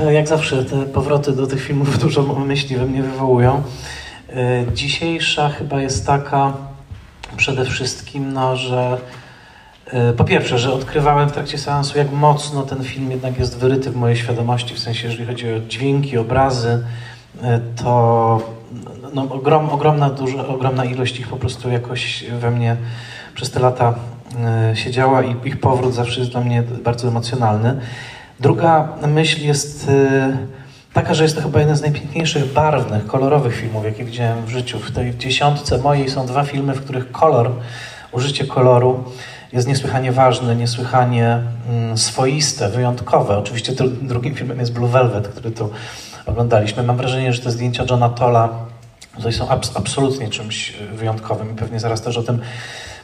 dużo, jak zawsze, te powroty do tych filmów dużo myśli we mnie wywołują. E, dzisiejsza chyba jest taka przede wszystkim, no, że e, po pierwsze, że odkrywałem w trakcie seansu, jak mocno ten film jednak jest wyryty w mojej świadomości, w sensie, jeżeli chodzi o dźwięki, obrazy, e, to no, ogrom, ogromna, duża, ogromna ilość ich po prostu jakoś we mnie przez te lata siedziała i ich powrót zawsze jest dla mnie bardzo emocjonalny. Druga myśl jest taka, że jest to chyba jeden z najpiękniejszych, barwnych, kolorowych filmów, jakie widziałem w życiu. W tej dziesiątce mojej są dwa filmy, w których kolor, użycie koloru jest niesłychanie ważne, niesłychanie mm, swoiste, wyjątkowe. Oczywiście drugim filmem jest Blue Velvet, który tu oglądaliśmy. Mam wrażenie, że te zdjęcia Johna tutaj są abs absolutnie czymś wyjątkowym i pewnie zaraz też o tym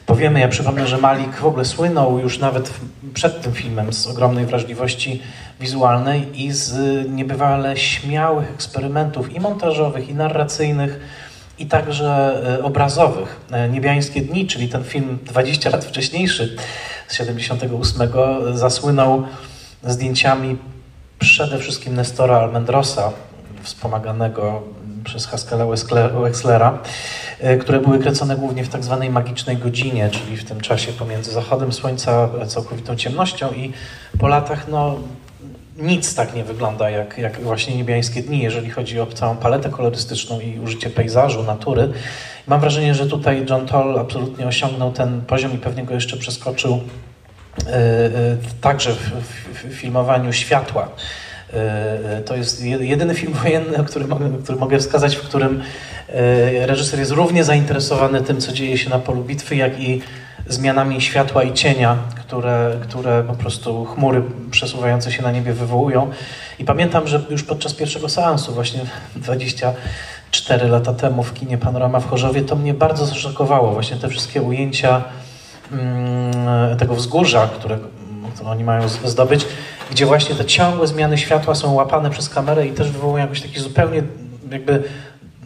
powiemy. Ja przypomnę, że Malik w ogóle słynął już nawet przed tym filmem z ogromnej wrażliwości wizualnej i z niebywale śmiałych eksperymentów i montażowych, i narracyjnych, i także e, obrazowych. E, Niebiańskie Dni, czyli ten film 20 lat wcześniejszy, z 78, zasłynął zdjęciami przede wszystkim Nestora Almendrosa, wspomaganego przez Haskella Wexlera, e, które były kręcone głównie w tak zwanej magicznej godzinie, czyli w tym czasie pomiędzy zachodem słońca a całkowitą ciemnością i po latach no, nic tak nie wygląda jak, jak właśnie niebiańskie dni, jeżeli chodzi o całą paletę kolorystyczną i użycie pejzażu, natury. Mam wrażenie, że tutaj John Toll absolutnie osiągnął ten poziom i pewnie go jeszcze przeskoczył yy, yy, także w, w, w filmowaniu światła. Yy, to jest jedyny film wojenny, który, który mogę wskazać, w którym reżyser jest równie zainteresowany tym, co dzieje się na polu bitwy, jak i zmianami światła i cienia, które, które po prostu chmury przesuwające się na niebie wywołują. I pamiętam, że już podczas pierwszego seansu, właśnie 24 lata temu w kinie Panorama w Chorzowie, to mnie bardzo zaszokowało. Właśnie te wszystkie ujęcia mm, tego wzgórza, które, które oni mają zdobyć, gdzie właśnie te ciągłe zmiany światła są łapane przez kamerę i też wywołują jakiś taki zupełnie jakby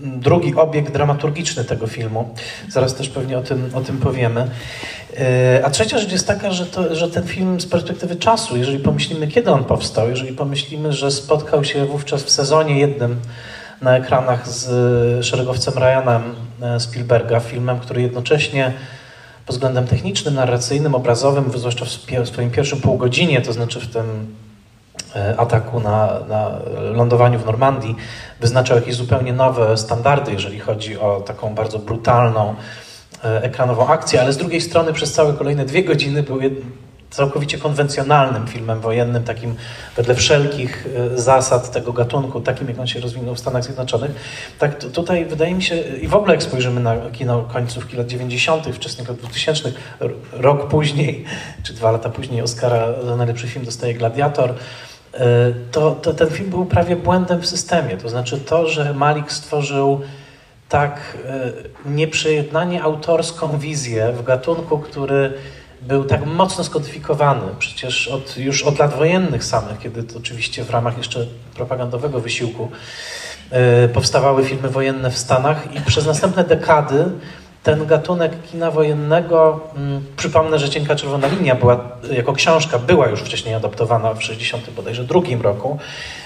drugi obieg dramaturgiczny tego filmu. Zaraz też pewnie o tym, o tym powiemy. E, a trzecia rzecz jest taka, że, to, że ten film z perspektywy czasu, jeżeli pomyślimy, kiedy on powstał, jeżeli pomyślimy, że spotkał się wówczas w sezonie jednym na ekranach z szeregowcem Ryanem e, Spielberga, filmem, który jednocześnie pod względem technicznym, narracyjnym, obrazowym, zwłaszcza w swoim pierwszym półgodzinie, to znaczy w tym e, ataku na, na lądowaniu w Normandii, wyznaczał jakieś zupełnie nowe standardy, jeżeli chodzi o taką bardzo brutalną, E, ekranową akcję, ale z drugiej strony przez całe kolejne dwie godziny był całkowicie konwencjonalnym filmem wojennym, takim wedle wszelkich e, zasad tego gatunku, takim jak on się rozwinął w Stanach Zjednoczonych. Tak tutaj wydaje mi się, i w ogóle jak spojrzymy na kino końcówki lat 90., wczesnych lat 2000, rok później, czy dwa lata później Oscara za najlepszy film dostaje Gladiator, e, to, to ten film był prawie błędem w systemie. To znaczy to, że Malik stworzył tak e, nieprzejednanie autorską wizję w gatunku, który był tak mocno skodyfikowany, przecież od, już od lat wojennych samych, kiedy to oczywiście w ramach jeszcze propagandowego wysiłku y, powstawały filmy wojenne w Stanach i przez następne dekady ten gatunek kina wojennego, mm, przypomnę, że Cienka Czerwona Linia była, jako książka była już wcześniej adaptowana w 60 bodajże drugim roku,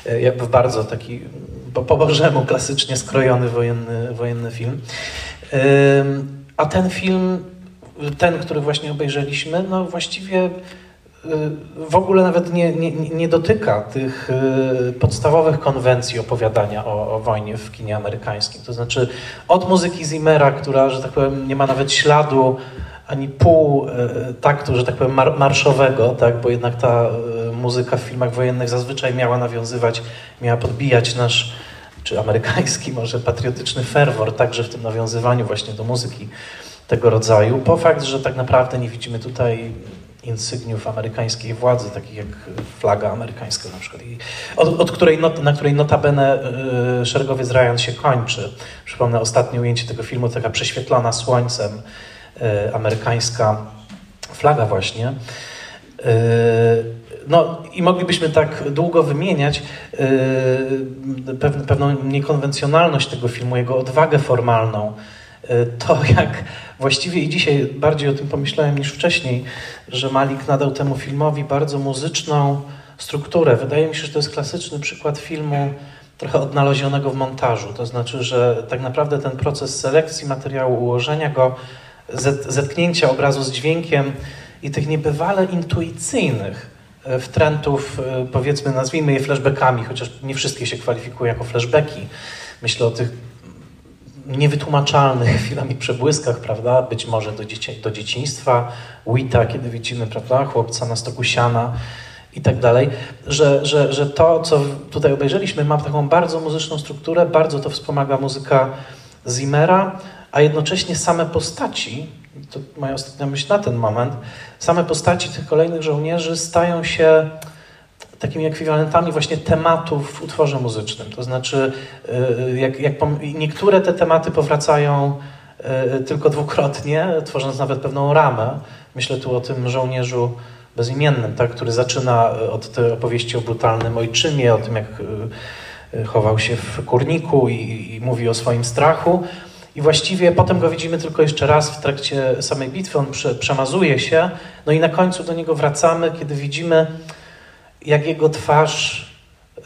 y, w bardzo taki po, po Bożemu klasycznie skrojony wojenny, wojenny film. A ten film, ten, który właśnie obejrzeliśmy, no właściwie y, w ogóle nawet nie, nie, nie dotyka tych y, podstawowych konwencji opowiadania o, o, wojnie w kinie amerykańskim. To znaczy od muzyki Zimmera, która, że tak powiem, nie ma nawet śladu ani pół y, taktu, że tak powiem, marszowego, tak? bo jednak ta muzyka w filmach wojennych zazwyczaj miała nawiązywać, miała podbijać nasz czy amerykański może patriotyczny ferwor, także w tym nawiązywaniu właśnie do muzyki tego rodzaju, po fakt, że tak naprawdę nie widzimy tutaj insygniów amerykańskiej władzy, takich jak flaga amerykańska na przykład, od, od której not, na której notabene y, szeregowiec Ryan się kończy. Przypomnę ostatnie ujęcie tego filmu, taka prześwietlona słońcem y, amerykańska flaga właśnie. Y, no i moglibyśmy tak długo wymieniać yy, pewną niekonwencjonalność tego filmu, jego odwagę formalną. Yy, to jak właściwie i dzisiaj bardziej o tym pomyślałem niż wcześniej, że Malik nadał temu filmowi bardzo muzyczną, strukturę. Wydaje mi się, że to jest klasyczny przykład filmu trochę odnalezionego w montażu. To znaczy, że tak naprawdę ten proces selekcji materiału, ułożenia go, zetknięcia obrazu z dźwiękiem i tych niebywale intuicyjnych e, wtrętów, e, powiedzmy, nazwijmy je flashbackami, chociaż nie wszystkie się kwalifikują jako flashbacki. Myślę o tych niewytłumaczalnych chwilami przebłyskach, prawda? Być może do, dzieci, do dzieciństwa, Wita, kiedy widzimy, prawda, chłopca na stoku siana i tak dalej, że, że, że to, co tutaj obejrzeliśmy, ma taką bardzo muzyczną strukturę, bardzo to wspomaga muzyka Zimmera, a jednocześnie same postaci, to moja ostatnia myśl na ten moment, same postaci tych kolejnych żołnierzy stają się takimi ekwiwalentami właśnie tematów w utworze muzycznym. To znaczy, y, jak, jak niektóre te tematy powracają y, tylko dwukrotnie, tworząc nawet pewną ramę. Myślę tu o tym żołnierzu bezimiennym, tak, który zaczyna od tej opowieści o brutalnym ojczymie, o tym, jak y, chował się w kurniku i, i mówi o swoim strachu. I właściwie potem go widzimy tylko jeszcze raz w trakcie samej bitwy, on prze, przemazuje się, no i na końcu do niego wracamy, kiedy widzimy jak jego twarz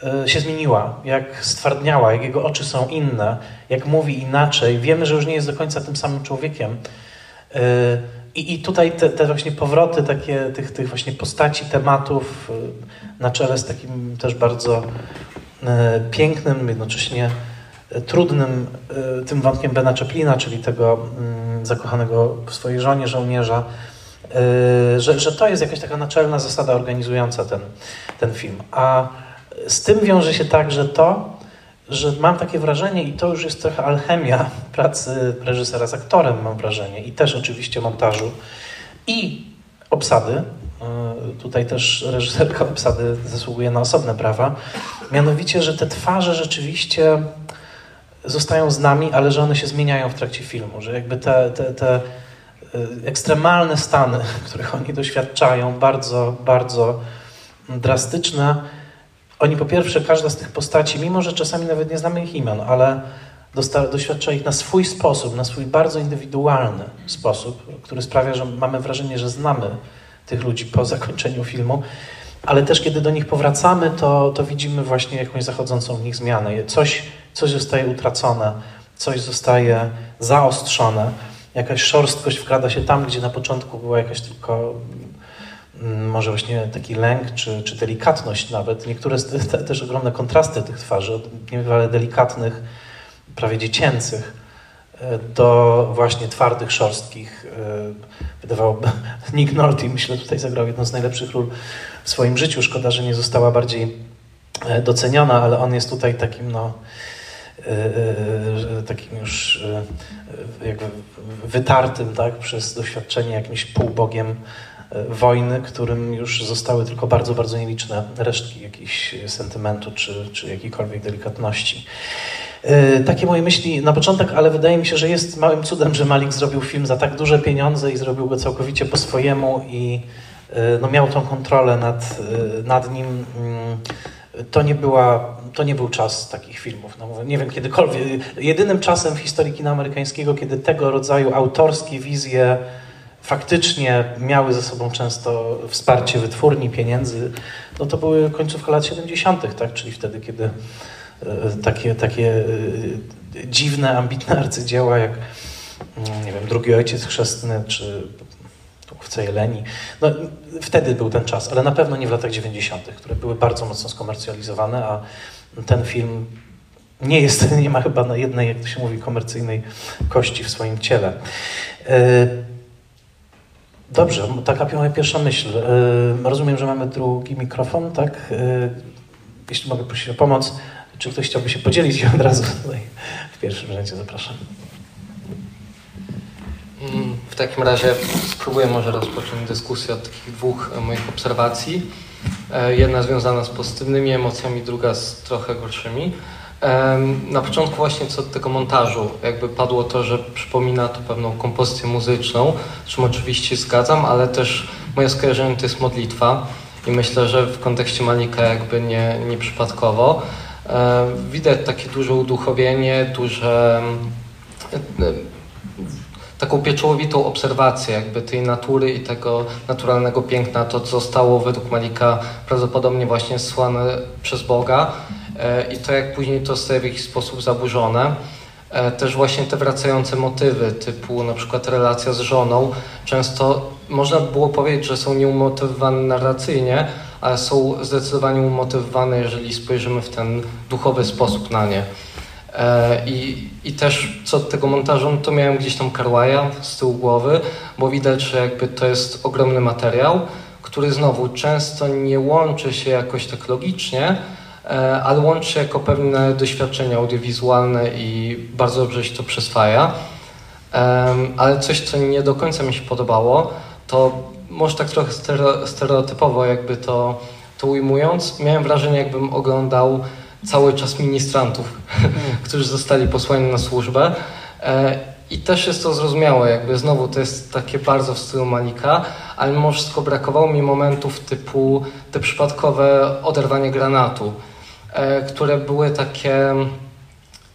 e, się zmieniła, jak stwardniała, jak jego oczy są inne, jak mówi inaczej. Wiemy, że już nie jest do końca tym samym człowiekiem. E, I, i tutaj te, te, właśnie powroty takie, tych, tych właśnie postaci, tematów e, na czele z takim też bardzo pięknym, jednocześnie trudnym tym wątkiem Bena Chaplina, czyli tego mm, zakochanego w swojej żonie żołnierza, że, że to jest jakaś taka naczelna zasada organizująca ten, ten film. A z tym wiąże się także to, że mam takie wrażenie, i to już jest trochę alchemia pracy reżysera z aktorem, mam wrażenie, i też oczywiście montażu, i obsady. Yy, tutaj też reżyserka obsady zasługuje na osobne prawa. Mianowicie, że te twarze rzeczywiście zostają z nami, ale że one się zmieniają w trakcie filmu, że jakby te, te, te ekstremalne stany, których oni doświadczają, bardzo, bardzo drastyczne. Oni po pierwsze, każda z tych postaci, mimo że czasami nawet nie znamy ich imion, ale doświadcza ich na swój sposób, na swój bardzo indywidualny sposób, który sprawia, że mamy wrażenie, że znamy tych ludzi po zakończeniu filmu, ale też kiedy do nich powracamy, to, to widzimy właśnie jakąś zachodzącą w nich zmianę. Coś, coś zostaje utracone, coś zostaje zaostrzone jakaś szorstkość wkrada się tam, gdzie na początku była jakaś tylko mm, może właśnie taki lęk czy, czy delikatność nawet. Niektóre te, też ogromne kontrasty tych twarzy, od niebywale delikatnych, prawie dziecięcych, e, do właśnie twardych, szorstkich. E, wydawałoby, Nick Nolte, myślę, tutaj zagrał jedną z najlepszych ról w swoim życiu. Szkoda, że nie została bardziej e, doceniona, ale on jest tutaj takim, no, takim już jakby wytartym tak, przez doświadczenie jakimś półbogiem e, wojny, którym już zostały tylko bardzo, bardzo nieliczne resztki jakichś sentymentu czy, czy jakiejkolwiek delikatności. E, takie moje myśli na początek, ale wydaje mi się, że jest małym cudem, że Malik zrobił film za tak duże pieniądze i zrobił go całkowicie po swojemu i e, no, miał tą kontrolę nad, nad nim. To nie, była, to nie był czas takich filmów. No, nie wiem, kiedykolwiek. Jedynym czasem w historii kina amerykańskiego, kiedy tego rodzaju autorskie wizje faktycznie miały ze sobą często wsparcie wytwórni, pieniędzy, no to były końcówka lat 70., tak? czyli wtedy, kiedy e, takie, takie e, dziwne, ambitne arcydzieła jak mm, nie wiem, Drugi Ojciec Chrzestny, czy Łowca Jeleni. No, wtedy był ten czas, ale na pewno nie w latach 90., które były bardzo mocno skomercjalizowane, a ten film nie jest, nie ma chyba na jednej, jak to się mówi, komercyjnej kości w swoim ciele. E, dobrze, taka moja pierwsza myśl. E, rozumiem, że mamy drugi mikrofon, tak? E, jeśli mogę prosić o pomoc, czy ktoś chciałby się podzielić od razu tutaj w pierwszym rzędzie, zapraszam. Takim razie spróbuję może rozpocząć dyskusję od takich dwóch e, moich obserwacji. E, jedna związana z pozytywnymi emocjami, druga z trochę gorszymi. Na początku właśnie co do tego montażu, jakby padło to, że przypomina to pewną kompozycję muzyczną, z czym oczywiście zgadzam, ale też moje skojarzenie to jest modlitwa i myślę, że w kontekście Malika jakby nie, nieprzypadkowo. Widać takie duże uduchowienie, duże taką pieczołowitą obserwację jakby tej natury i tego naturalnego piękna, to co zostało według Malika prawdopodobnie właśnie zsłane przez Boga i to jak później to zostaje w jakiś sposób zaburzone. Też właśnie te wracające motywy, typu na przykład relacja z żoną, często można było powiedzieć, że są nieumotywowane narracyjnie, ale są zdecydowanie umotywowane, jeżeli spojrzymy w ten duchowy sposób na nie. E, I, I też co do tego montażu, no to miałem gdzieś tam Carly'a z tyłu głowy, bo widać, że jakby to jest ogromny materiał, który znowu często nie łączy się jakoś tak logicznie, e, ale łączy się jako pewne doświadczenie audiowizualne i bardzo dobrze się to przyswaja. Ale coś, co nie do końca mi się podobało, to może tak trochę stereotypowo jakby to, to ujmując, miałem wrażenie, jakbym oglądał cały czas ministrantów, mm. którzy zostali posłani na służbę. E, I też jest to zrozumiałe, jakby znowu to jest takie bardzo w stylu Malika, ale mimo wszystko brakowało mi momentów typu te przypadkowe oderwanie granatu, e, które były takie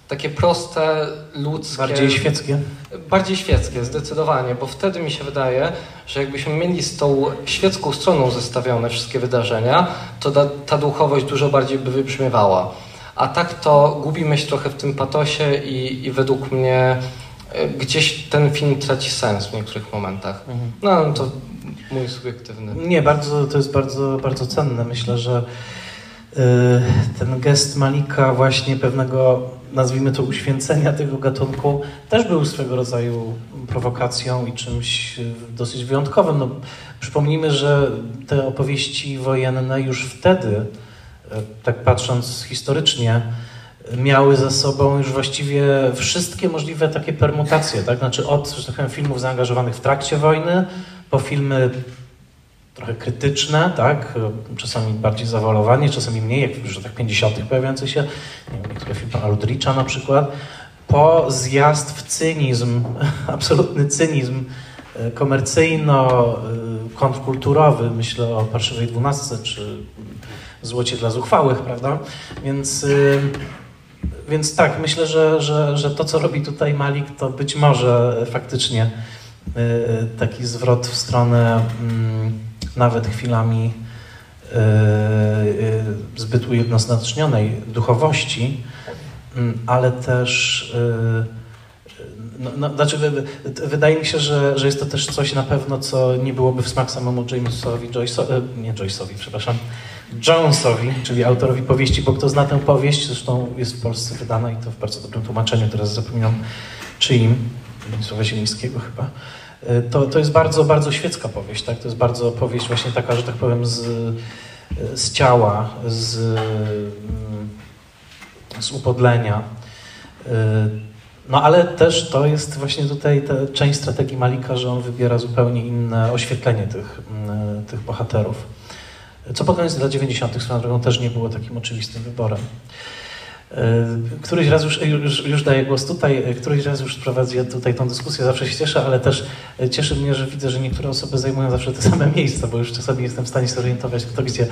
takie proste, ludzkie. Bardziej świeckie? Bardziej świeckie, zdecydowanie, bo wtedy mi się wydaje, że jakbyśmy mieli z tą świecką stroną zestawione wszystkie wydarzenia, to ta, ta duchowość dużo bardziej by wybrzmiewała. A tak to gubimy się trochę w tym patosie i, i według mnie e, gdzieś ten film traci sens w niektórych momentach. Mhm. No to mój subiektywny. Nie, bardzo, to jest bardzo, bardzo cenne. Myślę, że yy, ten gest Malika właśnie pewnego nazwijmy to, uświęcenia tego gatunku też był swego rodzaju prowokacją i czymś dosyć wyjątkowym. No, przypomnijmy, że te opowieści wojenne już wtedy, e, tak patrząc historycznie, miały za sobą już właściwie wszystkie możliwe takie permutacje, tak? Znaczy od, że tak powiem, filmów zaangażowanych w trakcie wojny, po filmy trochę krytyczne, tak? czasami bardziej zawalowanie, czasami mniej, jak w latach 50. pojawiające się, nie wiem, niektóre filmy Aldricha na przykład, po zjazd w cynizm, absolutny cynizm e, komercyjno-kontrkulturowy, myślę o Parszywej Dwunastce czy Złocie dla Zuchwałych, prawda? Więc, e, więc tak, myślę, że, że, że to, co robi tutaj Malik, to być może faktycznie e, taki zwrot w stronę mm, nawet chwilami e, e, zbyt ujednoznacznionej duchowości, mm, ale też e, no, no, znaczy, wydaje mi się, że, że jest to też coś na pewno, co nie byłoby w smak samemu Jamesowi, Joyce'owi, nie Joyce'owi, przepraszam, Jonesowi, czyli autorowi powieści, bo kto zna tę powieść, zresztą jest w Polsce wydana i to w bardzo dobrym tłumaczeniu, teraz zapominam czyim, Słowa Zielińskiego chyba. E, to, to jest bardzo, bardzo świecka powieść, tak? To jest bardzo powieść właśnie taka, że tak powiem, z, z ciała, z, mm, z upodlenia. E, no ale też to jest właśnie tutaj ta część strategii Malika, że on wybiera zupełnie inne oświetlenie tych, mm, tych bohaterów. Co pod koniec lat 90. swoją drogą też nie było takim oczywistym wyborem. E, któryś raz już, już, już daję głos tutaj, e, któryś raz już prowadzę tutaj tą dyskusję, zawsze się cieszę, ale też e, cieszy mnie, że widzę, że niektóre osoby zajmują zawsze te same miejsca, bo już czasami jestem w stanie zorientować, kto gdzie,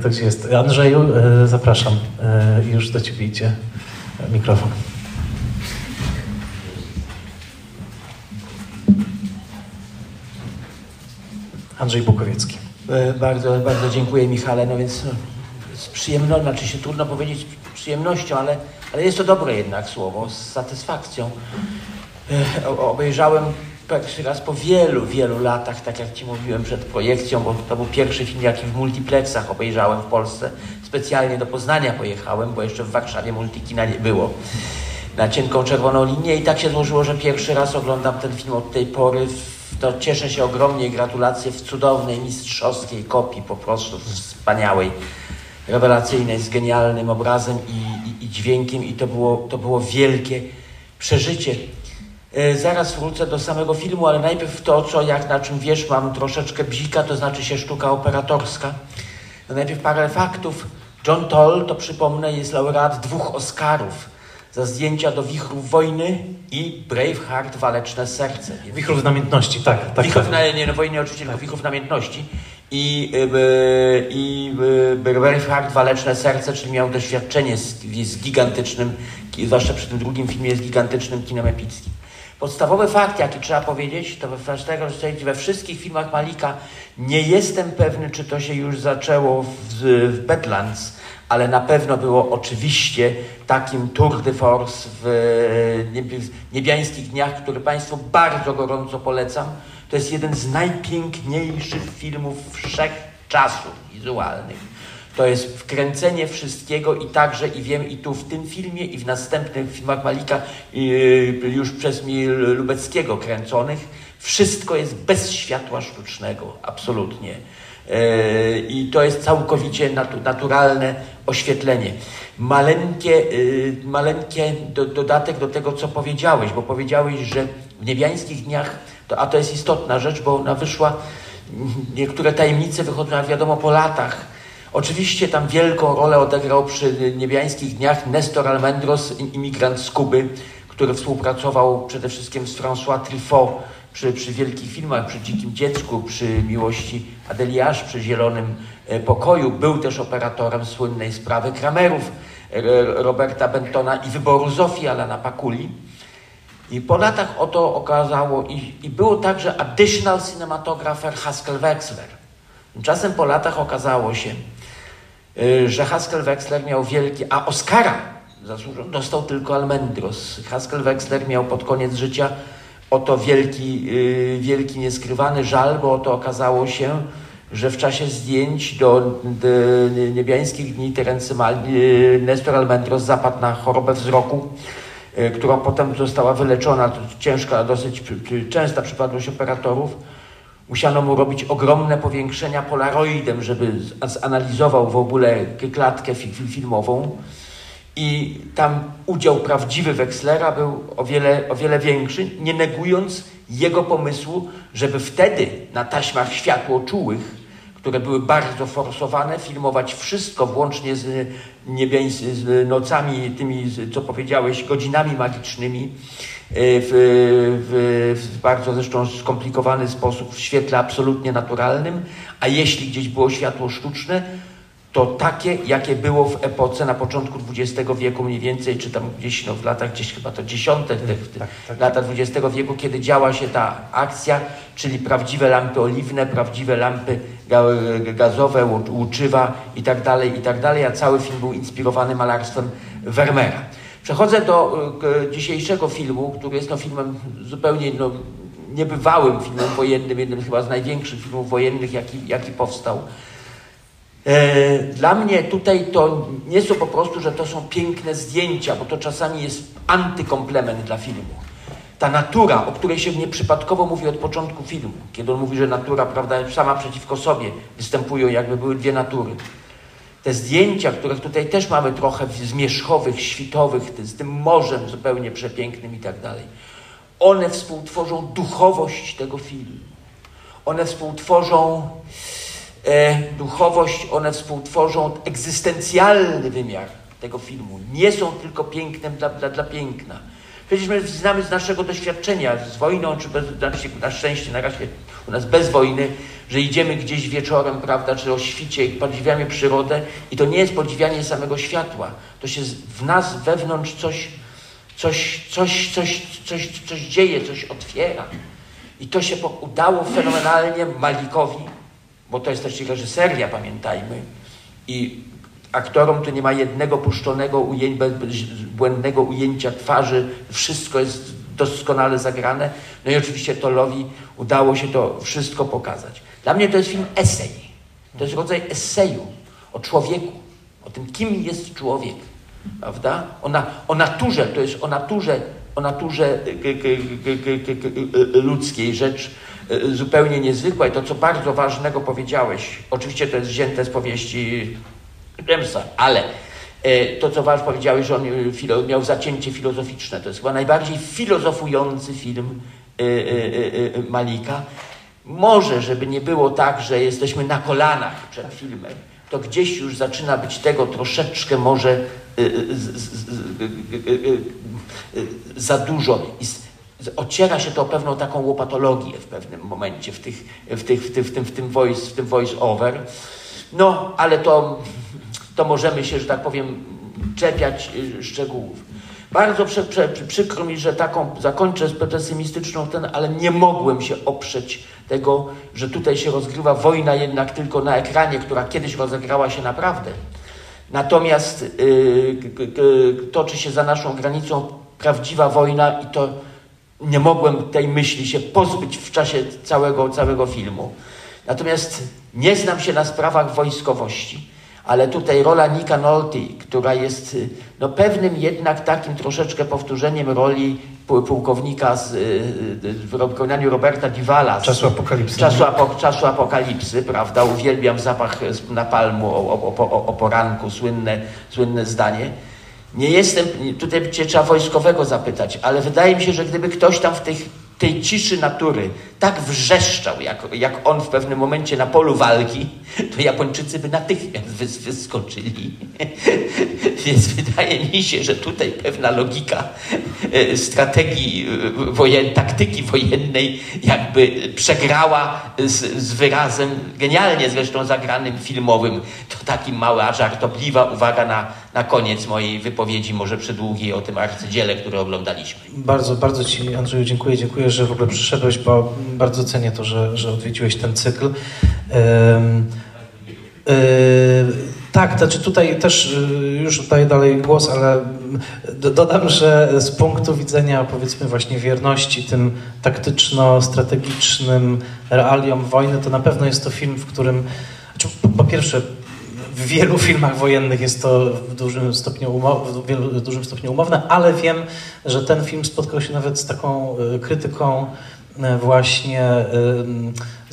kto gdzie jest. Andrzeju, zapraszam, już do Ciebie idzie mikrofon. Andrzej Bukowiecki. Bardzo, bardzo dziękuję Michale. No więc z przyjemnością, znaczy się trudno powiedzieć przyjemnością, ale, ale jest to dobre jednak słowo, z satysfakcją. E, obejrzałem pierwszy raz po wielu, wielu latach, tak jak Ci mówiłem przed projekcją, bo to był pierwszy film, jaki w multiplexach obejrzałem w Polsce. Specjalnie do Poznania pojechałem, bo jeszcze w Warszawie multikina nie było. Na cienką czerwoną linię i tak się złożyło, że pierwszy raz oglądam ten film od tej pory. To cieszę się ogromnie, gratulacje w cudownej, mistrzowskiej kopii, po prostu wspaniałej rewelacyjnej, z genialnym obrazem i, i, i dźwiękiem i to było, to było wielkie przeżycie. E, zaraz wrócę do samego filmu, ale najpierw to, co jak na czym wiesz, mam troszeczkę bzika, to znaczy się sztuka operatorska. No najpierw parę faktów. John Toll, to przypomnę, jest laureat dwóch Oscarów za zdjęcia do Wichrów Wojny i Braveheart Waleczne Serce. Wichrów Namiętności, tak. tak Wichrów, tak. Na, nie, no wojny oczywiście, tak. Wichrów Namiętności i, y, i y, Braveheart Waleczne Serce, czyli miał doświadczenie z, z gigantycznym, zwłaszcza przy tym drugim filmie, z gigantycznym kinem epickim. Podstawowy fakt, jaki trzeba powiedzieć, to że we wszystkich filmach Malika nie jestem pewny, czy to się już zaczęło w, w Badlands, ale na pewno było oczywiście takim tour de force w Niebiańskich Dniach, który Państwu bardzo gorąco polecam. To jest jeden z najpiękniejszych filmów wszechczasów wizualnych to jest wkręcenie wszystkiego i także, i wiem, i tu w tym filmie, i w następnych filmach Malika, już przez Lubeckiego kręconych, wszystko jest bez światła sztucznego, absolutnie. E, I to jest całkowicie naturalne oświetlenie. Maleńkie, y, maleńkie do, dodatek do tego, co powiedziałeś, bo powiedziałeś, że w niebiańskich dniach, to, a to jest istotna rzecz, bo ona wyszła, niektóre tajemnice wychodzą, jak wiadomo, po latach Oczywiście tam wielką rolę odegrał przy niebiańskich dniach Nestor Almendros, imigrant z Kuby, który współpracował przede wszystkim z François Truffaut przy, przy wielkich filmach, przy Dzikim Dziecku, przy Miłości Adeliasz, przy Zielonym e, Pokoju. Był też operatorem słynnej sprawy Kramerów e, Roberta Bentona i wyboru Zofii Alana Pakuli. I po latach oto okazało, i, i był także additional cinematographer Haskell Wexler. Tymczasem po latach okazało się, Y, że Haskell Wexler miał wielki, a Oscara zasłużony dostał tylko Almendros. Haskell Wexler miał pod koniec życia oto wielki, y, wielki nieskrywany żal, bo oto okazało się, że w czasie zdjęć do, do niebiańskich dni Terence Mal, y, Nestor Almendros zapadł na chorobę wzroku, która potem została wyleczona. Ciężka, dosyć częsta przypadłość operatorów Musiano mu robić ogromne powiększenia polaroidem, żeby zanalizował w ogóle klatkę filmową. I tam udział prawdziwy Wexlera był o wiele, o wiele większy, nie negując jego pomysłu, żeby wtedy na taśmach światłoczułych, które były bardzo forsowane, filmować wszystko, włącznie z, z nocami, tymi, co powiedziałeś, godzinami magicznymi, E, w, w, w, bardzo zresztą skomplikowany sposób w świetle absolutnie naturalnym, a jeśli gdzieś było światło sztuczne, to takie, jakie było w epoce na początku XX wieku mniej więcej, czy tam gdzieś no, w latach gdzieś chyba to dziesiąte, tak, tak. lata XX wieku, kiedy działa się ta akcja, czyli prawdziwe lampy oliwne, prawdziwe lampy gazowe, łuczywa i tak dalej, i tak dalej, a cały film był inspirowany malarstwem Vermeera. Przechodzę do e, dzisiejszego filmu, który jest no, filmem zupełnie no, niebywałym filmem wojennym, jednym chyba z największych filmów wojennych, jaki, jaki powstał. E, dla mnie tutaj to nie są po prostu, że to są piękne zdjęcia, bo to czasami jest antykomplement dla filmu. Ta natura, o której się nieprzypadkowo mówi od początku filmu, kiedy on mówi, że natura, prawda, sama przeciwko sobie występują, jakby były dwie natury. Te zdjęcia, których tutaj też mamy trochę zmierzchowych, świtowych, z tym morzem zupełnie przepięknym i tak dalej, one współtworzą duchowość tego filmu. One współtworzą duchowość, one współtworzą egzystencjalny wymiar tego filmu. Nie są tylko pięknem dla, dla, dla piękna. Przecież my znamy z naszego doświadczenia, z wojną, czy bez, na szczęście na razie u nas bez wojny, że idziemy gdzieś wieczorem, prawda, czy o świcie, podziwiamy przyrodę i to nie jest podziwianie samego światła. To się w nas wewnątrz coś, coś, coś, coś, coś, coś dzieje, coś otwiera. I to się udało fenomenalnie Malikowi, bo to jest też reżyseria, pamiętajmy. I aktorom tu nie ma jednego puszczonego błędnego ujęcia twarzy. Wszystko jest doskonale zagrane. No i oczywiście Tolowi udało się to wszystko pokazać. Dla mnie to jest film esej. To jest rodzaj eseju o człowieku, o tym, kim jest człowiek, prawda? O, na, o naturze, to jest o naturze, o naturze ludzkiej rzecz zupełnie niezwykła i to, co bardzo ważnego powiedziałeś, oczywiście to jest wzięte z powieści Jamesa, ale to, co ważne powiedziałeś, że on miał zacięcie filozoficzne. To jest chyba najbardziej filozofujący film Malika. Może, żeby nie było tak, że jesteśmy na kolanach przed filmem, to gdzieś już zaczyna być tego troszeczkę może za dużo. Ociera się to o pewną taką łopatologię w pewnym momencie w, tych, w, tych, w, tym, w, tym, w, tym voice, w tym voice over. No, ale to, to możemy się, że tak powiem, czepiać szczegółów. Bardzo prze, prze, przykro mi, że taką zakończę pesymistyczną ten, ale nie mogłem się oprzeć tego, że tutaj się rozgrywa wojna jednak tylko na ekranie, która kiedyś rozegrała się naprawdę. Natomiast yy, toczy się za naszą granicą prawdziwa wojna i to nie mogłem tej myśli się pozbyć w czasie całego, całego filmu. Natomiast nie znam się na sprawach wojskowości, ale tutaj rola Nika Nolte, która jest no, pewnym jednak takim troszeczkę powtórzeniem roli pułkownika z, w wykonaniu Roberta Divala. Z czasu apokalipsy. Czasu, apo, czasu apokalipsy, prawda? Uwielbiam zapach napalmu o, o, o, o poranku, słynne, słynne zdanie. Nie jestem, tutaj cię trzeba wojskowego zapytać, ale wydaje mi się, że gdyby ktoś tam w tych tej ciszy natury tak wrzeszczał, jak, jak on w pewnym momencie na polu walki, to Japończycy by natychmiast wys, wyskoczyli. Więc wydaje mi się, że tutaj pewna logika e, strategii e, wojen, taktyki wojennej jakby przegrała z, z wyrazem genialnie zresztą zagranym filmowym. To taki mała, żartobliwa uwaga na, na koniec mojej wypowiedzi, może przedługiej o tym arcydziele, które oglądaliśmy. Bardzo, bardzo Ci Andrzeju dziękuję. Dziękuję, że w ogóle przyszedłeś, bo bardzo cenię to, że, że odwiedziłeś ten cykl. Um, tak, znaczy tutaj też y, już oddaję dalej głos, ale dodam, że z punktu widzenia powiedzmy właśnie wierności tym taktyczno-strategicznym realiom wojny, to na pewno jest to film, w którym znaczy, po pierwsze w wielu filmach wojennych jest to w dużym stopniu, umow, w dużym stopniu umowne, ale wiem, że ten film spotkał się nawet z taką y, krytyką y, właśnie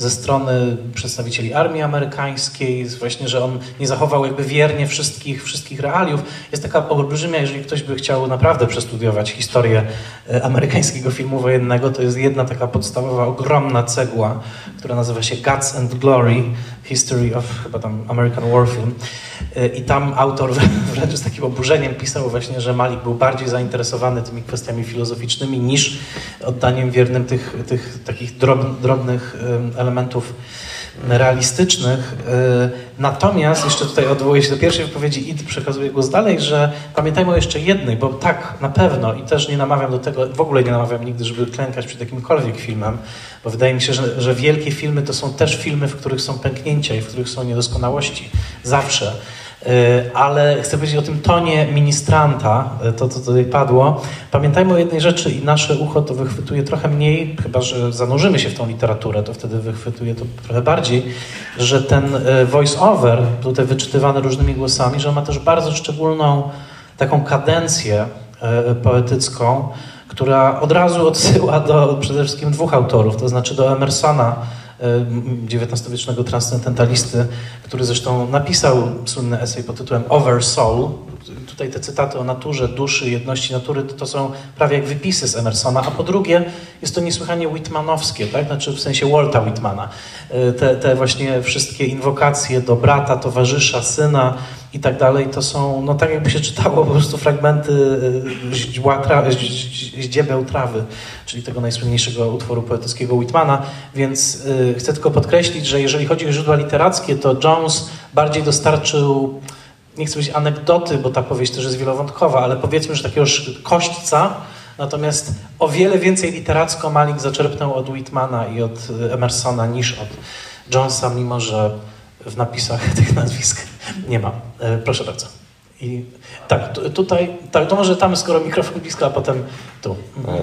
ze strony przedstawicieli armii amerykańskiej, właśnie, że on nie zachował jakby wiernie wszystkich, wszystkich realiów. Jest taka olbrzymia, jeżeli ktoś by chciał naprawdę przestudiować historię e, amerykańskiego filmu wojennego, to jest jedna taka podstawowa, ogromna cegła, która nazywa się Guts and Glory, History of chyba tam American War Film. E, I tam autor wręcz z takim oburzeniem pisał właśnie, że Malik był bardziej zainteresowany tymi kwestiami filozoficznymi niż oddaniem wiernym tych, tych takich drobnych elementów elementów realistycznych. Y, natomiast, jeszcze tutaj odwołuję się do pierwszej wypowiedzi i przekazuję głos dalej, że pamiętajmy o jeszcze jednej, bo tak, na pewno i też nie namawiam do tego, w ogóle nie namawiam nigdy, żeby klękać przed jakimkolwiek filmem, bo wydaje mi się, że, że wielkie filmy to są też filmy, w których są pęknięcia i w których są niedoskonałości. Zawsze. Y, ale chcę powiedzieć o tym tonie ministranta, y, to co tutaj padło. Pamiętajmy o jednej rzeczy i nasze ucho to wychwytuje trochę mniej, chyba że zanurzymy się w tą literaturę, to wtedy wychwytuje to trochę bardziej, że ten y, voice-over, tutaj wyczytywany różnymi głosami, że ma też bardzo szczególną taką kadencję poetycką, która od razu odsyła do przede wszystkim dwóch autorów, to znaczy do Emersona, XIX-wiecznego transcendentalisty, który zresztą napisał słynny esej pod tytułem Over Soul. Tutaj te cytaty o naturze, duszy, jedności natury to są prawie jak wypisy z Emersona, a po drugie jest to niesłychanie Whitmanowskie, tak? znaczy w sensie Walta Whitmana. E, te, te właśnie wszystkie inwokacje do brata, towarzysza, syna, i tak dalej, to są, no tak jakby się czytało po prostu fragmenty ździebeł trawy, czyli tego najsłynniejszego utworu poetyckiego Whitmana, więc y, chcę tylko podkreślić, że jeżeli chodzi o źródła literackie, to Jones bardziej dostarczył, nie chcę powiedzieć anegdoty, bo ta powieść też jest wielowątkowa, ale powiedzmy, że takiego kośćca, Natomiast o wiele więcej literacko Malik zaczerpnął od Whitmana i od Emersona niż od Jonesa, mimo że w napisach tych nazwisk nie ma. E, proszę bardzo. I tak, tutaj, tak, to może tam, skoro mikrofon blisko, a potem tu. Mhm.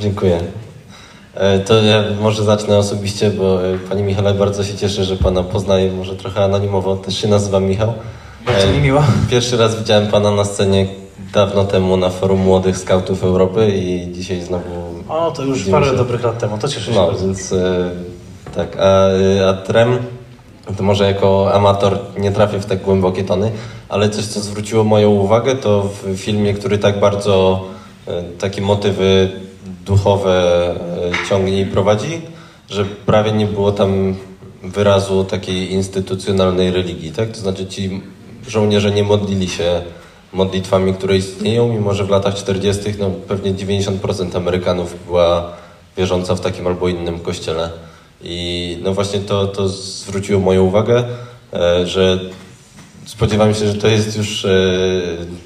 Dziękuję. E, to ja może zacznę osobiście, bo e, Panie Michale, bardzo się cieszę, że Pana poznaję, może trochę anonimowo, też się nazywam Michał. Bardzo mi miło. Pierwszy raz widziałem Pana na scenie dawno temu na Forum Młodych Skautów Europy i dzisiaj znowu... O, to już parę się. dobrych lat temu, to cieszę się No, bardzo. więc tak, a, a Trem to może jako amator nie trafię w tak głębokie tony, ale coś, co zwróciło moją uwagę, to w filmie, który tak bardzo e, takie motywy duchowe e, ciągnie i prowadzi, że prawie nie było tam wyrazu takiej instytucjonalnej religii, tak? To znaczy ci żołnierze nie modlili się modlitwami, które istnieją, mimo że w latach 40. no pewnie 90% Amerykanów była wierząca w takim albo innym kościele. I no właśnie to, to zwróciło moją uwagę, e, że spodziewam się, że to jest już e,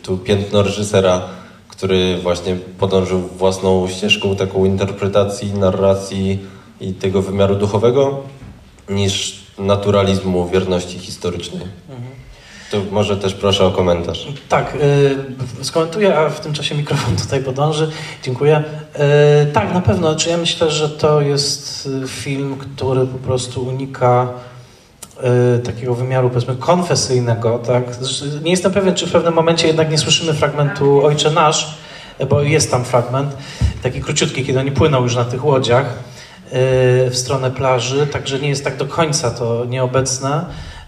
tu piętno reżysera, który właśnie podążył własną ścieżką taką interpretacji, narracji i tego wymiaru duchowego, niż naturalizmu wierności historycznej. To może też proszę o komentarz. Tak, y, skomentuję, a w tym czasie mikrofon tutaj podąży. Dziękuję. Y, tak, na pewno. Znaczy ja myślę, że to jest y, film, który po prostu unika takiego wymiaru, powiedzmy, konfesyjnego. Tak? Nie jestem pewien, czy w pewnym momencie jednak nie słyszymy fragmentu Ojcze Nasz, bo jest tam fragment, taki króciutki, kiedy oni płyną już na tych łodziach w stronę plaży, także nie jest tak do końca to nieobecne.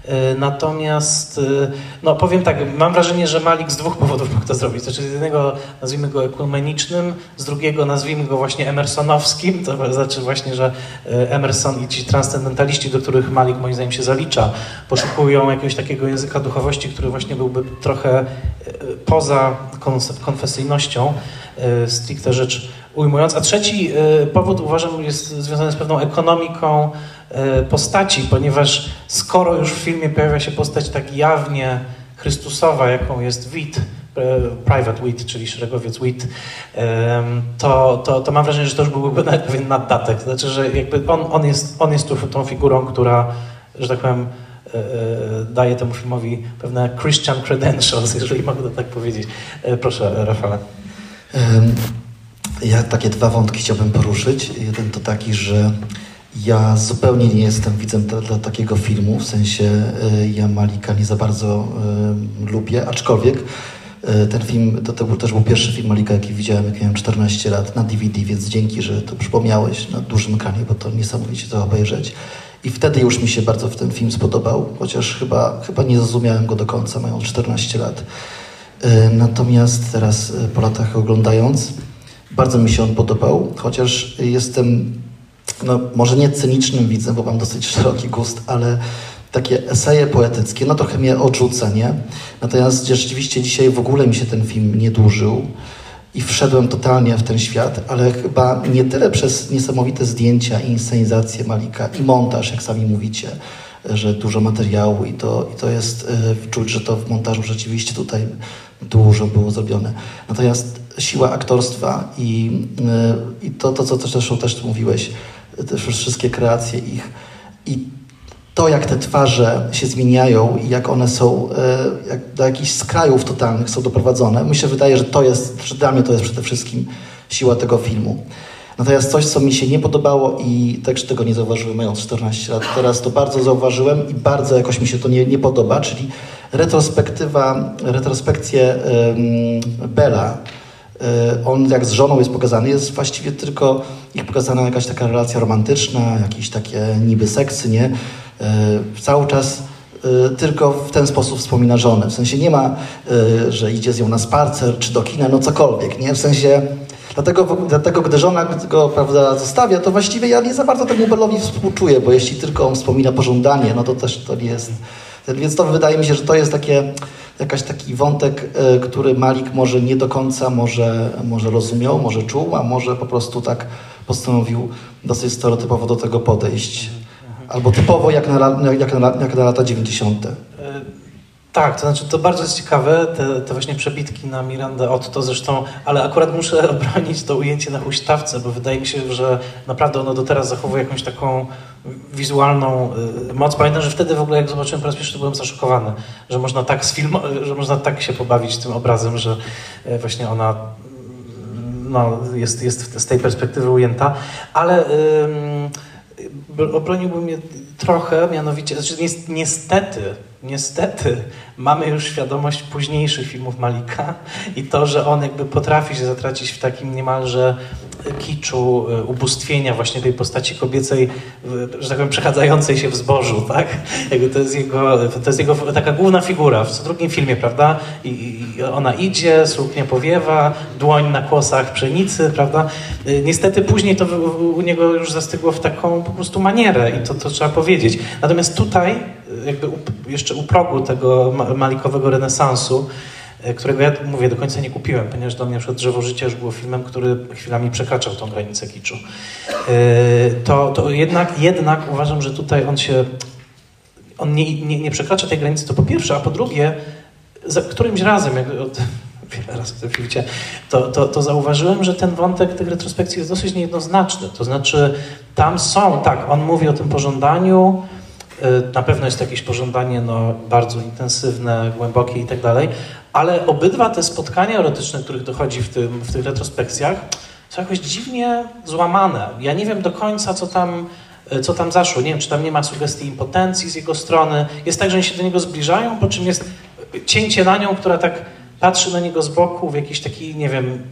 Y, Natomiast, y, no powiem tak, mam wrażenie, że Malik z dwóch powodów mógł to zrobić. Znaczy, z jednego nazwijmy go ekumenicznym, z drugiego nazwijmy go właśnie emersonowskim. To znaczy właśnie, że y, Emerson i ci transcendentaliści, do których Malik moim zdaniem się zalicza, poszukują jakiegoś takiego języka duchowości, który właśnie byłby trochę poza konfesyjnością, stricte rzecz ujmując. A trzeci powód uważam jest związany z pewną ekonomiką postaci, ponieważ skoro już w filmie pojawia się postać tak jawnie chrystusowa, jaką jest Wit, y, Private Wit, czyli szeregowiec Wit, to, to, to mam wrażenie, że to już byłby nawet pewien naddatek. Znaczy, że jakby on, on, jest, on jest tu tą figurą, która, że tak powiem, y, daje temu filmowi pewne Christian credentials, jeżeli mogę to tak powiedzieć. Proszę, Rafale. Ja takie dwa wątki chciałbym poruszyć. Jeden to taki, że ja zupełnie nie jestem widzem dla, dla takiego filmu, w sensie e, ja Malika nie za bardzo e, lubię, aczkolwiek e, ten film, to, to też był pierwszy film Malika, jaki widziałem, jak miałem 14 lat na DVD, więc dzięki, że to przypomniałeś na dużym ekranie, bo to niesamowicie to obejrzeć. I wtedy już mi się bardzo w ten film spodobał, chociaż chyba, chyba nie zrozumiałem go do końca, mając 14 lat. Natomiast teraz po latach oglądając, bardzo mi się on podobał, chociaż jestem, no może nie cynicznym widzem, bo mam dosyć szeroki gust, ale takie eseje poetyckie, no trochę mnie odrzuca, nie? Natomiast rzeczywiście dzisiaj w ogóle mi się ten film nie dłużył i wszedłem totalnie w ten świat, ale chyba nie tyle przez niesamowite zdjęcia i inscenizację Malika i montaż, jak sami mówicie, że dużo materiału i to, i to jest, e, czuć, że to w montażu rzeczywiście tutaj dużo było zrobione. Natomiast siła aktorstwa i, y, i to, to, co też, też mówiłeś, te wszystkie kreacje ich i to, jak te twarze się zmieniają i jak one są, y, jak do jakichś skrajów totalnych są doprowadzone, mi się wydaje, że to jest, że dla mnie to jest przede wszystkim siła tego filmu. Natomiast coś, co mi się nie podobało i też tego nie zauważyłem mając 14 lat, teraz to bardzo zauważyłem i bardzo jakoś mi się to nie, nie podoba, czyli retrospektywa, retrospekcje ym, Bela, Y, on jak z żoną jest pokazany, jest właściwie tylko ich pokazana jakaś taka relacja romantyczna, jakieś takie niby seksy, nie? Y, Cały czas y, tylko w ten sposób wspomina żonę. W sensie nie ma, y, że idzie z nią na spacer czy do kina, no cokolwiek, nie? W sensie dlatego, dlatego gdy żona go prawda, zostawia, to właściwie ja nie za bardzo temu Belowi współczuję, bo jeśli tylko on wspomina pożądanie, no to też to nie jest... Więc to wydaje mi się, że to jest takie jakaś taki wątek, y, który Malik może nie do końca może, może rozumiał, może czuł, a może po prostu tak postanowił dosyć stereotypowo do tego podejść. Albo typowo jak na, jak na, jak na lata 90. Tak, to znaczy to bardzo jest ciekawe, te, te właśnie przebitki na Mirandę Otto zresztą, ale akurat muszę obronić to ujęcie na huśtawce, bo wydaje mi się, że naprawdę ono do teraz zachowuje jakąś taką wizualną y, moc. Pamiętam, że wtedy w ogóle jak zobaczyłem po raz pierwszy, byłem zaszokowany, że można tak sfilmo- że można tak się pobawić tym obrazem, że y, właśnie ona no, jest, jest z tej perspektywy ujęta, ale obroniłbym mnie trochę, mianowicie, znaczy nies- niestety, niestety mamy już świadomość późniejszych filmów Malika i to, że on jakby potrafi się zatracić w takim niemalże kiczu, y, ubóstwienia właśnie tej postaci kobiecej, że tak powiem, przechadzającej się w zbożu, tak? Jakby to jest jego, to jest jego taka główna figura w co drugim filmie, prawda? I, ona idzie, suknia powiewa, dłoń na kłosach pszenicy, prawda? Y, Niestety później to u niego już zastygło w taką po prostu manierę i to, to trzeba powiedzieć. Natomiast tutaj, y, jakby jeszcze u progu tego ma- malikowego renesansu, którego ja mówię, do końca nie kupiłem, ponieważ dla mnie na przykład Drzewo Życia już było filmem, który chwilami przekraczał tą granicę kiczu. Y, To, to jednak, jednak uważam, że tutaj on się on nie, nie, nie przekracza tej granicy, to po pierwsze, a po drugie, za którymś razem, jak od, wiele razy ten film to, to, to zauważyłem, że ten wątek tych retrospekcji jest dosyć niejednoznaczny. To znaczy, tam są, tak, on mówi o tym pożądaniu, y, na pewno jest jakieś pożądanie no, bardzo intensywne, głębokie i tak dalej, ale obydwa te spotkania erotyczne, których dochodzi w, tym, w tych retrospekcjach, są jakoś dziwnie złamane. Ja nie wiem do końca, co tam, y, co tam zaszło. Nie wiem, czy tam nie ma sugestii impotencji z jego strony. Jest tak, że oni się do niego zbliżają, po czym jest cięcie na nią, która tak patrzy na niego z boku w jakiś taki, nie wiem,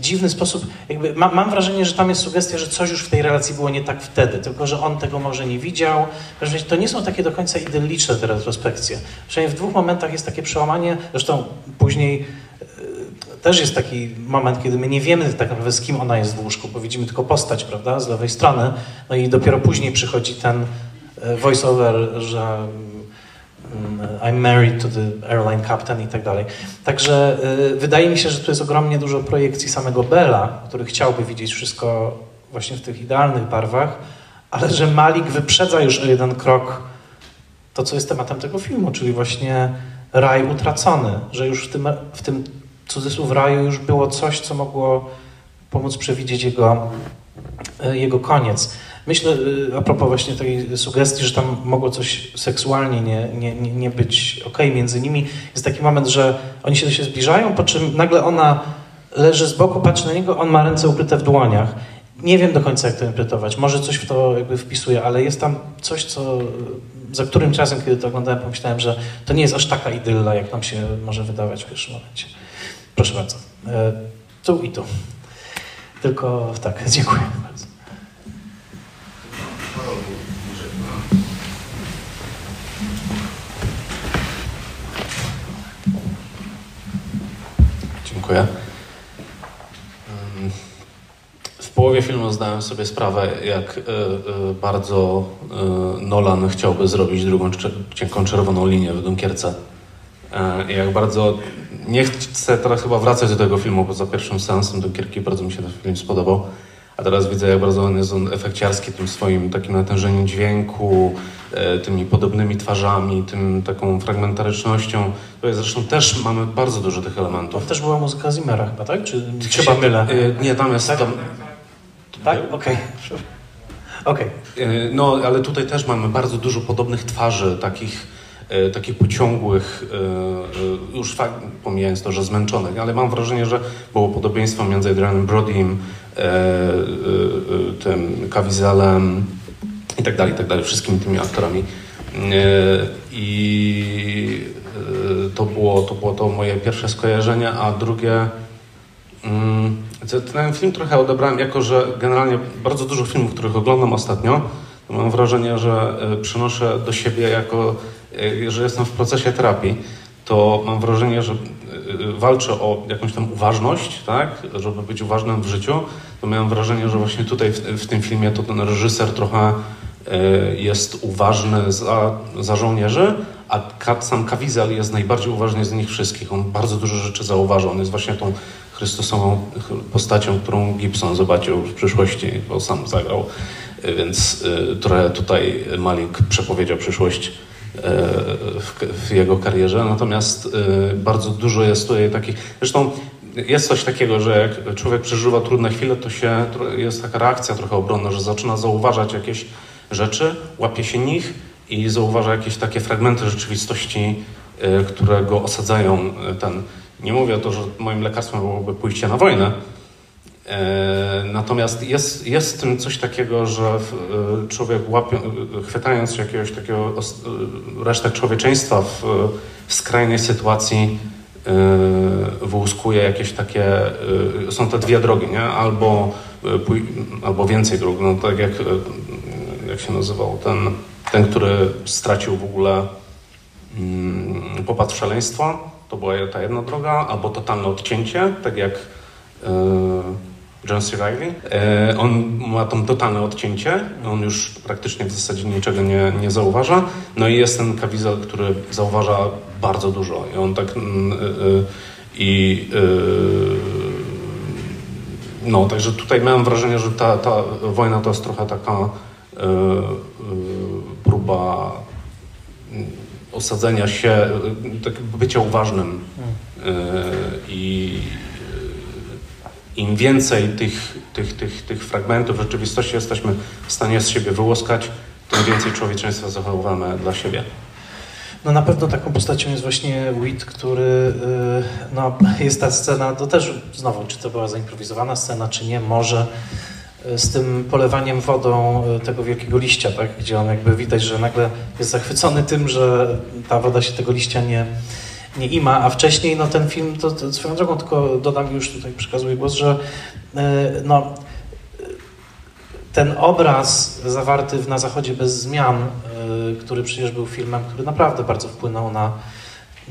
dziwny sposób. Jakby ma, mam wrażenie, że tam jest sugestia, że coś już w tej relacji było nie tak wtedy, tylko że on tego może nie widział. To nie są takie do końca idylliczne te retrospekcje. Przynajmniej w dwóch momentach jest takie przełamanie, zresztą później e, też jest taki moment, kiedy my nie wiemy tak naprawdę z kim ona jest w łóżku, bo widzimy tylko postać, prawda, z lewej strony, no i dopiero później przychodzi ten e, voice-over, że I'm married to the airline captain i tak dalej. Także y, wydaje mi się, że tu jest ogromnie dużo projekcji samego Bella, który chciałby widzieć wszystko właśnie w tych idealnych barwach, ale że Malik wyprzedza już o jeden krok to, co jest tematem tego filmu, czyli właśnie raj utracony, że już w tym, w tym cudzysłów raju już było coś, co mogło pomóc przewidzieć jego, y, jego koniec. Myślę, y, a propos właśnie tej sugestii, że tam mogło coś seksualnie nie, nie, nie być ok między nimi, jest taki moment, że oni się do siebie zbliżają, po czym nagle ona leży z boku, patrzy na niego, on ma ręce ukryte w dłoniach. Nie wiem do końca, jak to interpretować. Może coś w to jakby wpisuje, ale jest tam coś, co za którym czasem, kiedy to oglądałem, pomyślałem, że to nie jest aż taka idylla, jak nam się może wydawać w pierwszym momencie. Proszę bardzo. E, tu i tu. Tylko tak, dziękuję bardzo. Dziękuję. W połowie filmu zdałem sobie sprawę, jak e, e, bardzo e, Nolan chciałby zrobić drugą cienką czerwoną linię w Dunkierce. I jak bardzo nie chcę teraz chyba wracać do tego filmu, bo za pierwszym seansem Dunkierki bardzo mi się ten film spodobał. A teraz widzę, jak bardzo on jest on efekciarski tym swoim takim natężeniem dźwięku, e, tymi podobnymi twarzami, tym taką fragmentarycznością. To zresztą też mamy bardzo dużo tych elementów. To też była muzyka Zimmera chyba, tak? Czy, czy chyba mylę? E, nie, tam jest... Tak? Tam... Tak? Okej. Okay. okay. No, ale tutaj też mamy bardzo dużo podobnych twarzy, takich E, takich pociągłych, e, e, już fakt, pomijając to, że zmęczonych, ale mam wrażenie, że było podobieństwo między Adrianem Brodym, tym Caviezelem i tak dalej, i tak dalej, wszystkimi tymi aktorami. I to było, to było to moje pierwsze skojarzenie, a drugie mm, ten film trochę odebrałem jako, że generalnie bardzo dużo filmów, których oglądam ostatnio, mam wrażenie, że przenoszę do siebie jako E, że jestem w procesie terapii, to mam wrażenie, że e, walczę o jakąś tam uważność, tak, żeby być uważnym w życiu, to miałem wrażenie, że właśnie tutaj w, w tym filmie to ten reżyser trochę jest uważny za, za żołnierzy, a sam Caviezel jest najbardziej uważny z nich wszystkich. On bardzo dużo rzeczy zauważa. On jest właśnie tą Chrystusową postacią, którą Gibson zobaczył w przyszłości, bo sam zagrał. Więc trochę tutaj Malik przepowiedział przyszłość w, jego karierze, natomiast y, bardzo dużo jest tutaj takich, zresztą jest coś takiego, że jak człowiek przeżywa trudne chwile, to się, jest taka reakcja trochę obronna, że zaczyna zauważać jakieś rzeczy, łapie się nich i zauważa jakieś takie fragmenty rzeczywistości, y, które go osadzają. Ten, nie mówię to, że moim lekarstwem byłoby pójście na wojnę, E, natomiast jest, jest w tym coś takiego, że e, człowiek łapie, e, chwytając jakiegoś takiego resztek człowieczeństwa w, w skrajnej sytuacji wyłuskuje jakieś takie, są te dwie drogi, nie? Albo, albo więcej dróg, no tak jak, jak się nazywał ten, ten, który stracił w ogóle mm, popadł w szaleństwo, to była ta jedna droga, albo totalne odcięcie, tak jak John C. Reilly. E, on ma tam totalne odcięcie, on już praktycznie w zasadzie niczego nie, nie zauważa. No i jest ten Caviezel, który zauważa bardzo dużo. I on tak... Mm, y, y, I y, no, także tutaj miałem wrażenie, że ta, ta wojna to jest trochę taka próba osadzenia się, tak bycia uważnym. I im więcej tych, tych, tych, tych fragmentów rzeczywistości jesteśmy w stanie z siebie wyłuskać, tym więcej człowieczeństwa zachowamy dla siebie. No na pewno taką postacią jest właśnie Wit, który, no jest ta scena, to też znowu, czy to była zaimprowizowana scena, czy nie, może z tym polewaniem wodą tego wielkiego liścia, tak? gdzie on jakby widać, że nagle jest zachwycony tym, że ta woda się tego liścia nie, nie ima, a wcześniej no ten film, to, to swoją drogą tylko dodam już tutaj przekazuję głos, że no ten obraz zawarty w Na Zachodzie bez zmian, który przecież był filmem, który naprawdę bardzo wpłynął na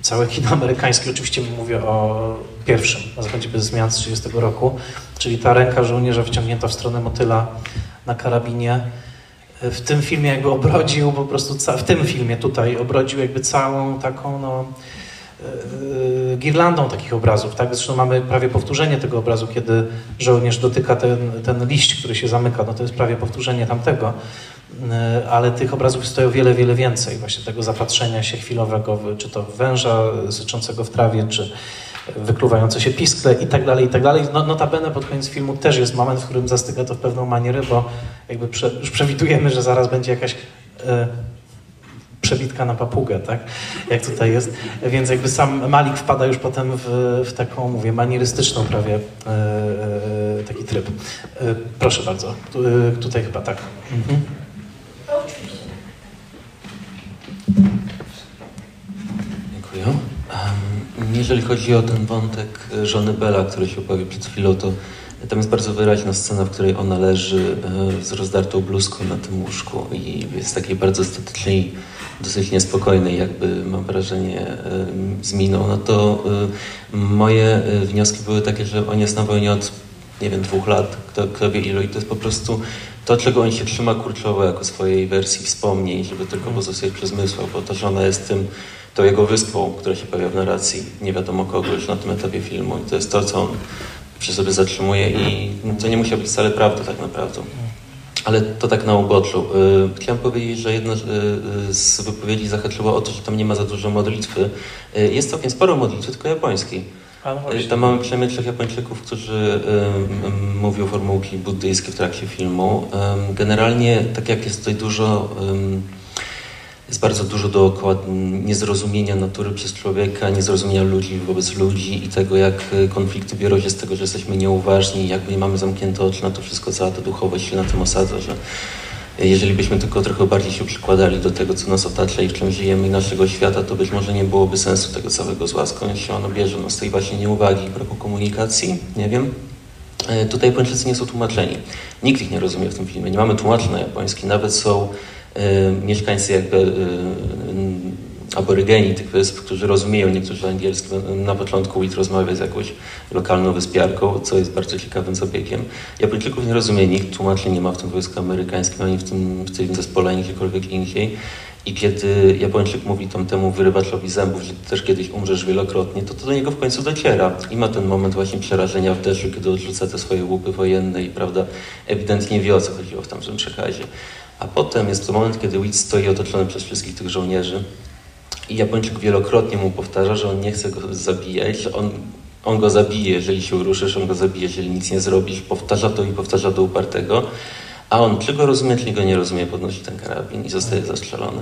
całe kino amerykańskie. Oczywiście mówię o pierwszym, Na Zachodzie bez zmian z 30 roku, czyli ta ręka żołnierza wyciągnięta w stronę motyla na karabinie. W tym filmie jakby obrodził po prostu, w tym filmie tutaj obrodził jakby całą taką no, girlandą takich obrazów. Tak? Zresztą mamy prawie powtórzenie tego obrazu, kiedy żołnierz dotyka ten, ten liść, który się zamyka. No to jest prawie powtórzenie tamtego. Ale tych obrazów jest o wiele, wiele więcej. Właśnie tego zapatrzenia się chwilowego, czy to węża syczącego w trawie, czy wykluwające się piskle i tak dalej, i tak dalej. No, notabene pod koniec filmu też jest moment, w którym zastyga to w pewną manierę, bo jakby prze, już przewidujemy, że zaraz będzie jakaś przebitka na papugę, tak? Jak tutaj jest. Więc jakby sam Malik wpada już potem w, w taką, mówię, manierystyczną prawie e, e, taki tryb. E, proszę bardzo. Tu, tutaj chyba tak. Mhm. Dziękuję. Um, jeżeli chodzi o ten wątek żony Bela, który się pojawił przed chwilą, to tam jest bardzo wyraźna scena, w której ona leży z rozdartą bluzką na tym łóżku i jest takiej bardzo statycznej dosyć niespokojnej, jakby mam wrażenie, z miną, no to moje wnioski były takie, że on jest na wojnie od, nie wiem, dwóch lat, kto, kto wie ilu i to jest po prostu to, czego on się trzyma kurczowo jako swojej wersji wspomnień, żeby tylko pozostać przy zmysłach, bo to, że ona jest tym, tą jego wyspą, która się pojawia w narracji, nie wiadomo kogo już na tym etapie filmu i to jest to, co on przy sobie zatrzymuje i to nie musiał być wcale prawda tak naprawdę. Ale to tak na uboczu. Chciałem powiedzieć, że jedna z wypowiedzi zahaczyła o to, że tam nie ma za dużo modlitwy. Jest całkiem sporo modlitwy, tylko japońskiej. Tam mamy przynajmniej trzech Japończyków, którzy um, mówią formułki buddyjskie w trakcie filmu. Um, generalnie, tak jak jest tutaj dużo, um, jest bardzo dużo dookoła niezrozumienia natury przez człowieka, niezrozumienia ludzi wobec ludzi i tego, jak konflikty biorą się z tego, że jesteśmy nieuważni, jakby nie mamy zamknięte oczy na to wszystko, cała ta duchowość się na tym osadza, że jeżeli byśmy tylko trochę bardziej się przykładali do tego, co nas otacza i w czym żyjemy i naszego świata, to być może nie byłoby sensu tego całego zła, skąd się ono bierze, no z tej właśnie nieuwagi, braku komunikacji, nie wiem. Tutaj Japończycy nie są tłumaczeni. Nikt ich nie rozumie w tym filmie. Nie mamy tłumaczy na japoński. Nawet są mieszkańcy jakby aborygeni tych wysp, którzy rozumieją niektórzy angielski. Na początku Wit rozmawia z jakąś lokalną wyspiarką, co jest bardzo ciekawym zabiegiem. Japończyków nie rozumie nikt, tłumaczy nie ma w tym wojsku amerykańskim, ani w tym, w tym zespole, ani gdziekolwiek indziej. I kiedy Japończyk mówi tam temu wyrywaczowi zębów, że też kiedyś umrzesz wielokrotnie, to to do niego w końcu dociera. I ma ten moment właśnie przerażenia w deszczu, kiedy odrzuca te swoje łupy wojenne i prawda, ewidentnie wie o co chodziło w tamtym przekazie. A potem jest to moment, kiedy Wit stoi otoczony przez wszystkich tych żołnierzy i Japończyk wielokrotnie mu powtarza, że on nie chce go zabijać, że on, on go zabije, jeżeli się uruszysz, on go zabije, jeżeli nic nie zrobisz. Powtarza to i powtarza do upartego. A on, czy go rozumie, czy go nie rozumie, podnosi ten karabin i zostaje zastrzelony.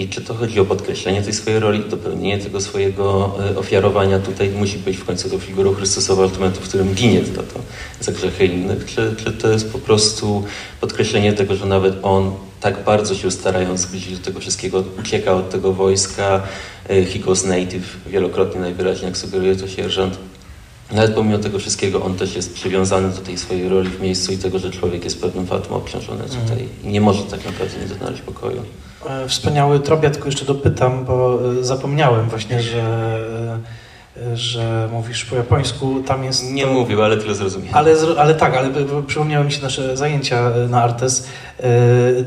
I czy to chodzi o podkreślenie tej swojej roli, dopełnienie tego swojego ofiarowania? Tutaj musi być w końcu tą figurą Chrystusowa ultimatu, w którym ginie za to, za grzechy innych, czy, czy to jest po prostu podkreślenie tego, że nawet on tak bardzo się starając zbliżyć do tego wszystkiego, ucieka od tego wojska, he goes native, wielokrotnie najwyraźniej, jak sugeruje to sierżant. Nawet pomimo tego wszystkiego, on też jest przywiązany do tej swojej roli w miejscu i tego, że człowiek jest pewnym fatum obciążony tutaj. I nie może tak naprawdę nie znaleźć pokoju. Wspaniały Trobia, tylko jeszcze dopytam, bo zapomniałem właśnie, że że mówisz po japońsku, tam jest... Nie to... mówił, ale tyle zrozumiałem. Ale, ale tak, ale przypomniały mi się nasze zajęcia na Artes.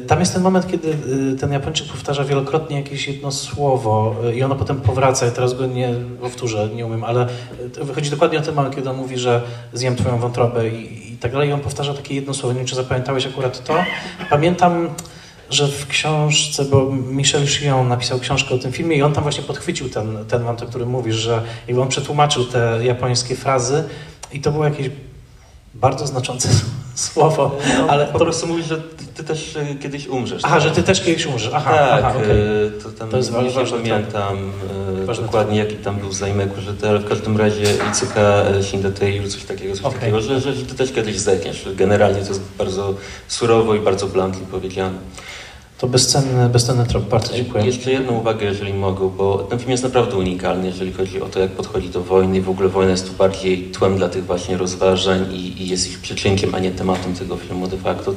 Tam jest ten moment, kiedy ten Japończyk powtarza wielokrotnie jakieś jedno słowo i ono potem powraca. Ja teraz go nie powtórzę, nie umiem, ale wychodzi dokładnie o ten moment, kiedy on mówi, że zjem twoją wątrobę i, i tak dalej. I on powtarza takie jedno słowo. Nie wiem, czy zapamiętałeś akurat to. Pamiętam że w książce, bo Michel Chion napisał książkę o tym filmie i on tam właśnie podchwycił ten, ten wątek, o którym mówisz, że jakby on przetłumaczył te japońskie frazy i to było jakieś bardzo znaczące słowo, No, ale po prostu mówisz, że ty, ty też e, kiedyś umrzesz. Aha, że ty też kiedyś umrzesz. Aha, tak, aha e, to tam To jest nie, ważne, pamiętam Ważne dokładnie jaki tam był zajmek użyty, ale w każdym razie Icyka Shindeteiru, coś takiego, coś Okej. takiego, że, że ty też kiedyś zdechniesz. Generalnie to jest bardzo surowo i bardzo bluntly powiedziane. To bezcenny, bezcenny trop, bardzo dziękuję. Jeszcze jedną uwagę, jeżeli mogę, bo ten film jest naprawdę unikalny, jeżeli chodzi o to, jak podchodzi do wojny. W ogóle wojna jest tu bardziej tłem dla tych właśnie rozważań i, i jest ich przyczynkiem, a nie tematem tego filmu de facto.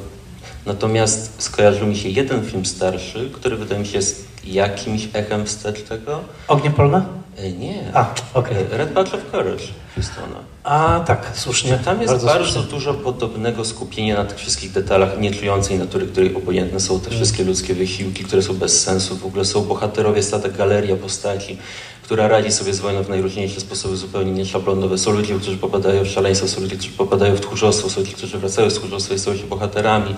Natomiast skojarzył mi się jeden film starszy, który wydaje mi się jest jakimś echem wstecz tego. Ognie polne? E, Nie. A, okej. E, Red Badge of Courage Houstona. A, tak, słusznie. Tam jest bardzo, słusznie. dużo podobnego skupienia na tych wszystkich detalach nieczującej natury, której obojętne są te wszystkie ludzkie wysiłki, które są bez sensu. W ogóle są bohaterowie, statek, galeria postaci, która radzi sobie z wojną w najróżniejsze sposoby zupełnie nieszablonowe. Są ludzie, którzy popadają w szaleństwo, są ludzie, którzy popadają w tchórzostwo, są ludzie, którzy wracają z tchórzostwa i stają się bohaterami.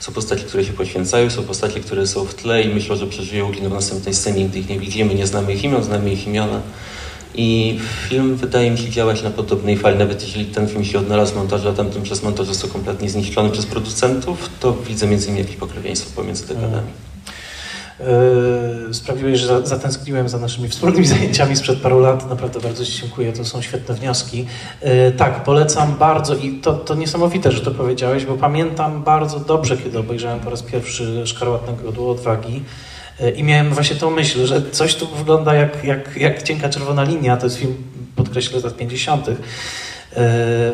Są postaci, które się poświęcają, są postaci, które są w tle i myślą, że przeżyją ugin w następnej scenie, gdy ich nie widzimy, nie znamy ich imion, znamy ich imiona. I film wydaje mi się działać na podobnej fali. Nawet jeżeli ten film się odnalazł w montażu, a tamten przez montaż został kompletnie zniszczony przez producentów, to widzę między innymi jakieś pokrewieństwo pomiędzy dekadami. Yy, sprawiłeś, że za- zatęskniłem za naszymi wspólnymi zajęciami sprzed paru lat. Naprawdę bardzo Ci dziękuję, to są świetne wnioski. Yy, tak, polecam bardzo i to, to niesamowite, że to powiedziałeś, bo pamiętam bardzo dobrze, kiedy obejrzałem po raz pierwszy Szkarłatnego Godło Odwagi yy, i miałem właśnie tą myśl, że coś tu wygląda jak, jak, jak Cienka Czerwona Linia, to jest film, podkreślę, z lat 50 e,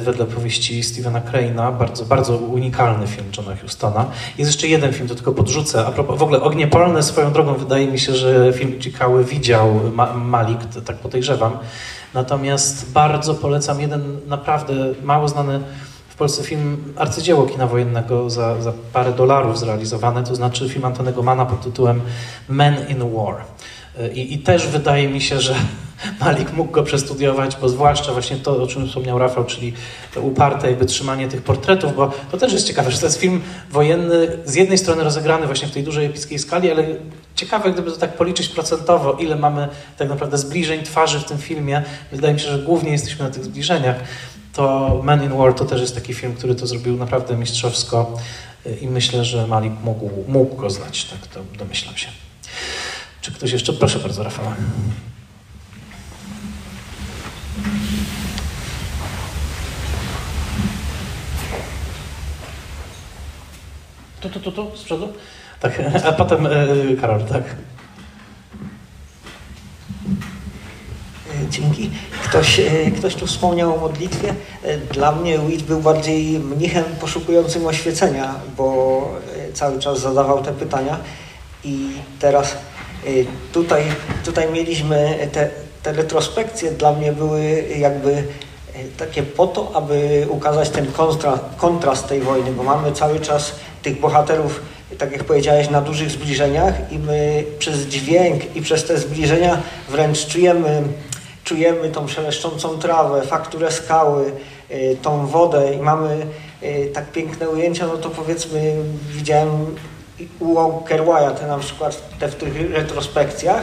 wedle powieści Stephena Crane'a, bardzo, bardzo unikalny film Johna Hustona. Jest jeszcze jeden film, to tylko podrzucę. A propos, w ogóle Ognie Polne swoją drogą wydaje mi się, że film Cikały widział Ma Malik, tak podejrzewam. Natomiast bardzo polecam jeden naprawdę mało znany w Polsce film arcydzieło kina wojennego za, za parę dolarów zrealizowane, to znaczy film Antonego Mana pod tytułem Men in War. I, I też wydaje mi się, że Malik mógł go przestudiować, bo zwłaszcza właśnie to, o czym wspomniał Rafał, czyli to uparte jakby tych portretów, bo to też jest ciekawe, że to jest film wojenny, z jednej strony rozegrany właśnie w tej dużej epickiej skali, ale ciekawe, gdyby to tak policzyć procentowo, ile mamy tak naprawdę zbliżeń twarzy w tym filmie. Wydaje mi się, że głównie jesteśmy na tych zbliżeniach. To Man in War to też jest taki film, który to zrobił naprawdę mistrzowsko i myślę, że Malik mógł, mógł go znać, tak to domyślam się. Czy ktoś jeszcze? Proszę bardzo, Rafała. Tu, tu, tu, tu, z przodu? Tak, a potem e, Karol, tak. Dzięki. Ktoś, e, ktoś tu wspomniał o modlitwie. E, Dla mnie Witt był bardziej mnichem poszukującym oświecenia, bo e, cały czas zadawał te pytania. I teraz e, tutaj, tutaj mieliśmy te, te retrospekcje dla mnie były jakby e, takie po to, aby ukazać ten kontra, kontrast tej wojny, bo mamy cały czas tych bohaterów, tak jak powiedziałeś, na dużych zbliżeniach i my przez dźwięk i przez te zbliżenia wręcz czujemy, czujemy tą szeleszczącą trawę, fakturę skały, y, tą wodę i mamy y, tak piękne ujęcia, no to powiedzmy widziałem u Walker te na przykład te w tych retrospekcjach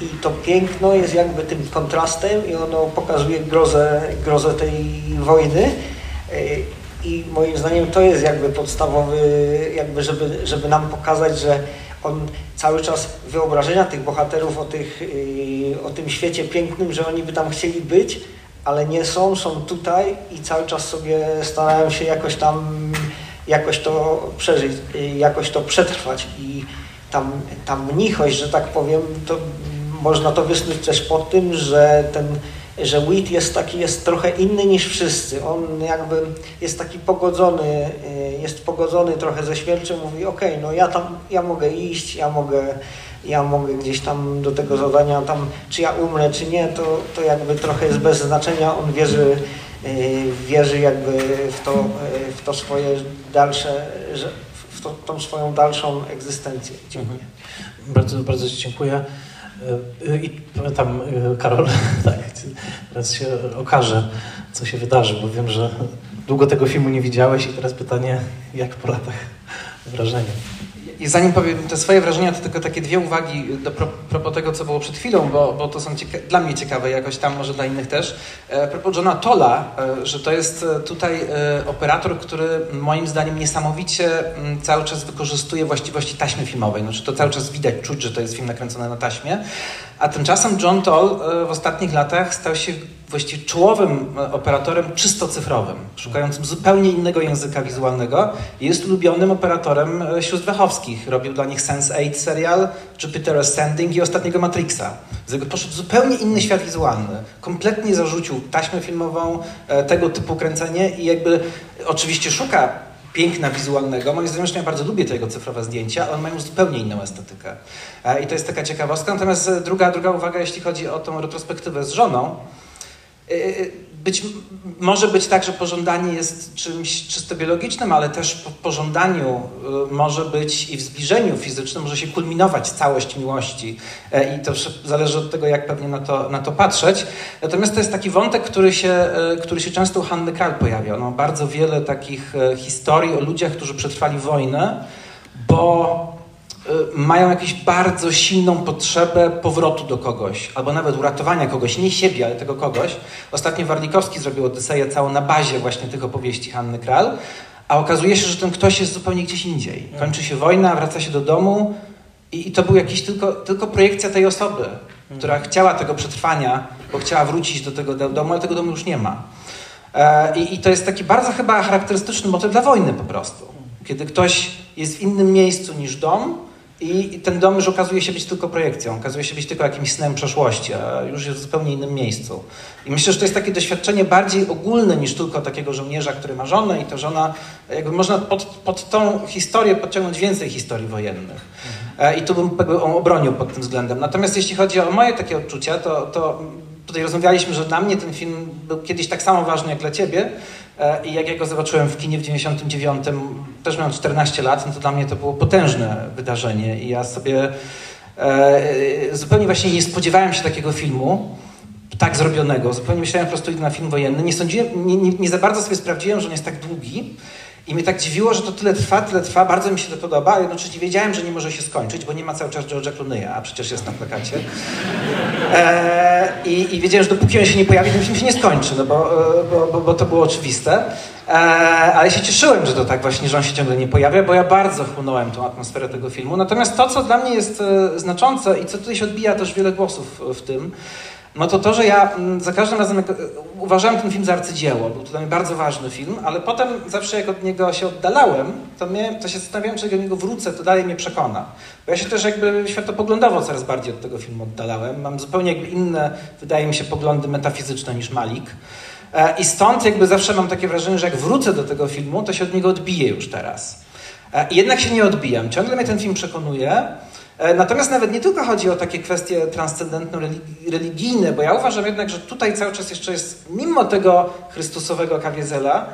i to piękno jest jakby tym kontrastem i ono pokazuje grozę, grozę tej wojny. I moim zdaniem to jest jakby podstawowy, jakby żeby, żeby nam pokazać, że on cały czas wyobrażenia tych bohaterów o, tych, yy, o tym świecie pięknym, że oni by tam chcieli być, ale nie są, są tutaj i cały czas sobie starają się jakoś tam jakoś to przeżyć, yy, jakoś to przetrwać. I tam, ta mnichość, że tak powiem, to można to wysnuć też po tym, że ten że Wheat jest taki, jest trochę inny niż wszyscy. On jakby jest taki pogodzony, y, jest pogodzony trochę ze śmiercią, mówi okej, no ja tam, ja mogę iść, ja mogę, ja mogę gdzieś tam do tego zadania, tam czy ja umrę, czy nie, to, to jakby trochę jest bez znaczenia. On wierzy, y, wierzy jakby w to, y, w to swoje dalsze, w to, tą swoją dalszą egzystencję. Dziękuję. Bardzo, bardzo Ci dziękuję. Y, I tam Karol, tak, teraz się okaże, co się wydarzy, bo wiem, że długo tego filmu nie widziałeś i teraz pytanie, jak po latach wrażenie? I zanim powiem te swoje wrażenia, to tylko takie dwie uwagi do pro, propos tego, co było przed chwilą, bo, bo to są cieka- dla mnie ciekawe, jakoś tam może dla innych też. E, propos Johna Tolla, e, że to jest e, tutaj e, operator, który moim zdaniem niesamowicie m, cały czas wykorzystuje właściwości taśmy filmowej. Znaczy to cały czas widać, czuć, że to jest film nakręcony na taśmie. A tymczasem John Toll e, w ostatnich latach stał się właściwie czołowym e, operatorem czysto cyfrowym, szukającym zupełnie innego języka wizualnego jest ulubionym operatorem e, sióstr Wachowskich. Robił dla nich Sense8 serial, Jupiter Ascending i ostatniego Matrixa. Z jego poszedł zupełnie inny świat wizualny. Kompletnie zarzucił taśmę filmową, e, tego typu kręcenie i jakby oczywiście szuka piękna wizualnego. Moim zdaniem, ja bardzo lubię te jego cyfrowe zdjęcia, ale one mają zupełnie inną estetykę. I to jest taka ciekawostka. Natomiast druga, druga uwaga, jeśli chodzi o tą retrospektywę z żoną, być, może być tak, że pożądanie jest czymś czysto biologicznym, ale też po pożądaniu y, może być i w zbliżeniu fizycznym może się kulminować całość miłości. E, I to zależy od tego, jak pewnie na to, na to patrzeć. Natomiast to jest taki wątek, który się, y, który się często u Hanny Kral pojawia. No, bardzo wiele takich historii o ludziach, którzy przetrwali wojnę, bo y, mają jakąś bardzo silną potrzebę powrotu do kogoś, albo nawet uratowania kogoś, nie siebie, ale tego kogoś. Ostatnio Warlikowski zrobił Odyseję całą na bazie właśnie tych opowieści Hanny Kral, a okazuje się, że ten ktoś jest zupełnie gdzieś indziej. Kończy się wojna, wraca się do domu i, i to był jakiś tylko, tylko projekcja tej osoby, która chciała tego przetrwania, bo chciała wrócić do tego do- domu, ale tego domu już nie ma. E, I, I to jest taki bardzo chyba charakterystyczny motyw dla wojny po prostu. Kiedy ktoś jest w innym miejscu niż dom i ten dom już okazuje się być tylko projekcją, okazuje się być tylko jakimś snem przeszłości, a już jest w zupełnie innym miejscu. I myślę, że to jest takie doświadczenie bardziej ogólne niż tylko takiego żołnierza, który ma żonę i to żona, jakby można pod, pod tą historię podciągnąć więcej historii wojennych. E, I tu bym jakby obronił pod tym względem. Natomiast jeśli chodzi o moje takie odczucia, to, to tutaj rozmawialiśmy, że dla mnie ten film był kiedyś tak samo ważny jak dla ciebie. E, I jak ja go zobaczyłem w kinie w 99, też miałem 14 lat, no to dla mnie to było potężne wydarzenie. I ja sobie e, zupełnie właśnie nie spodziewałem się takiego filmu, tak zrobionego. Zupełnie myślałem po prostu idę na film wojenny. Nie sądziłem, nie, nie, nie za bardzo sobie sprawdziłem, że on jest tak długi. I mnie tak dziwiło, że to tyle trwa, tyle trwa. Bardzo mi się to podoba, ale jednocześnie wiedziałem, że nie może się skończyć, bo nie ma cały czas George'a Clooney'a, a przecież jest na plakacie. E, i, I wiedziałem, że dopóki on się nie pojawi, ten film się nie skończy, no bo, e, bo, bo, bo to było oczywiste. E, ale się cieszyłem, że to tak właśnie, że on się ciągle nie pojawia, bo ja bardzo chłonąłem tą atmosferę tego filmu. Natomiast to, co dla mnie jest znaczące i co tutaj się odbija też wiele głosów w tym, no to to, że ja mm, za każdym razem e, uważałem ten film za arcydzieło. Był to dla mnie bardzo ważny film, ale potem zawsze jak od niego się oddalałem, to, mnie, to się zastanawiałem, czy jak do niego wrócę, to dalej mnie przekona. Bo ja się też jakby światopoglądowo coraz bardziej od tego filmu oddalałem. Mam zupełnie jakby inne, wydaje mi się, poglądy metafizyczne niż Malik. E, I stąd jakby zawsze mam takie wrażenie, że jak wrócę do tego filmu, to się od niego odbiję już teraz. E, I jednak się nie odbijam. Ciągle mnie ten film przekonuje. E, Natomiast nawet nie tylko chodzi o takie kwestie transcendentno-religijne, bo ja uważam jednak, że tutaj cały czas jeszcze jest, mimo tego Chrystusowego kawiezela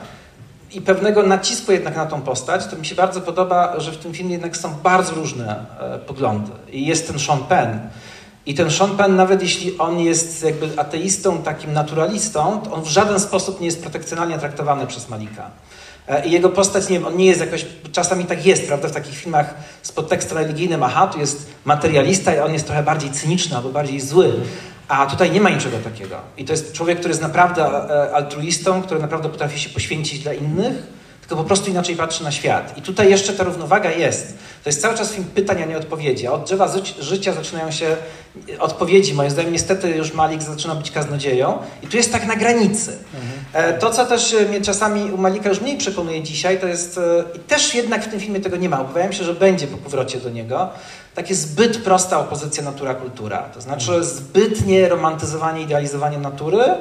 i pewnego nacisku jednak na tą postać, to mi się bardzo podoba, że w tym filmie jednak są bardzo różne e, poglądy. I jest ten Sean Penn. I ten Sean Penn, nawet jeśli on jest jakby ateistą, takim naturalistą, to on w żaden sposób nie jest protekcjonalnie traktowany przez Malika. E, I jego postać, nie on nie jest jakoś, czasami tak jest, prawda, w takich filmach z podtekstem religijnym, aha, tu jest materialista i on jest trochę bardziej cyniczny albo bardziej zły, a tutaj nie ma niczego takiego. I to jest człowiek, który jest naprawdę e, altruistą, który naprawdę potrafi się poświęcić dla innych, tylko po prostu inaczej patrzy na świat. I tutaj jeszcze ta równowaga jest. To jest cały czas film pytań, a nie odpowiedzi. A od drzewa życia zaczynają się odpowiedzi. Moim zdaniem niestety już Malik zaczyna być kaznodzieją. I tu jest tak na granicy. E, To, co też e, mnie czasami u Malika już mniej przekonuje dzisiaj, to jest, e, i też jednak w tym filmie tego nie ma, obawiałem się, że będzie po powrocie do niego, takie zbyt prosta opozycja natura-kultura. To znaczy zbytnie romantyzowanie, idealizowanie natury, E,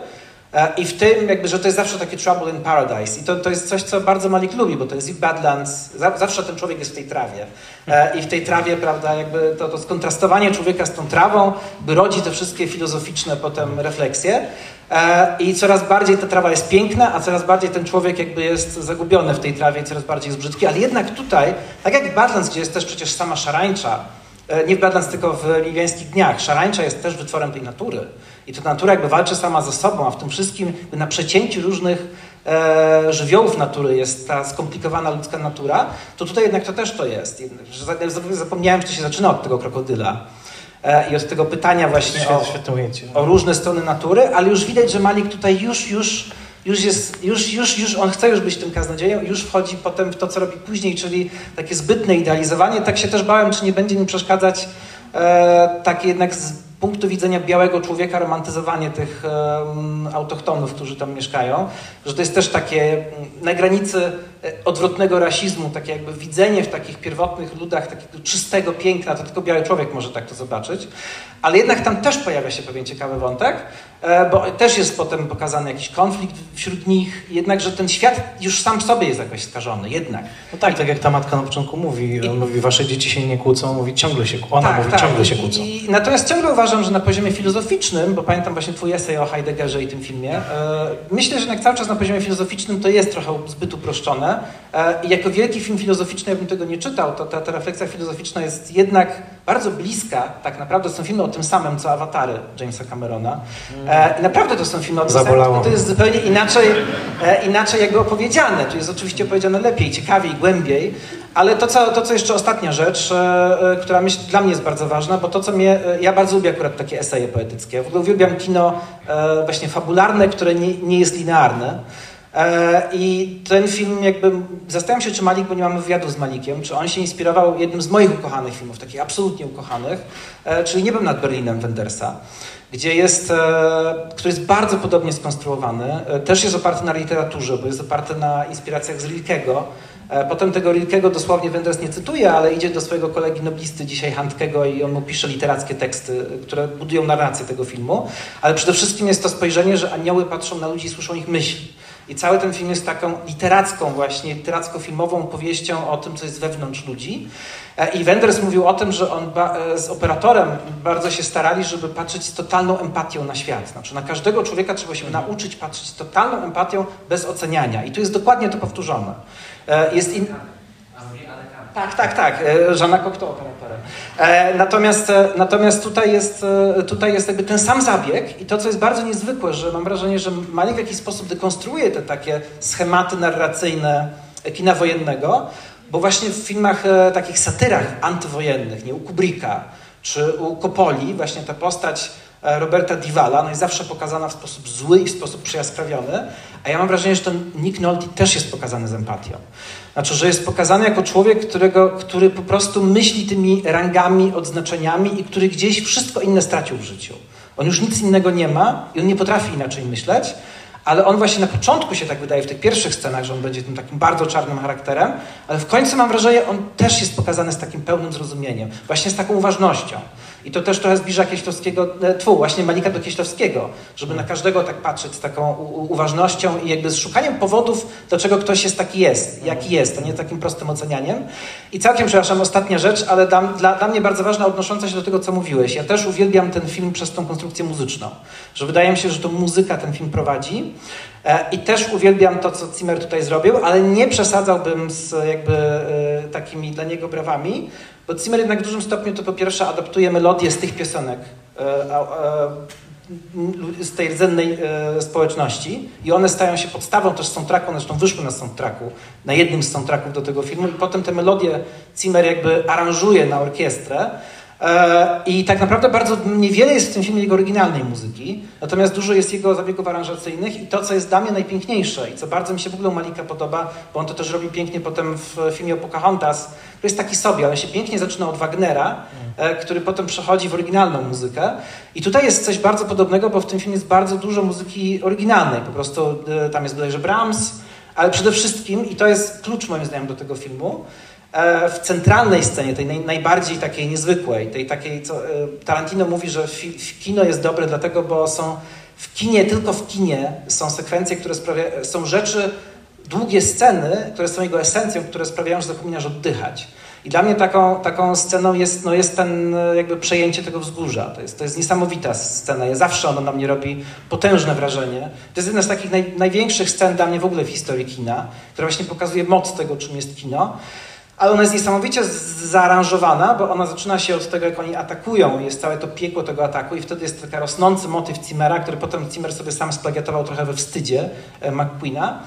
I w tym jakby, że to jest zawsze takie trouble in paradise. I to, to jest coś, co bardzo Malik lubi, bo to jest i Badlands, za, zawsze ten człowiek jest w tej trawie. E, I w tej trawie, prawda, jakby to, to skontrastowanie człowieka z tą trawą, by rodzi te wszystkie filozoficzne potem refleksje. E, I coraz bardziej ta trawa jest piękna, a coraz bardziej ten człowiek jakby jest zagubiony w tej trawie i coraz bardziej jest brzydki. Ale jednak tutaj, tak jak w Badlands, gdzie jest też przecież sama szarańcza, E, nie w Badlands, tylko w Liwiańskich Dniach. Szarańcza jest też wytworem tej natury. I to natura jakby walczy sama ze sobą, a w tym wszystkim na przecięciu różnych e, żywiołów natury jest ta skomplikowana ludzka natura, to tutaj jednak to też to jest. Zapomniałem, że to się zaczyna od tego krokodyla e, i od tego pytania właśnie o, o różne strony natury, ale już widać, że Malik tutaj już, już już jest, już, już, już on chce już być tym kaznodzieją już wchodzi potem w to, co robi później, czyli takie zbytne idealizowanie. Tak się też bałem, czy nie będzie mi przeszkadzać e, takie jednak z punktu widzenia białego człowieka romantyzowanie tych autochtonów, którzy tam mieszkają, że to jest też takie mm, na granicy e, odwrotnego rasizmu, takie jakby widzenie w takich pierwotnych ludach takiego czystego piękna, to tylko biały człowiek może tak to zobaczyć, ale jednak tam też pojawia się pewien ciekawy wątek, E, bo też jest potem pokazany jakiś konflikt wśród nich, jednakże ten świat już sam w sobie jest jakoś skażony, jednak. No tak, tak jak ta matka na początku mówi, I... mówi, wasze dzieci się nie kłócą, mówi ciągle się, ona tak, mówi tak. ciągle się kłócą. I, I, natomiast ciągle uważam, że na poziomie filozoficznym, bo pamiętam właśnie twój esej o Heideggerze i tym filmie, e, myślę, że jednak cały czas na poziomie filozoficznym to jest trochę zbyt uproszczone e, i jako wielki film filozoficzny, jakbym tego nie czytał, to ta, ta refleksja filozoficzna jest jednak bardzo bliska, tak naprawdę są filmy o tym samym, co Awatary Jamesa Camerona. E, I naprawdę to są filmy o tym samym, to jest zupełnie inaczej, e, inaczej jakby opowiedziane. Tu jest oczywiście opowiedziane lepiej, ciekawiej, głębiej, ale to co, to, co jeszcze ostatnia rzecz, e, która myśl, dla mnie jest bardzo ważna, bo to, co mnie, ja bardzo lubię akurat takie eseje poetyckie. W ogóle uwielbiam kino właśnie fabularne, które nie, nie jest linearne. E, I ten film jakby, zastanawiam się, czy Malik, bo nie mamy wywiadu z Malikiem, czy on się inspirował jednym z moich ukochanych filmów, takich absolutnie ukochanych, e, czyli Niebem nad Berlinem Wendersa, gdzie jest, e, który jest bardzo podobnie skonstruowany, też jest oparty na literaturze, bo jest oparty na inspiracjach z Rilkego. Potem tego Rilkego dosłownie Wenders nie cytuje, ale idzie do swojego kolegi noblisty, dzisiaj Handkego i on mu pisze literackie teksty, które budują narrację tego filmu. Ale przede wszystkim jest to spojrzenie, że anioły patrzą na ludzi i słyszą ich myśli. I cały ten film jest taką literacką właśnie, literacko-filmową powieścią o tym, co jest wewnątrz ludzi. E, I Wenders mówił o tym, że on e, z operatorem bardzo się starali, żeby patrzeć z totalną empatią na świat. Znaczy na każdego człowieka trzeba się nauczyć patrzeć z totalną empatią bez oceniania. I tu jest dokładnie to powtórzone. E, jest in... Tak, tak, tak. Żana Cocteau operatorem. Natomiast, natomiast tutaj, jest, tutaj jest jakby ten sam zabieg i to, co jest bardzo niezwykłe, że mam wrażenie, że Malik w jakiś sposób dekonstruuje te takie schematy narracyjne kina wojennego, bo właśnie w filmach, takich satyrach antywojennych, nie u Kubricka czy u Coppoli, właśnie ta postać Roberta Divala no jest zawsze pokazana w sposób zły i w sposób przejaskrawiony, a ja mam wrażenie, że ten Nick Nolte też jest pokazany z empatią. Znaczy, że jest pokazany jako człowiek, którego, który po prostu myśli tymi rangami, odznaczeniami i który gdzieś wszystko inne stracił w życiu. On już nic innego nie ma i on nie potrafi inaczej myśleć, ale on właśnie na początku się tak wydaje w tych pierwszych scenach, że on będzie tym takim bardzo czarnym charakterem, ale w końcu mam wrażenie, on też jest pokazany z takim pełnym zrozumieniem, właśnie z taką uważnością. I to też trochę zbliża Kieślowskiego, e, tfu, właśnie Malika do Kieślowskiego, żeby na każdego tak patrzeć z taką uważnością i jakby z szukaniem powodów, dlaczego ktoś jest taki jest, jaki jest, a nie takim prostym ocenianiem. I całkiem, przepraszam, ostatnia rzecz, ale dla, dla, dla mnie bardzo ważna, odnosząca się do tego, co mówiłeś. Ja też uwielbiam ten film przez tą konstrukcję muzyczną, że wydaje mi się, że to muzyka ten film prowadzi. E, I też uwielbiam to, co Zimmer tutaj zrobił, ale nie przesadzałbym z jakby e, takimi dla niego brawami, bo Zimmer jednak w dużym stopniu to po pierwsze adaptuje melodię z tych piosenek e, z tej rdzennej społeczności. I one stają się podstawą też soundtracku, one zresztą wyszły na soundtracku, na jednym z soundtracków do tego filmu. I potem te melodie Zimmer jakby aranżuje na orkiestrę, E, I tak naprawdę bardzo niewiele jest w tym filmie jego oryginalnej muzyki, natomiast dużo jest jego zabiegów aranżacyjnych i to, co jest dla mnie najpiękniejsze i co bardzo mi się w ogóle u Malika podoba, bo on to też robi pięknie potem w filmie o Pocahontas, który jest taki sobie, ale się pięknie zaczyna od Wagnera, e, który potem przechodzi w oryginalną muzykę. I tutaj jest coś bardzo podobnego, bo w tym filmie jest bardzo dużo muzyki oryginalnej. Po prostu e, tam jest bodajże Brahms, ale przede wszystkim, i to jest klucz moim zdaniem do tego filmu, E, w centralnej scenie, tej naj, najbardziej takiej niezwykłej, tej takiej, co e, Tarantino mówi, że kino jest dobre dlatego, bo są w kinie, tylko w kinie są sekwencje, które sprawiają, są rzeczy, długie sceny, które są jego esencją, które sprawiają, że zapominasz oddychać. I dla mnie taką, taką sceną jest, no jest ten jakby przejęcie tego wzgórza. To jest, to jest niesamowita scena. Ja zawsze ona na mnie robi potężne wrażenie. To jest jedna z takich naj, największych scen dla mnie w ogóle w historii kina, która właśnie pokazuje moc tego, czym jest kino. Ale ona jest niesamowicie zaaranżowana, bo ona zaczyna się od tego, jak oni atakują, jest całe to piekło tego ataku i wtedy jest taki rosnący motyw Zimmera, który potem Zimmer sobie sam splagiatował trochę we wstydzie e, McQueena.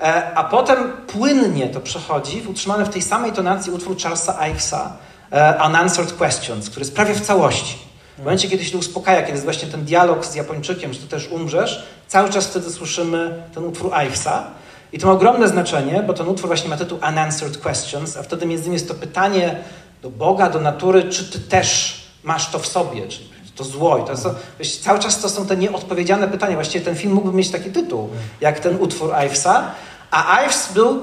E, a potem płynnie to przechodzi w utrzymany w tej samej tonacji utwór Charlesa Ivesa e, Unanswered Questions, który jest prawie w całości. W momencie, kiedy się uspokaja, kiedy jest właśnie ten dialog z Japończykiem, że ty też umrzesz, cały czas wtedy słyszymy ten utwór Ivesa. I to ma ogromne znaczenie, bo ten utwór właśnie ma tytuł Unanswered Questions, a wtedy między innymi jest to pytanie do Boga, do natury, czy ty też masz to w sobie, czy to zło. I to jest, cały czas to są te nieodpowiedziane pytania. Właściwie ten film mógłby mieć taki tytuł, jak ten utwór Ivesa. A Ives był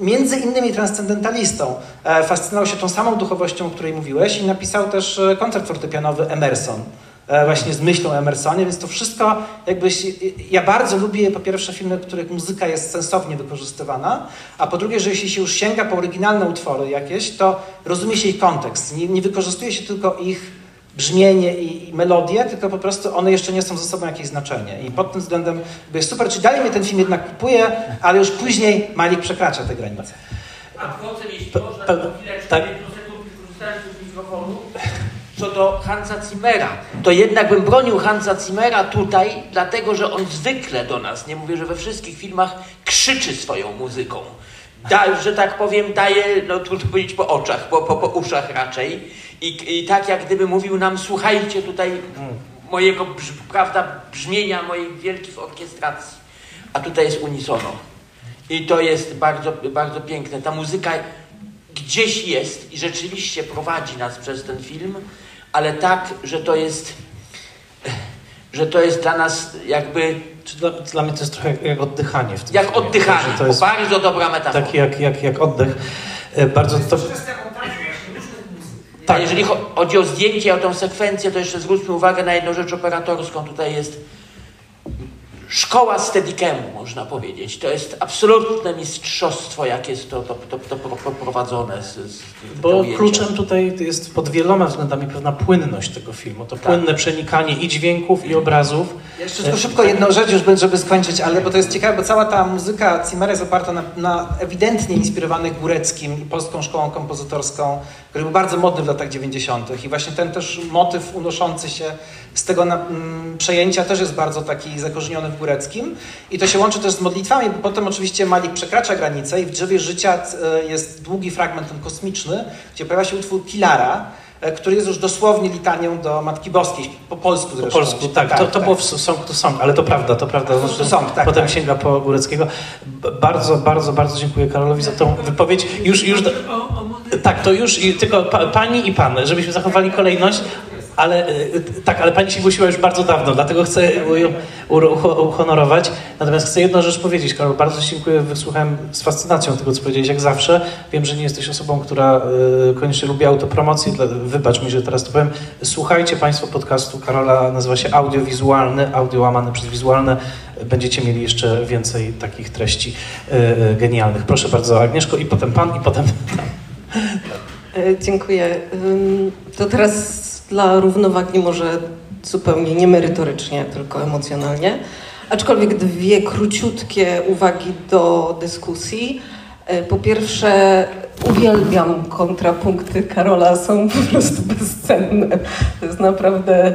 między innymi transcendentalistą. E, fascynował się tą samą duchowością, o której mówiłeś i napisał też e, koncert fortepianowy Emerson. E, właśnie z myślą o Emersonie, więc to wszystko jakbyś... Ja bardzo lubię po pierwsze filmy, w których muzyka jest sensownie wykorzystywana, a po drugie, że jeśli się już sięga po oryginalne utwory jakieś, to rozumie się ich kontekst. Nie, nie wykorzystuje się tylko ich brzmienie i, i melodię, tylko po prostu one jeszcze nie są ze sobą jakieś znaczenie. I pod tym względem jest super. Czy dalej mnie ten film jednak kupuje, ale już później Malik przekracza te granice. A wchodzę, jeśli można, tak. sekund z mikrofonu. Co do Hansa Zimmera, to jednak bym bronił Hansa Zimmera tutaj, dlatego że on zwykle do nas, nie mówię, że we wszystkich filmach, krzyczy swoją muzyką. Da, że tak powiem, daje, no trudno powiedzieć po oczach, po, po, po uszach raczej i, I tak jak gdyby mówił nam, słuchajcie tutaj mojego prawda, brzmienia, moich wielkich orkiestracji. A tutaj jest unisono. I to jest bardzo, bardzo piękne. Ta muzyka gdzieś jest i rzeczywiście prowadzi nas przez ten film, ale tak, że to jest, że to jest dla nas jakby... Dla, dla mnie to jest trochę jak oddychanie w tym Jak filmie. oddychanie, to jest bardzo dobra metafora. Tak jak, jak, jak oddech. E, bardzo to... Tak. A jeżeli chodzi o zdjęcie, o tę sekwencję, to jeszcze zwróćmy uwagę na jedną rzecz operatorską. Tutaj jest szkoła steadicam, można powiedzieć. To jest absolutne mistrzostwo, jak jest to, to, to, to prowadzone. Z, z Bo kluczem tutaj jest pod wieloma względami pewna płynność tego filmu. To tak. płynne przenikanie i dźwięków, i obrazów. jeszcze tylko szybko jedną rzecz już, żeby skończyć, ale bo to jest ciekawe, bo cała ta muzyka Cimmera jest oparta na, na ewidentnie inspirowanych Góreckim i Polską Szkołą Kompozytorską, który był bardzo modny w latach 90. I właśnie ten też motyw unoszący się z tego na, mm, przejęcia też jest bardzo taki zakorzeniony w Góreckim. I to się łączy też z modlitwami, bo potem oczywiście Malik przekracza granicę i w Drzewie Życia e, jest długi fragment ten kosmiczny, gdzie pojawia się utwór Kilara, e, który jest już dosłownie litanią do Matki Boskiej, po polsku zresztą. Po polsku, tak, tak, to, to tak. było w Song to Song, ale to prawda, to prawda. To song, tak, potem tak. sięga po Góreckiego. Bardzo, bardzo, bardzo dziękuję Karolowi za tą wypowiedź. Już, już, tak, to już, tylko pa, pani i pan, żebyśmy zachowali kolejność, ale y, tak, ale pani się głosiła już bardzo dawno, dlatego chcę ją uhonorować. Natomiast chcę jedną rzecz powiedzieć, Karol. Bardzo dziękuję, wysłuchałem z fascynacją tego, co powiedziałeś, jak zawsze. Wiem, że nie jesteś osobą, która y, koniecznie lubi autopromocję, wybacz mi, że teraz to powiem. Słuchajcie Państwo podcastu Karola, nazywa się Audiowizualny, audio łamane przez wizualne. Będziecie mieli jeszcze więcej takich treści y, genialnych. Proszę bardzo, Agnieszko, i potem Pan, i potem... E, dziękuję. To teraz dla równowagi może zupełnie nie merytorycznie, tylko emocjonalnie. Aczkolwiek dwie króciutkie uwagi do dyskusji. E, po pierwsze, uwielbiam kontrapunkty Karola, są po prostu bezcenne. To jest naprawdę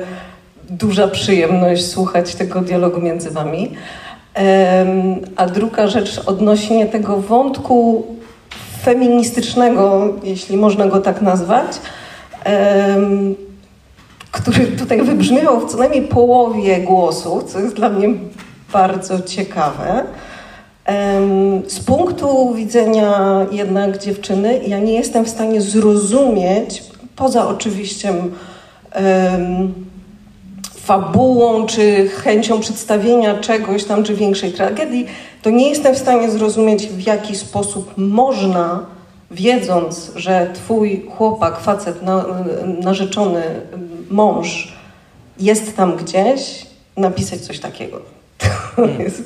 duża przyjemność słuchać tego dialogu między wami. A druga rzecz odnośnie tego wątku feministycznego, jeśli można go tak nazwać który tutaj wybrzmiewał w co najmniej połowie głosu, co jest dla mnie bardzo ciekawe. Z punktu widzenia jednak dziewczyny, ja nie jestem w stanie zrozumieć, poza oczywiście fabułą czy chęcią przedstawienia czegoś tam, czy większej tragedii, to nie jestem w stanie zrozumieć, w jaki sposób można wiedząc, że twój chłopak, facet, na, narzeczony, mąż jest tam gdzieś, napisać coś takiego. To hmm. jest,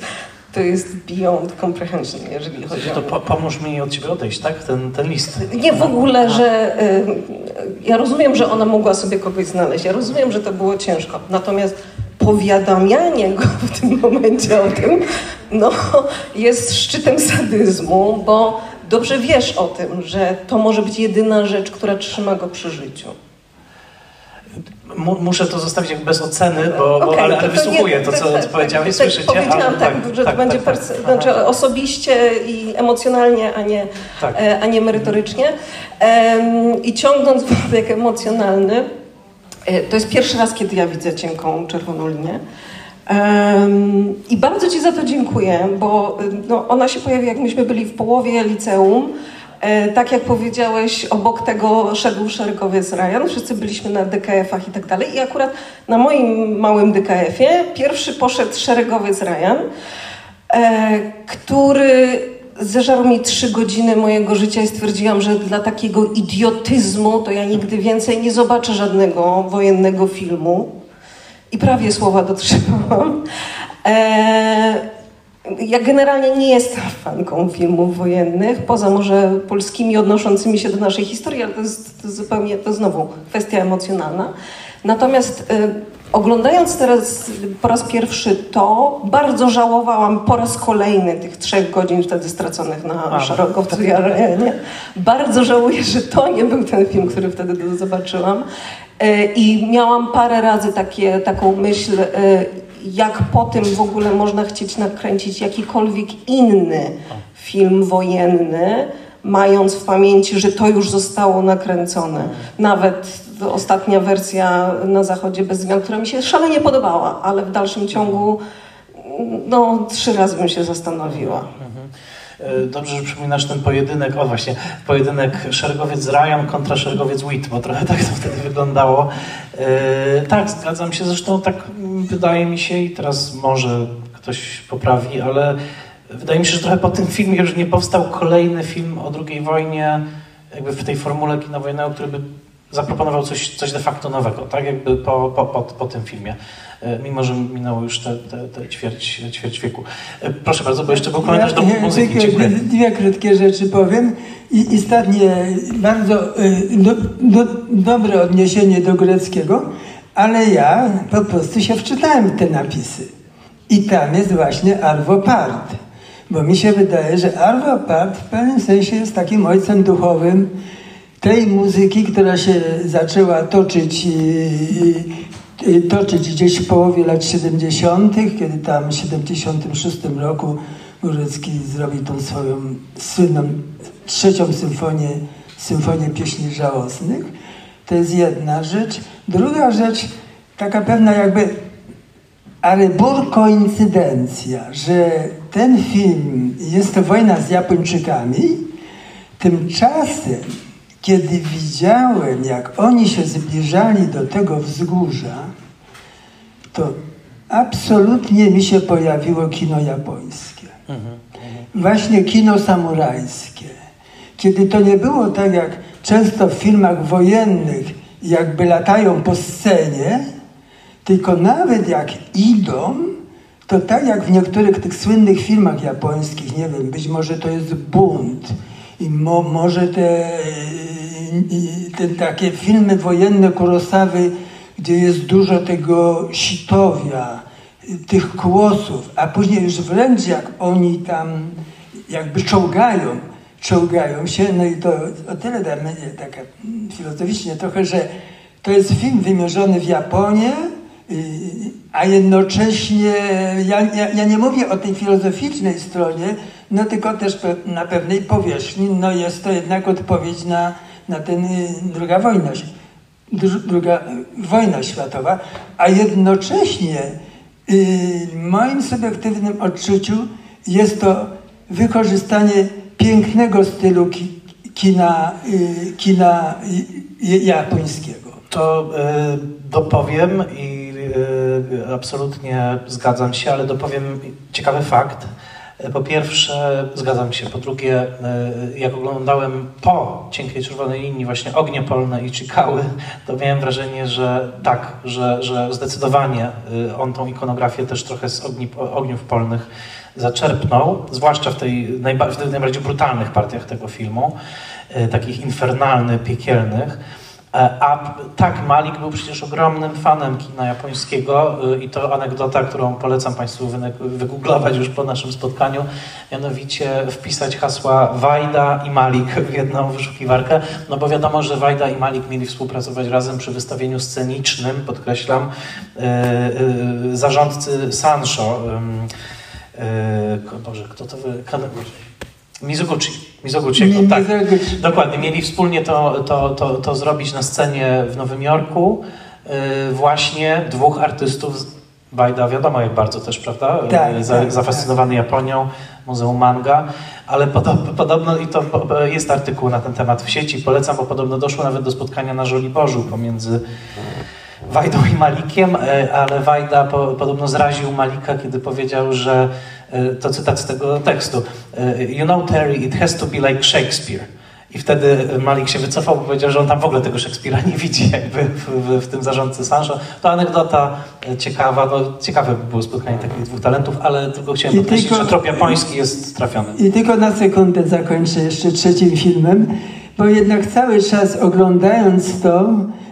to jest beyond comprehension, jeżeli chodzi to o... To pomóż mi od ciebie odejść, tak? Ten, ten list. Nie, w ogóle, że... Y, ja rozumiem, że ona mogła sobie kogoś znaleźć. Ja rozumiem, że to było ciężko. Natomiast powiadamianie go w tym momencie o tym, no, jest szczytem sadyzmu, bo dobrze wiesz o tym, że to może być jedyna rzecz, która trzyma go przy życiu. Muszę to zostawić bez oceny, bo, okay, bo ale, ale wysłuchuję to, co tak, tak, powiedziałeś, tak, słyszycie? Powiedziałam tak, tak, że to tak, będzie tak, znaczy osobiście i emocjonalnie, a nie, e, a nie merytorycznie. I ciągnąc wątek emocjonalny, e, to jest pierwszy raz, kiedy ja widzę cienką czerwoną linię. I bardzo Ci za to dziękuję, bo no, ona się pojawi, jak myśmy byli w połowie liceum. E, tak jak powiedziałeś, obok tego szedł szeregowiec Ryan, wszyscy byliśmy na DKF-ach i tak dalej. I akurat na moim małym DKF-ie pierwszy poszedł szeregowiec Ryan, e, który zeżarł mi trzy godziny mojego życia i stwierdziłam, że dla takiego idiotyzmu to ja nigdy więcej nie zobaczę żadnego wojennego filmu. I prawie słowa dotrzymałam. E, ja generalnie nie jestem fanką filmów wojennych, poza może polskimi odnoszącymi się do naszej historii, ale to jest, to zupełnie, to znowu kwestia emocjonalna. Natomiast y, oglądając teraz po raz pierwszy to, bardzo żałowałam po raz kolejny tych trzech godzin wtedy straconych na Szarogowcu i Arenie. Bardzo żałuję, że to nie był ten film, który wtedy zobaczyłam. Y, I miałam parę razy takie, taką myśl, y, jak po tym w ogóle można chcieć nakręcić jakikolwiek inny film wojenny, mając w pamięci, że to już zostało nakręcone. Nawet ostatnia wersja na Zachodzie bez zmian, która mi się szalenie podobała, ale w dalszym ciągu no, trzy razy bym się zastanowiła. E, dobrze, że przypominasz ten pojedynek, o właśnie, pojedynek szeregowiec Ryan kontra szeregowiec Witt, bo trochę tak to wtedy wyglądało. E, tak, zgadzam się, zresztą tak wydaje mi się i teraz może ktoś poprawi, ale wydaje mi się, że trochę po tym filmie już nie powstał kolejny film o II wojnie, jakby w tej formule kina wojennego, który by zaproponował coś, coś de facto nowego, tak jakby po, po, po, po tym filmie. E, mimo że minęło już te, te, te ćwierć, ćwierć wieku. E, proszę bardzo, bo jeszcze był komentarz do muzyki. Dziękuję. Dwie krótkie rzeczy powiem. I istotnie bardzo e, do, do, dobre odniesienie do greckiego, ale ja po prostu się wczytałem w te napisy. I tam jest właśnie Arvo Part. Bo mi się wydaje, że Arvo Part w pewnym sensie jest takim ojcem duchowym tej muzyki, która się zaczęła toczyć Y, toczyć gdzieś w połowie lat 70., kiedy tam w 76 roku Górecki zrobił tą swoją słynną trzecią symfonię, symfonię pieśni żałosnych. To jest jedna rzecz. Druga rzecz, taka pewna jakby ale bur koincydencja, że ten film jest to wojna z Japończykami, tymczasem kiedy widziałem, jak oni się zbliżali do tego wzgórza, to absolutnie mi się pojawiło kino japońskie. Właśnie kino samurajskie. Kiedy to nie było tak, jak często w filmach wojennych, jakby latają po scenie, tylko nawet jak idą, to tak jak w niektórych tych słynnych filmach japońskich, nie wiem, być może to jest bunt i mo, może te te takie filmy wojenne Kurosawy, gdzie jest dużo tego sitowia, tych kłosów, a później już wręcz jak oni tam jakby czołgają, czołgają się, no i to o tyle dla mnie tak filozoficznie trochę, że to jest film wymierzony w Japonię, a jednocześnie ja, ja, ja, nie mówię o tej filozoficznej stronie, no tylko też na pewnej powierzchni, no jest to jednak odpowiedź na, na ten y, druga wojna, druga wojna światowa, a jednocześnie y, w moim subiektywnym odczuciu jest to wykorzystanie pięknego stylu kina, y, kina japońskiego. To dopowiem i absolutnie zgadzam się, ale dopowiem ciekawy fakt po pierwsze, zgadzam się. Po drugie, e, jak oglądałem po cienkiej czerwonej linii właśnie ognie polne i Chikały, to miałem wrażenie, że tak, że, że zdecydowanie e, on tą ikonografię też trochę z ogni, ogniów polnych zaczerpnął, zwłaszcza w, tej najba, w tych najbardziej brutalnych partiach tego filmu, takich infernalnych, piekielnych. E, a tak, Malik był przecież ogromnym fanem kina japońskiego e, i to anegdota, którą polecam Państwu wygooglować już po naszym spotkaniu, mianowicie wpisać hasła Wajda i Malik w jedną wyszukiwarkę, no bo wiadomo, że Wajda i Malik mieli współpracować razem przy wystawieniu scenicznym, podkreślam, e, zarządcy Sancho. Boże, kto to wy... Mizoguchi. Mizoguchiego, tak. Dokładnie. Mieli wspólnie to, to, to, to zrobić na scenie w Nowym Jorku. Yy, właśnie dwóch artystów Bajda, wiadomo jak bardzo też, prawda? Tak, yy, Za, tak, zafascynowany tak. Japonią, Muzeum Manga, ale podobno, podobno i to jest artykuł na ten temat w sieci, polecam, bo podobno doszło nawet do spotkania na Żoliborzu pomiędzy Wajdą i Malikiem, yy, ale Wajda po, podobno zraził Malika, kiedy powiedział, że E, to cytat z tego tekstu. E, you know Terry, it has to be like Shakespeare. I wtedy Malik się wycofał, bo powiedział, że on tam w ogóle tego Szekspira nie widzi jakby w, w, w tym zarządcy Sancho. To anegdota e, ciekawa, no ciekawe by było spotkanie takich dwóch talentów, ale tylko chciałem I podkreślić, tylko, że trop japoński jest trafiony. I tylko na sekundę zakończę jeszcze trzecim filmem, bo jednak cały czas oglądając to,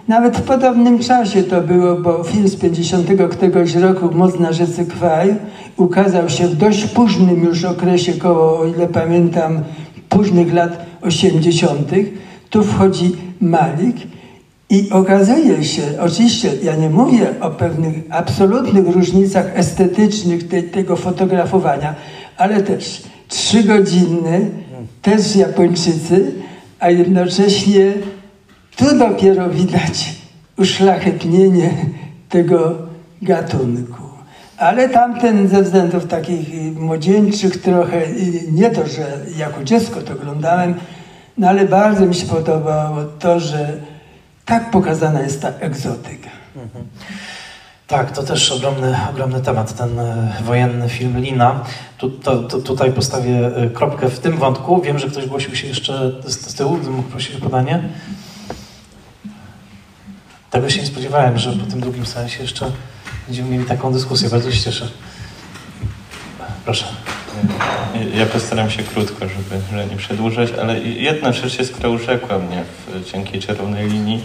nawet w podobnym czasie to było, bo film z 50 któregoś roku, Moc na rzece Kwaj, ukazał się w dość późnym już okresie, koło, o ile pamiętam, późnych lat 80. Tu wchodzi Malik i okazuje się, oczywiście ja nie mówię o pewnych absolutnych różnicach estetycznych te, tego fotografowania, ale też trzygodzinny, też Japończycy, a jednocześnie tu dopiero widać uszlachetnienie tego gatunku. Ale tamten ze względów takich młodzieńczych trochę, nie to, że jako dziecko to oglądałem, no ale bardzo mi się podobało to, że tak pokazana jest ta egzotyka. Mhm. Tak, to też ogromny, ogromny temat, ten e, wojenny film Lina. Tu, to, to, tutaj postawię e, kropkę w tym wątku. Wiem, że ktoś głosił się jeszcze z, z tyłu, mógł prosić o podanie. Tego się nie spodziewałem, że po tym drugim sensie jeszcze będziemy mieli taką dyskusję. Bardzo się cieszę. Proszę. Ja postaram się krótko, żeby, żeby nie przedłużać, ale jedna rzecz jest, która urzekła mnie w, dzięki Czerwonej Linii,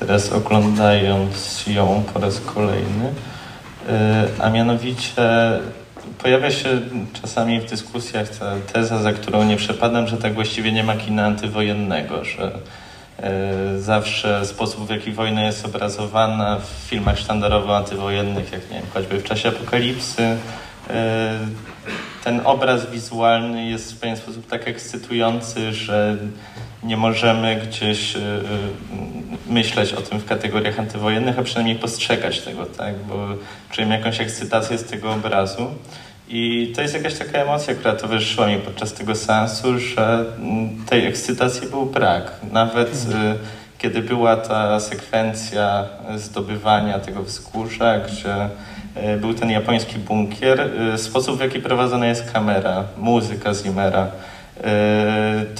teraz oglądając ją po raz kolejny, e, a mianowicie pojawia się czasami w dyskusjach ta teza, za którą nie przepadam, że tak właściwie nie ma kina antywojennego, że zawsze sposób, w jaki wojna jest obrazowana w filmach sztandarowo antywojennych, jak nie wiem, choćby w czasie apokalipsy, e, ten obraz wizualny jest w pewien sposób tak ekscytujący, że nie możemy gdzieś e, myśleć o tym w kategoriach antywojennych, a przynajmniej postrzegać tego, tak? bo czujemy jakąś ekscytację z tego obrazu. I to jest jakaś taka emocja, która towarzyszyła mi podczas tego seansu, że mm, tej ekscytacji był brak. Nawet y, kiedy była ta sekwencja zdobywania tego wzgórza, gdzie y, był ten japoński bunkier, y, sposób w jaki prowadzona jest kamera, muzyka Zimmera,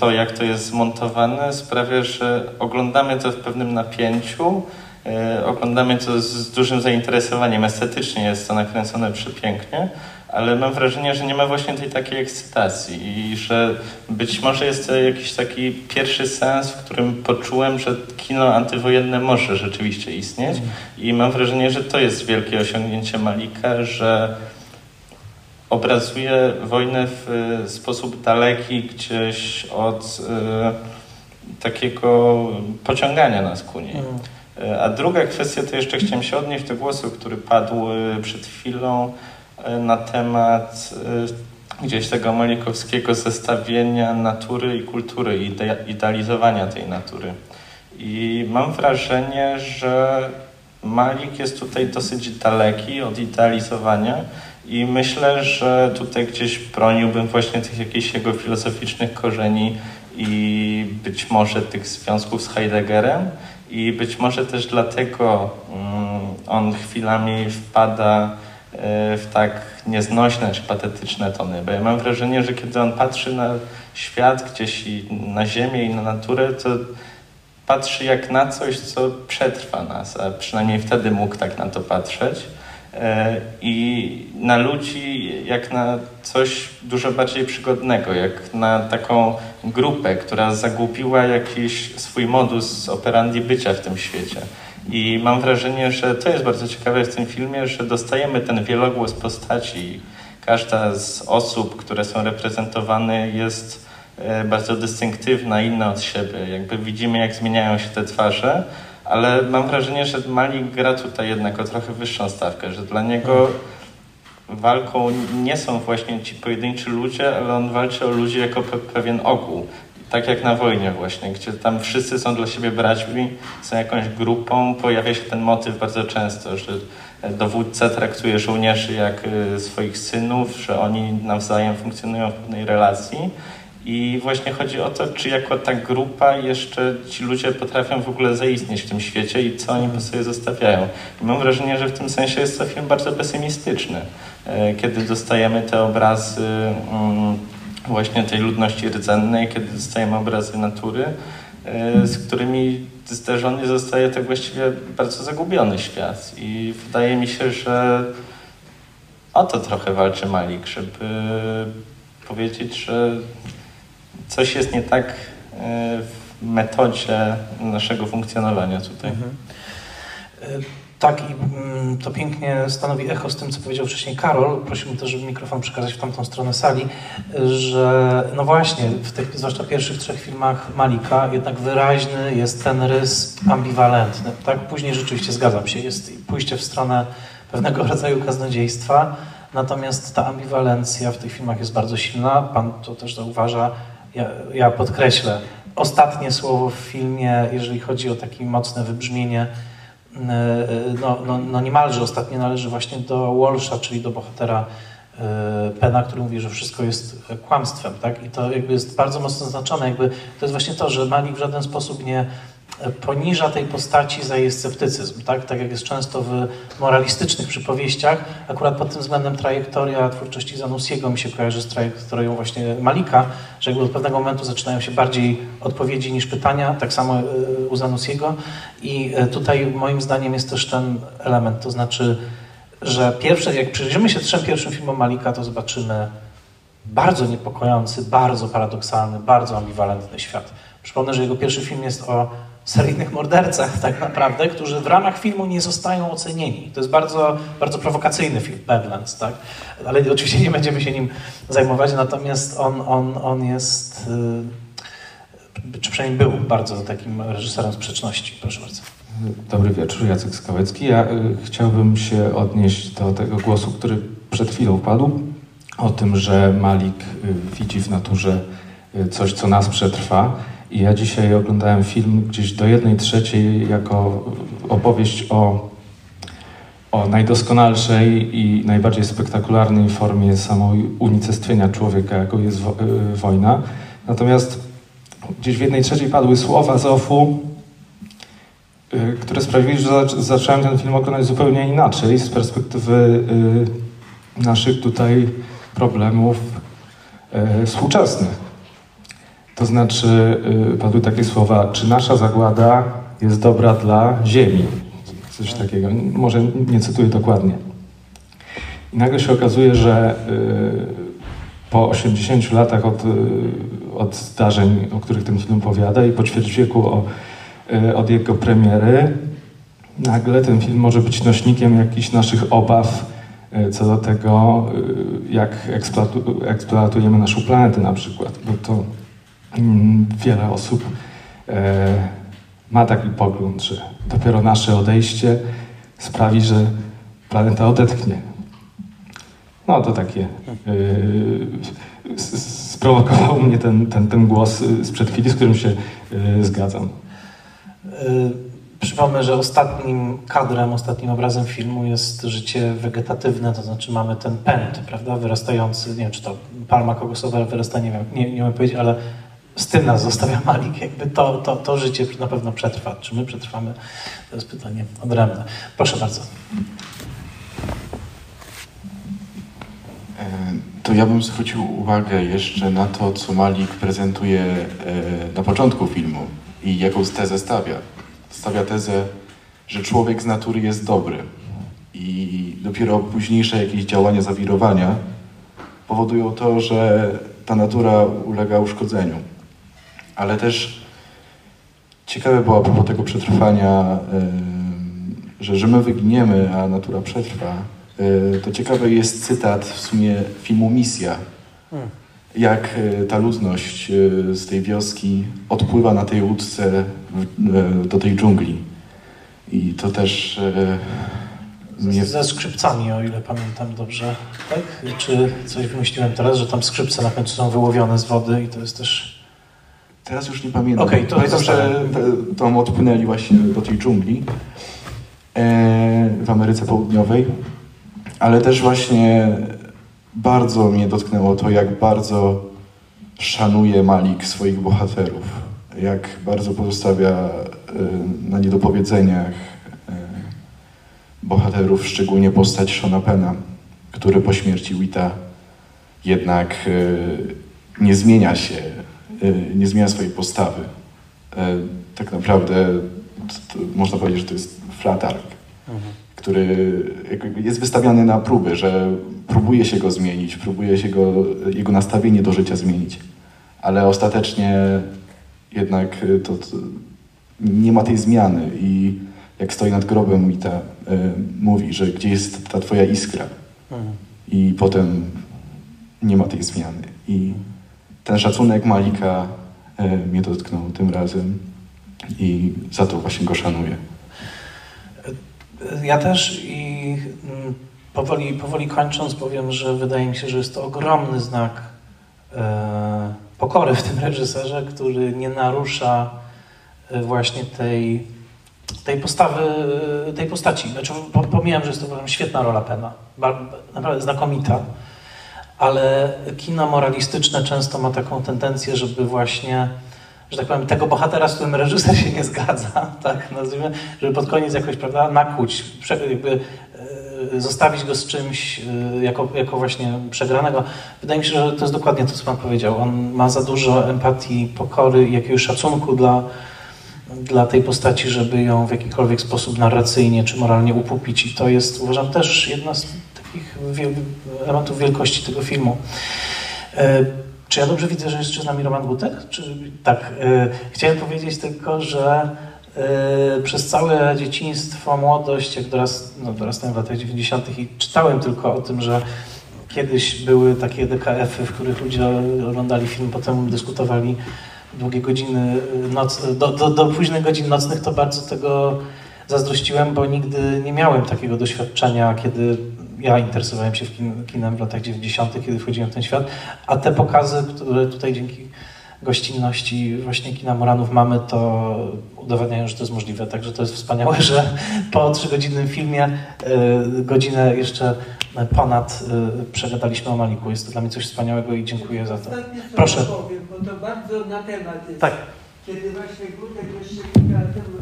to jak to jest zmontowane sprawia, że oglądamy to w pewnym napięciu, oglądamy to z dużym zainteresowaniem. Estetycznie jest to nakręcone przepięknie, ale mam wrażenie, że nie ma właśnie tej takiej ekscytacji i że być może jest to jakiś taki pierwszy sens, w którym poczułem, że kino antywojenne może rzeczywiście istnieć i mam wrażenie, że to jest wielkie osiągnięcie Malika, że obrazuje wojnę w sposób daleki gdzieś od y, takiego pociągania nas ku niej. Mm. A druga kwestia, to jeszcze chciałem się odnieść do głosu, który padł przed chwilą, na temat e, gdzieś tego malikowskiego zestawienia natury i kultury, i idealizowania tej natury. I mam wrażenie, że Malik jest tutaj dosyć daleki od idealizowania i myślę, że tutaj gdzieś broniłbym właśnie tych jakichś jego filozoficznych korzeni i być może tych związków z Heideggerem i być może też dlatego mm, on chwilami wpada E, w tak nieznośne czy patetyczne tony, bo ja mam wrażenie, że kiedy on patrzy na świat gdzieś i na ziemię i na naturę, to patrzy jak na coś, co przetrwa nas, a przynajmniej wtedy mógł tak na to patrzeć. e, i na ludzi jak na coś dużo bardziej przygodnego, jak na taką grupę, która zagłupiła jakiś swój modus operandi bycia w tym świecie. I mam wrażenie, że to jest bardzo ciekawe w tym filmie, że dostajemy ten wielogłos postaci. Każda z osób, które są reprezentowane jest e, bardzo dystynktywna, inna od siebie. Jakby widzimy, jak zmieniają się te twarze, ale mam wrażenie, że Malik gra tutaj jednak o trochę wyższą stawkę, że dla niego walką nie są właśnie ci pojedynczy ludzie, ale on walczy o ludzi jako pe pewien ogół. Tak jak na wojnie właśnie, gdzie tam wszyscy są dla siebie braćmi, są jakąś grupą, pojawia się ten motyw bardzo często, że dowódca traktuje żołnierzy jak y, swoich synów, że oni nawzajem funkcjonują w pewnej relacji. I właśnie chodzi o to, czy jako ta grupa jeszcze ci ludzie potrafią w ogóle zaistnieć w tym świecie i co oni po sobie zostawiają. I mam wrażenie, że w tym sensie jest to film bardzo pesymistyczny, e, kiedy dostajemy te obrazy mm, właśnie tej ludności rdzennej, kiedy dostajemy obrazy natury, e, z którymi zderzony zostaje tak właściwie bardzo zagubiony świat. I wydaje mi się, że o to trochę walczy Malik, żeby powiedzieć, że coś jest nie tak e, w metodzie naszego funkcjonowania tutaj. Mhm. Tak, i mm, to pięknie stanowi echo z tym, co powiedział wcześniej Karol. Prosiłbym też, żeby mikrofon przekazać w tamtą stronę sali, że no właśnie, w tych zwłaszcza pierwszych trzech filmach Malika jednak wyraźny jest ten rys ambiwalentny. Tak, później rzeczywiście zgadzam się, jest pójście w stronę pewnego rodzaju kaznodziejstwa, natomiast ta ambiwalencja w tych filmach jest bardzo silna. Pan to też zauważa ja, ja podkreślę, ostatnie słowo w filmie, jeżeli chodzi o takie mocne wybrzmienie, no, no, no niemalże ostatnie należy właśnie do Walsha, czyli do bohatera e, Pena, który mówi, że wszystko jest kłamstwem, tak? I to jakby jest bardzo mocno zaznaczone, jakby to jest właśnie to, że Malik w żaden sposób nie poniża tej postaci za jej sceptycyzm, tak? tak jak jest często w moralistycznych przypowieściach. Akurat pod tym względem trajektoria twórczości Zanussiego mi się kojarzy z trajektorią właśnie Malika, że jakby od pewnego momentu zaczynają się bardziej odpowiedzi niż pytania, tak samo e, u Zanussiego. I e, tutaj moim zdaniem jest też ten element, to znaczy, że pierwsze, jak przyjrzymy się trzem pierwszym filmom Malika, to zobaczymy bardzo niepokojący, bardzo paradoksalny, bardzo ambiwalentny świat. Przypomnę, że jego pierwszy film jest o seryjnych mordercach tak naprawdę, którzy w ramach filmu nie zostają ocenieni. To jest bardzo, bardzo prowokacyjny film, Badlands, tak? Ale oczywiście nie będziemy się nim zajmować, natomiast on, on, on jest, y, czy przynajmniej był bardzo takim reżyserem sprzeczności. Proszę bardzo. Dobry wieczór, Jacek Skałecki. Ja y, chciałbym się odnieść do tego głosu, który przed chwilą padł, o tym, że Malik y, widzi w naturze coś, co nas przetrwa. I ja dzisiaj oglądałem film gdzieś do jednej trzeciej jako opowieść o, o najdoskonalszej i najbardziej spektakularnej formie samej unicestwienia człowieka, jaką jest wo y, wojna. Natomiast gdzieś w jednej trzeciej padły słowa z OFU, y, które sprawiły, że zacząłem ten film oglądać zupełnie inaczej z perspektywy y, naszych tutaj problemów współczesnych. To znaczy, y, padły takie słowa, czy nasza zagłada jest dobra dla Ziemi? Coś takiego. Może nie cytuję dokładnie. I nagle się okazuje, że y, po 80 latach od, y, od zdarzeń, o których ten film opowiada i po ćwierć wieku o, od jego premiery, nagle ten film może być nośnikiem jakichś naszych obaw co do tego, jak eksploatu eksploatujemy naszą planetę na przykład. Bo to wiele osób e, ma taki pogląd, że dopiero nasze odejście sprawi, że planeta odetchnie. No to takie. E, sprowokował mnie ten, ten, ten głos sprzed chwili, z którym się e, zgadzam. Przypomnę, że ostatnim kadrem, ostatnim obrazem filmu jest życie wegetatywne, to znaczy mamy ten pęd, prawda, wyrastający, nie wiem, czy to palma kokosowa wyrasta, nie wiem, nie, nie umiem powiedzieć, ale z tym nas zostawia Malik. Jakby to, to, to życie na pewno przetrwa. Czy my przetrwamy? To jest pytanie odrębne. Proszę bardzo. E, to ja bym zwrócił uwagę jeszcze na to, co Malik prezentuje e, na początku filmu i jaką tezę stawia. Stawia tezę, że człowiek z natury jest dobry. I i dopiero późniejsze jakieś działania, zawirowania powodują to, że ta natura ulega uszkodzeniu. Ale też ciekawe było a propos tego przetrwania, że, że my wyginiemy, a natura przetrwa. E, to ciekawy jest cytat w sumie filmu Misja. Hmm. Jak e, ta ludność e, z tej wioski odpływa na tej łódce do tej dżungli. I to też mnie... Ze skrzypcami, o ile pamiętam dobrze, tak? Czy coś wymyśliłem teraz, że tam skrzypce na końcu są wyłowione z wody i to jest też... Teraz już nie pamiętam. Okay, to pamiętam, że tam odpłynęli właśnie do tej dżungli w Ameryce Południowej, ale też właśnie bardzo mnie dotknęło to, jak bardzo szanuje Malik swoich bohaterów, jak bardzo pozostawia na niedopowiedzeniach bohaterów, szczególnie postać Shona Pena, który po śmierci Wita jednak e, nie zmienia się, e, nie zmienia swojej postawy. E, tak naprawdę to, to można powiedzieć, że to jest flatark, mhm. który jest wystawiany na próby, że próbuje się go zmienić, próbuje się go, jego nastawienie do życia zmienić, ale ostatecznie jednak to, to nie ma tej zmiany i jak stoi nad grobem i ta y, mówi, że gdzie jest ta twoja iskra. Mhm. I potem nie ma tej zmiany. I ten szacunek Malika y, mnie dotknął tym razem i za to właśnie go szanuję. Ja też i mm, powoli, powoli kończąc powiem, że wydaje mi się, że jest to ogromny znak e, pokory w tym reżyserze, który nie narusza właśnie tej tej postawy, tej postaci. Znaczy, pomijam, że jest to świetna rola Pena, naprawdę znakomita, ale kino moralistyczne często ma taką tendencję, żeby właśnie, że tak powiem, tego bohatera, z którym reżyser się nie zgadza, tak nazwijmy, żeby pod koniec jakoś, prawda, nakłuć, jakby e, zostawić go z czymś e, jako, jako właśnie przegranego. Wydaje mi się, że to jest dokładnie to, co Pan powiedział. On ma za dużo empatii, pokory i jakiegoś szacunku dla dla tej postaci, żeby ją w jakikolwiek sposób narracyjnie czy moralnie upupić. I to jest, uważam, też jedna z takich elementów wielkości tego filmu. E, czy ja dobrze widzę, że jest z nami Roman Gutek? Czy, tak. E, chciałem powiedzieć tylko, że e, przez całe dzieciństwo, młodość, jak dorast, no, dorastałem w latach 90. i czytałem tylko o tym, że kiedyś były takie DKF-y, w których ludzie oglądali film, potem dyskutowali długie godziny noc, do, do, do późnych godzin nocnych, to bardzo tego zazdrościłem, bo nigdy nie miałem takiego doświadczenia, kiedy ja interesowałem się kin, kinem w latach 90., kiedy wchodziłem w ten świat, a te pokazy, które tutaj dzięki gościnności właśnie kina Moranów mamy, to udowadniają, że to jest możliwe. Także to jest wspaniałe, że po trzygodzinnym filmie y, godzinę jeszcze ponad y, przegadaliśmy o Maliku. Jest to dla mnie coś wspaniałego i dziękuję za to. Proszę. Powiem, bo to bardzo na temat jest. Tak. Kiedy właśnie Gutek jeszcze kilka lat temu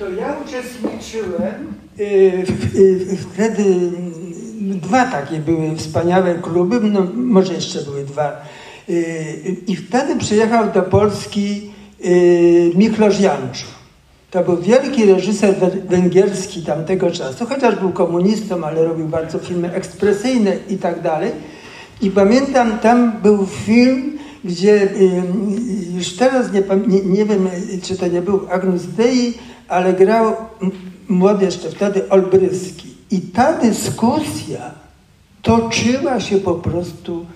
to ja uczestniczyłem y, wtedy dwa takie były wspaniałe kluby, no może jeszcze były dwa. I wtedy przyjechał do Polski Miklosz Janczu. To był wielki reżyser węgierski tamtego czasu, chociaż był komunistą, ale robił bardzo filmy ekspresyjne i tak dalej. I pamiętam, tam był film, gdzie już teraz nie, nie, nie wiem, czy to nie był Agnus Dei, ale grał młody jeszcze wtedy Olbryski. I ta dyskusja toczyła się po prostu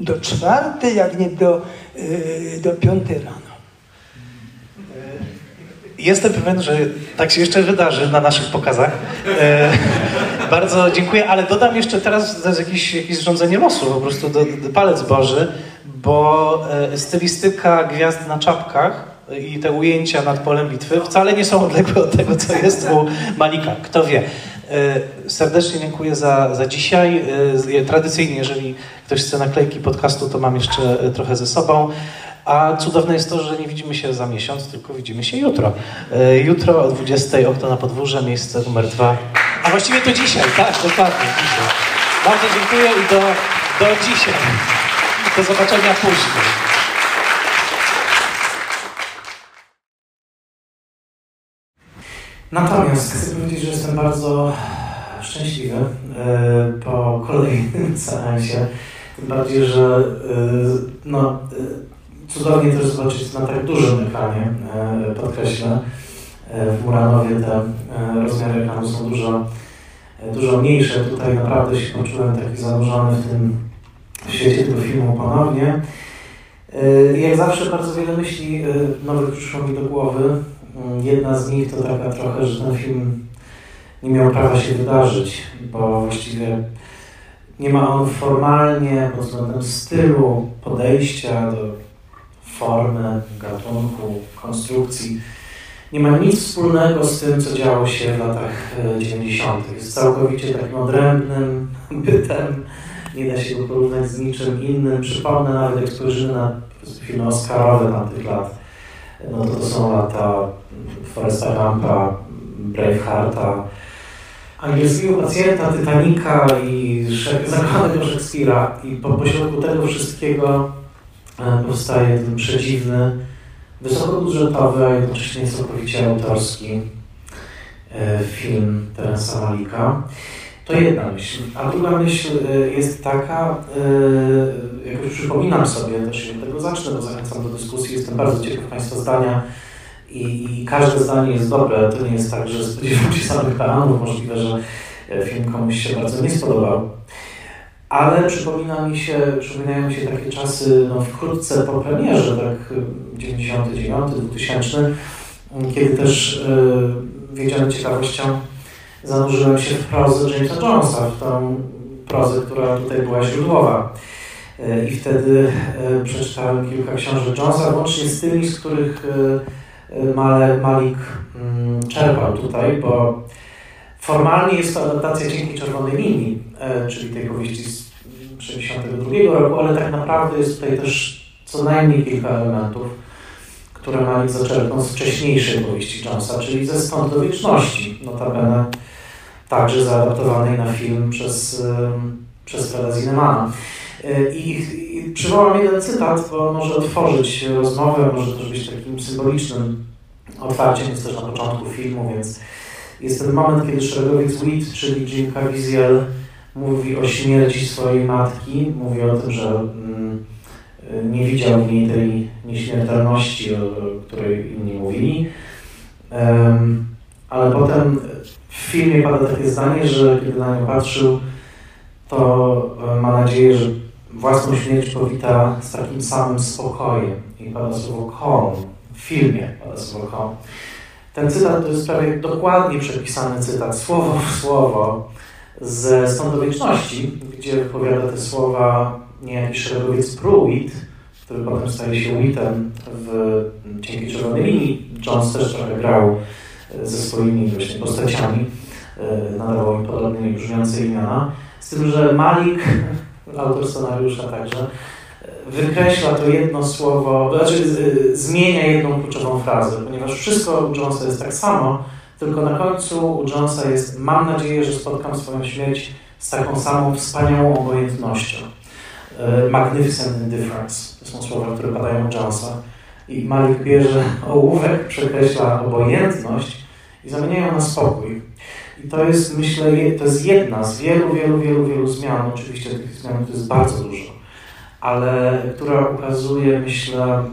do czwartej, jak nie do, y, do piątej rano. Jestem pewien, że tak się jeszcze wydarzy na naszych pokazach. E, bardzo dziękuję, ale dodam jeszcze teraz, jakieś, jakieś zrządzenie losu, po prostu do, do palec Boży, bo e, stylistyka gwiazd na czapkach i te ujęcia nad polem bitwy wcale nie są odległe od tego, co jest u Malika. Kto wie. E, serdecznie dziękuję za, za dzisiaj. E, tradycyjnie, jeżeli ktoś chce naklejki podcastu, to mam jeszcze e, trochę ze sobą. A cudowne jest to, że nie widzimy się za miesiąc, tylko widzimy się jutro. Jutro o 20 okno na podwórze, miejsce numer dwa. A właściwie to dzisiaj, tak, dokładnie, dzisiaj. Bardzo dziękuję i do, do dzisiaj. Do zobaczenia później. Natomiast chcę powiedzieć, że jestem bardzo szczęśliwy e, po kolejnym seansie. Tym bardziej, że e, no, e, cudownie też zobaczyć na tak dużym ekranie, podkreślę. W Muranowie te rozmiary ekranu są dużo, dużo mniejsze. Tutaj naprawdę się poczułem taki zanurzony w tym świecie tego filmu ponownie. Jak zawsze bardzo wiele myśli nowych przyszło mi do głowy. Jedna z nich to taka trochę, że ten film nie miał prawa się wydarzyć, bo właściwie nie ma on formalnie pod względem stylu, podejścia do formy, gatunku, konstrukcji, nie ma nic wspólnego z tym, co działo się w latach 90. E, Jest całkowicie takim odrębnym bytem, nie da się go porównać z niczym innym. Przypomnę nawet, jak spojrzymy na filmy Oscarowe tamtych lat, no to to są lata Foresta Gampa, Bravehearta, angielskiego pacjenta, Titanica i zakochanego Szekspira. I po pośrodku tego wszystkiego e, powstaje ten przedziwny, wysokobudżetowy, a jednocześnie całkowicie autorski e, film Terensa Malika. To jedna myśl. A druga myśl e, jest taka, jak już przypominam sobie, też od tego zacznę, bo zachęcam do dyskusji, jestem bardzo ciekaw Państwa zdania i, i każde zdanie jest dobre. To nie jest tak, że spodziewam się samych bananów. Możliwe, że e, film komuś się bardzo nie spodobał. Ale przypomina mi się, przypominają mi się takie czasy no, wkrótce po premierze, tak 99, 2000, kiedy też yy, wiedziałem ciekawością zanurzyłem się w prozę Jamesa Jonesa, w tą prozę, która tutaj była źródłowa. E, I wtedy przeczytałem kilka książek Jonesa, łącznie z tymi, z których Male, Malik mm, czerpał tutaj, bo formalnie jest to adaptacja Cienkiej Czerwonej Linii, e, czyli tej powieści z 1962 roku, ale tak naprawdę jest tutaj też co najmniej kilka elementów, które Malik zaczerpnął z wcześniejszej powieści Jonesa, czyli ze Stąd do Wieczności, notabene także zaadaptowanej na film przez, przez Freda Zinnemana. E, I przywołam jeden cytat, bo może otworzyć rozmowę, może też być takim symbolicznym otwarciem, jest też na początku filmu, więc jest ten moment, kiedy szeregowiec Wheat, czyli Jim Caviezel, mówi o śmierci swojej matki, mówi o tym, że mm, nie widział w niej tej nieśmiertelności, o, której inni mówili. Ale potem w filmie pada takie zdanie, że kiedy na nią patrzył, to e, ma nadzieję, że własną śmierć powita z takim samym spokojem. I pada słowo calm w filmie, pada słowo calm. Ten cytat to jest prawie dokładnie przepisany cytat, słowo w słowo, ze Stąd do Wieczności, gdzie wypowiada te słowa niejaki szeregowiec Pruitt, który potem staje się Wittem w Cienkiej Czerwonej Linii. Jones też trochę grał ze swoimi właśnie postaciami, e, nadawał im podobne brzmiące imiona. Z tym, że Malik autor scenariusza także, wykreśla to jedno słowo, znaczy zmienia jedną kluczową frazę, ponieważ wszystko u Jonesa jest tak samo, tylko na końcu u Jonesa jest mam nadzieję, że spotkam swoją śmierć z taką samą wspaniałą obojętnością. E, magnificent indifference. To są słowa, które padają u Jonesa. I Malik bierze ołówek, przekreśla obojętność i zamienia ją na spokój. To jest, myślę, to jest jedna z wielu, wielu, wielu, wielu zmian. Oczywiście tych zmian to jest bardzo dużo, ale która ukazuje, myślę,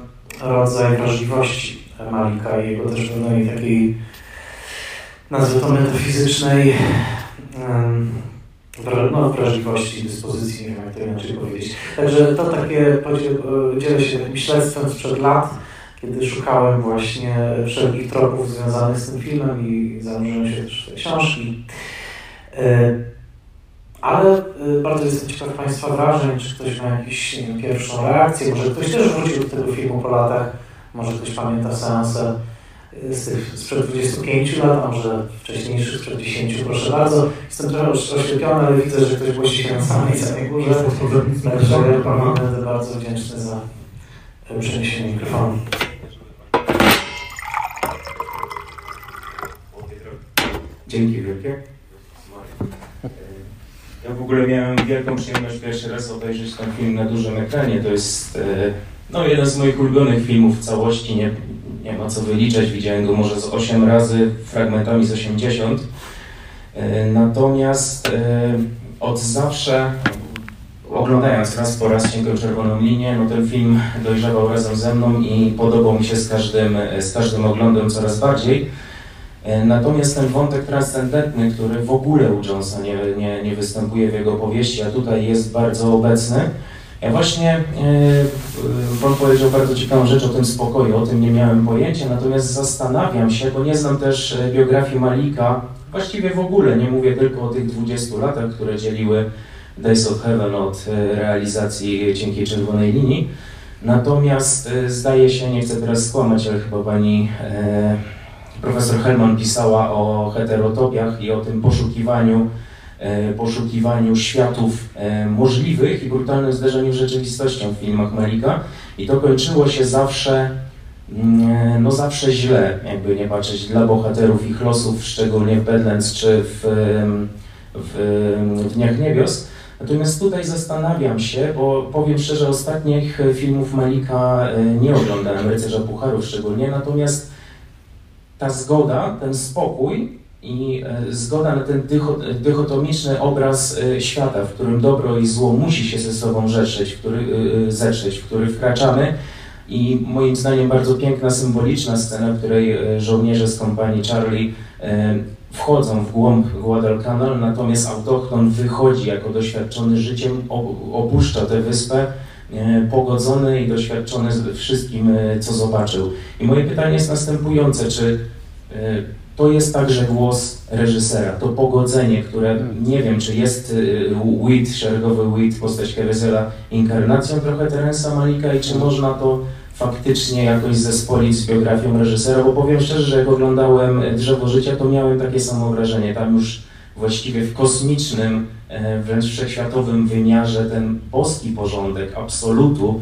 rodzaj wrażliwości Malika i jego też pewnej takiej, nazwę to metafizycznej no, wrażliwości, dyspozycji, nie wiem jak to inaczej powiedzieć. Także to takie, dzielę się takim śledztwem sprzed lat, kiedy szukałem właśnie wszelkich tropów związanych z tym filmem i zanurzyłem się też w te książki. E, ale e, bardzo jestem ciekaw Państwa wrażeń, czy ktoś ma jakąś pierwszą reakcję, może ktoś też wrócił do tego filmu po latach, może ktoś pamięta seansę e, z tych sprzed 25 lat, a może wcześniejszych, sprzed 10, proszę bardzo. Jestem trochę oślepiony, ale widzę, że ktoś głosi się na samej samej górze. Także ja będę bardzo wdzięczny za przeniesienie mikrofonu. Dzięki wielkie. Ja w ogóle miałem wielką przyjemność pierwszy raz obejrzeć ten film na dużym ekranie. To jest e, no, jeden z moich ulubionych filmów w całości. Nie, nie ma co wyliczać, widziałem go może z 8 razy, fragmentami z 80. E, natomiast e, od zawsze, oglądając raz po raz Cienką Czerwoną Linię, no ten film dojrzewał razem ze mną i podobał mi się z każdym, z każdym oglądem coraz bardziej. E, natomiast ten wątek transcendentny, który w ogóle u Jonesa nie, nie, nie występuje w jego powieści, a tutaj jest bardzo obecny, ja właśnie, e, Pan powiedział bardzo ciekawą rzecz o tym spokoju, o tym nie miałem pojęcia, natomiast zastanawiam się, bo nie znam też e, biografii Malika, właściwie w ogóle, nie mówię tylko o tych 20 latach, które dzieliły Days of Heaven od realizacji Cienkiej Czerwonej Linii, natomiast zdaje się, nie chcę teraz skłamać, ale chyba Pani profesor Hellman pisała o heterotopiach i o tym poszukiwaniu, e, poszukiwaniu światów e, możliwych i brutalnym zderzeniu z rzeczywistością w filmach Malika. I to kończyło się zawsze, mm, no zawsze źle, jakby nie patrzeć, dla bohaterów ich losów, szczególnie w Badlands czy w, w, w Dniach Niebios. Natomiast tutaj zastanawiam się, bo powiem szczerze, ostatnich filmów Malika e, nie oglądałem, Rycerza Pucharów szczególnie, natomiast ta zgoda, ten spokój i e, zgoda na ten dychotomiczny obraz e, świata, w którym dobro i zło musi się ze sobą rzeszyć, w który, e, zetrzeć, w który wkraczamy. I moim zdaniem bardzo piękna, symboliczna scena, w której żołnierze z kompanii Charlie wchodzą w głąb Guadalcanal, natomiast autochton wychodzi jako doświadczony życiem, opuszcza tę wyspę, pogodzony i doświadczony wszystkim, co zobaczył. I moje pytanie jest następujące, czy E, to jest także głos reżysera, to pogodzenie, które nie wiem, czy jest e, Wit, szeregowy Wit, postać Kewesela, inkarnacją trochę Terensa Malika i czy można to faktycznie jakoś zespolić z biografią reżysera, bo powiem szczerze, że jak oglądałem Drzewo Życia, to miałem takie samo wrażenie. Tam już właściwie w kosmicznym, e, wręcz wszechświatowym wymiarze ten boski porządek absolutu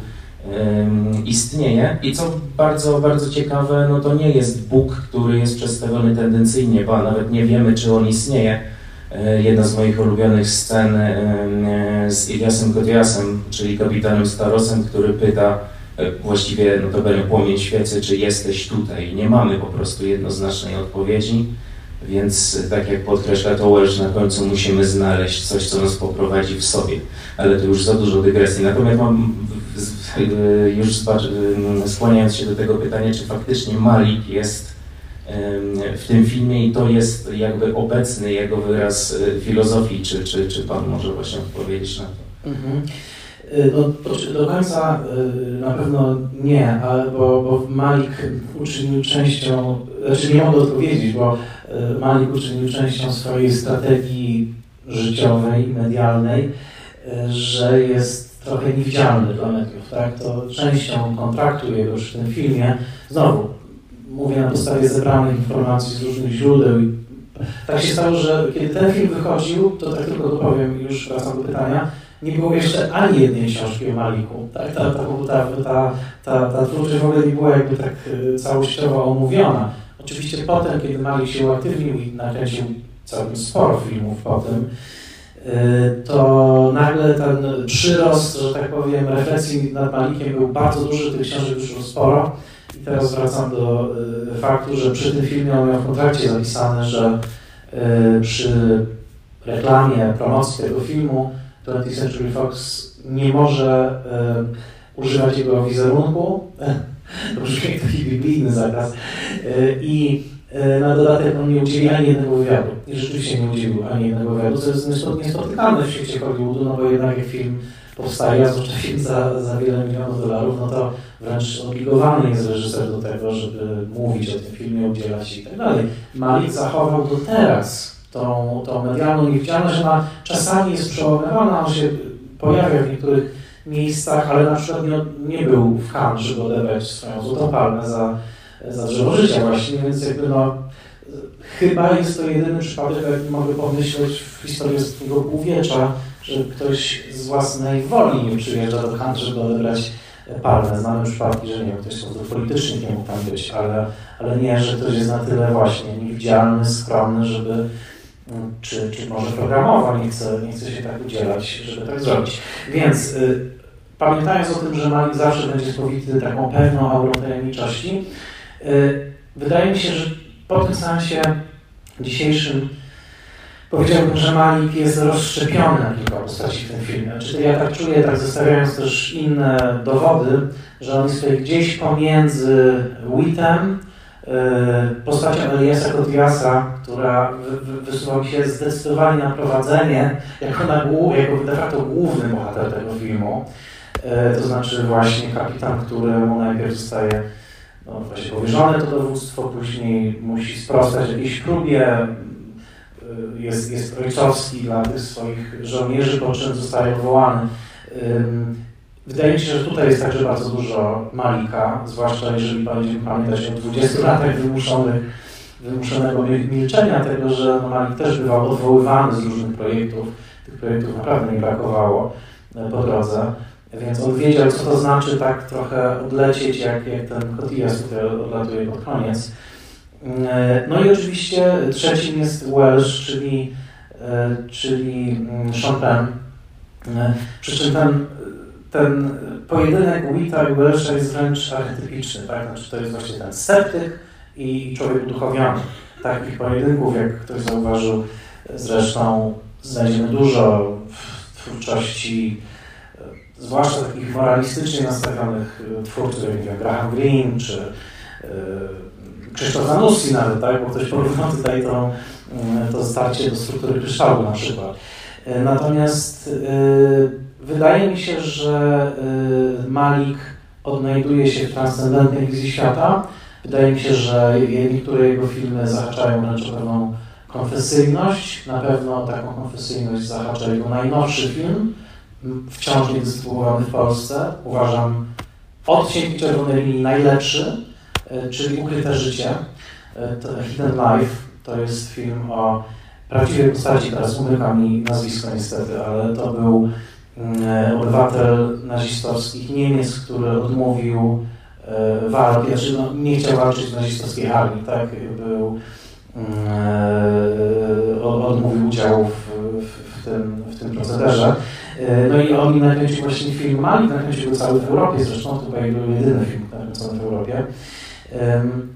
istnieje i co bardzo, bardzo ciekawe, no to nie jest Bóg, który jest przedstawiony tendencyjnie, bo nawet nie wiemy, czy on istnieje. E, jedna z moich ulubionych scen z Iliasem Kodiasem, czyli kapitanem Starosem, który pyta e, właściwie, no to będzie płomień świecy, czy jesteś tutaj. Nie mamy po prostu jednoznacznej odpowiedzi, więc tak jak podkreśla Tołeż, na końcu musimy znaleźć coś, co nas poprowadzi w sobie. Ale to już za dużo dygresji. Natomiast mam już skłaniając się do tego pytania, czy faktycznie Malik jest w tym filmie i to jest jakby obecny jego wyraz e, filozofii, czy, czy, czy Pan może właśnie odpowiedzieć na to? Mhm. E, no, do końca e, na pewno nie, bo, bo Malik uczynił częścią, znaczy nie mogę odpowiedzieć, bo Malik uczynił częścią swojej strategii życiowej, medialnej, że jest trochę niewidzialny dla mediów, tak? To częścią kontraktu jego w tym filmie, znowu, mówię na podstawie zebranych informacji z różnych źródeł i tak się stało, że kiedy ten film wychodził, to tak tylko dopowiem, już wracam do pytania, nie było jeszcze ani jednej książki o Maliku. Tak? Ta, ta, ta, ta, ta, ta twórczość w ogóle nie była jakby tak e, całościowo omówiona. Oczywiście potem, kiedy Malik się uaktywnił i nakręcił całkiem sporo filmów potem, Y, to nagle ten przyrost, że tak powiem, refleksji nad Malikiem był bardzo duży, tych książek już było sporo. I teraz wracam do y, faktu, że przy tym filmie on miał w kontrakcie zapisane, że y, przy reklamie, promocji tego filmu 20th Century Fox nie może używać jego wizerunku. To brzmi jak taki biblijny zakaz. I E, na dodatek on nie udzieli ani jednego wywiadu. I rzeczywiście nie udzielił ani jednego wywiadu, co jest niespotykane w świecie Hollywoodu, no bo jednak jak film powstaje, a zwłaszcza film za, za wiele milionów dolarów, no to wręcz obligowany jest reżyser do tego, żeby mówić o tym filmie, udzielać i tak dalej. Malik zachował do teraz tą, tą medialną niewidzialność, ona czasami jest przełamywana, on się pojawia w niektórych miejscach, ale na przykład nie, nie był w Cannes, żeby odebrać swoją złotą palmę za za drzewo życia właśnie, więc jakby no, chyba jest to jedyny przypadek, jaki mogę pomyśleć w historii ostatniego półwiecza, że ktoś z własnej woli nie przyjeżdża do Kant, żeby odebrać palmę. Znamy przypadki, że nie wiem, ktoś z politycznych nie mógł tam być, ale, ale nie, że ktoś jest na tyle właśnie niewidzialny, skromny, żeby czy, czy może programowo nie chce, nie chce się tak udzielać, żeby tak zrobić. Więc y, pamiętając o tym, że Malik zawsze będzie spowity taką pewną aurą tajemniczości, Wydaje mi się, że po tym seansie dzisiejszym powiedziałbym, że Malik jest rozszczepiony na kilka postaci w tym filmie. Czyli ja tak czuję, tak zestawiając też inne dowody, że on jest tutaj gdzieś pomiędzy Witem, postacią Eliasa Kotiasa, która wysuwa się zdecydowanie na prowadzenie jako, na, jako de facto główny bohater tego filmu. To znaczy właśnie kapitan, któremu najpierw zostaje no, właśnie powierzone to dowództwo, później musi sprostać jakiejś próbie, y, jest, jest ojcowski dla tych swoich żołnierzy, po czym zostaje odwołany. Wydaje mi się, że tutaj jest także bardzo dużo Malika, zwłaszcza jeżeli będziemy pamiętać o 20 latach wymuszonych, wymuszonego milczenia, tego, że no Malik też bywał odwoływany z różnych projektów. Tych projektów naprawdę nie brakowało e, po drodze. Więc on wiedział, co to znaczy tak trochę odlecieć, jak, jak ten Cotillas, który odlatuje pod koniec. E, no i oczywiście trzecim jest Welsh, czyli, e, czyli mm, Chopin. Przy czym ten, ten pojedynek Wita i Welsha jest wręcz archetypiczny, tak? Znaczy to jest właśnie ten sceptyk i człowiek uduchowiony. Takich pojedynków, jak ktoś zauważył, zresztą znajdziemy dużo w twórczości zwłaszcza takich moralistycznie nastawionych twórców, jak Graham Greene czy yy, Krzysztof Zanussi nawet, tak? bo ktoś porównał tutaj to, to starcie do struktury kryształu na przykład. Y, natomiast wydaje mi się, że Malik odnajduje się w transcendentnej wizji świata. Wydaje mi się, że niektóre jego filmy zahaczają wręcz o pewną konfesyjność. Na pewno taką konfesyjność zahacza jego najnowszy film, wciąż nie w Polsce. Uważam od Cienki Czerwonej Linii najlepszy, e, czyli Ukryte Życie, e, Hidden Life. To jest film o prawdziwej postaci, teraz umyka mi nazwisko niestety, ale to był obywatel nazistowskich Niemiec, który odmówił walki, znaczy no, nie chciał walczyć w nazistowskiej armii, tak? Był, mm, odmówił udziału w, w, tym, w tym procederze. E, no i oni nakręcił właśnie film Mali, nakręcił go cały w Europie, zresztą to chyba był jedyny film nakręcony w Europie.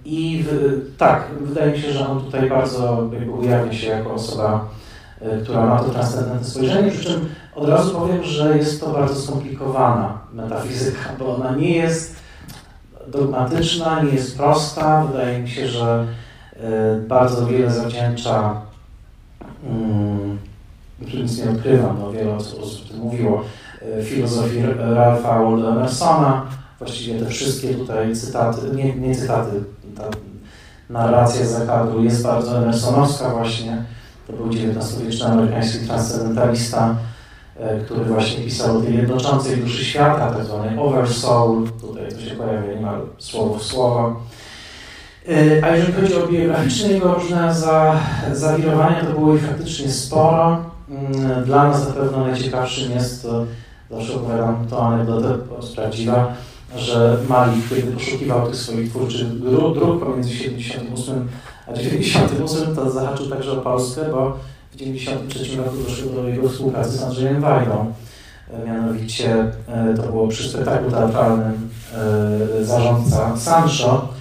I w, tak, wydaje mi się, że on tutaj bardzo ujawnia się jako osoba, e, która ma to transcendentne spojrzenie, przy czym od razu powiem, że jest to bardzo skomplikowana metafizyka, bo ona nie jest dogmatyczna, nie jest prosta. Wydaje mi się, że e, bardzo wiele zawdzięcza mm, nic nie odkrywam, wiele osób o tym mówiło, e, filozofii Ralpha Waldo Emersona, właściwie te wszystkie tutaj cytaty, nie, nie cytaty, ta narracja Zakadu jest bardzo emersonowska właśnie, to był XIX-wieczny amerykański transcendentalista, który właśnie pisał o tej jednoczącej duszy świata, tak zwanej oversoul, tutaj to się pojawia niemal słowo w słowo. E, a jeżeli chodzi o biograficzne jego różne za, zawirowania, to było ich faktycznie sporo. Mm, dla nas na pewno najciekawszym jest, zawsze opowiadam tą anegdotę, prawdziwa, że Malik, kiedy poszukiwał tych swoich twórczych dróg pomiędzy 78 a 98, to zahaczył także o Polskę, bo w 93 roku doszło do jego współpracy z Andrzejem Wajdą. E, mianowicie e, to było przy spektaklu teatralnym e, zarządca Sancho,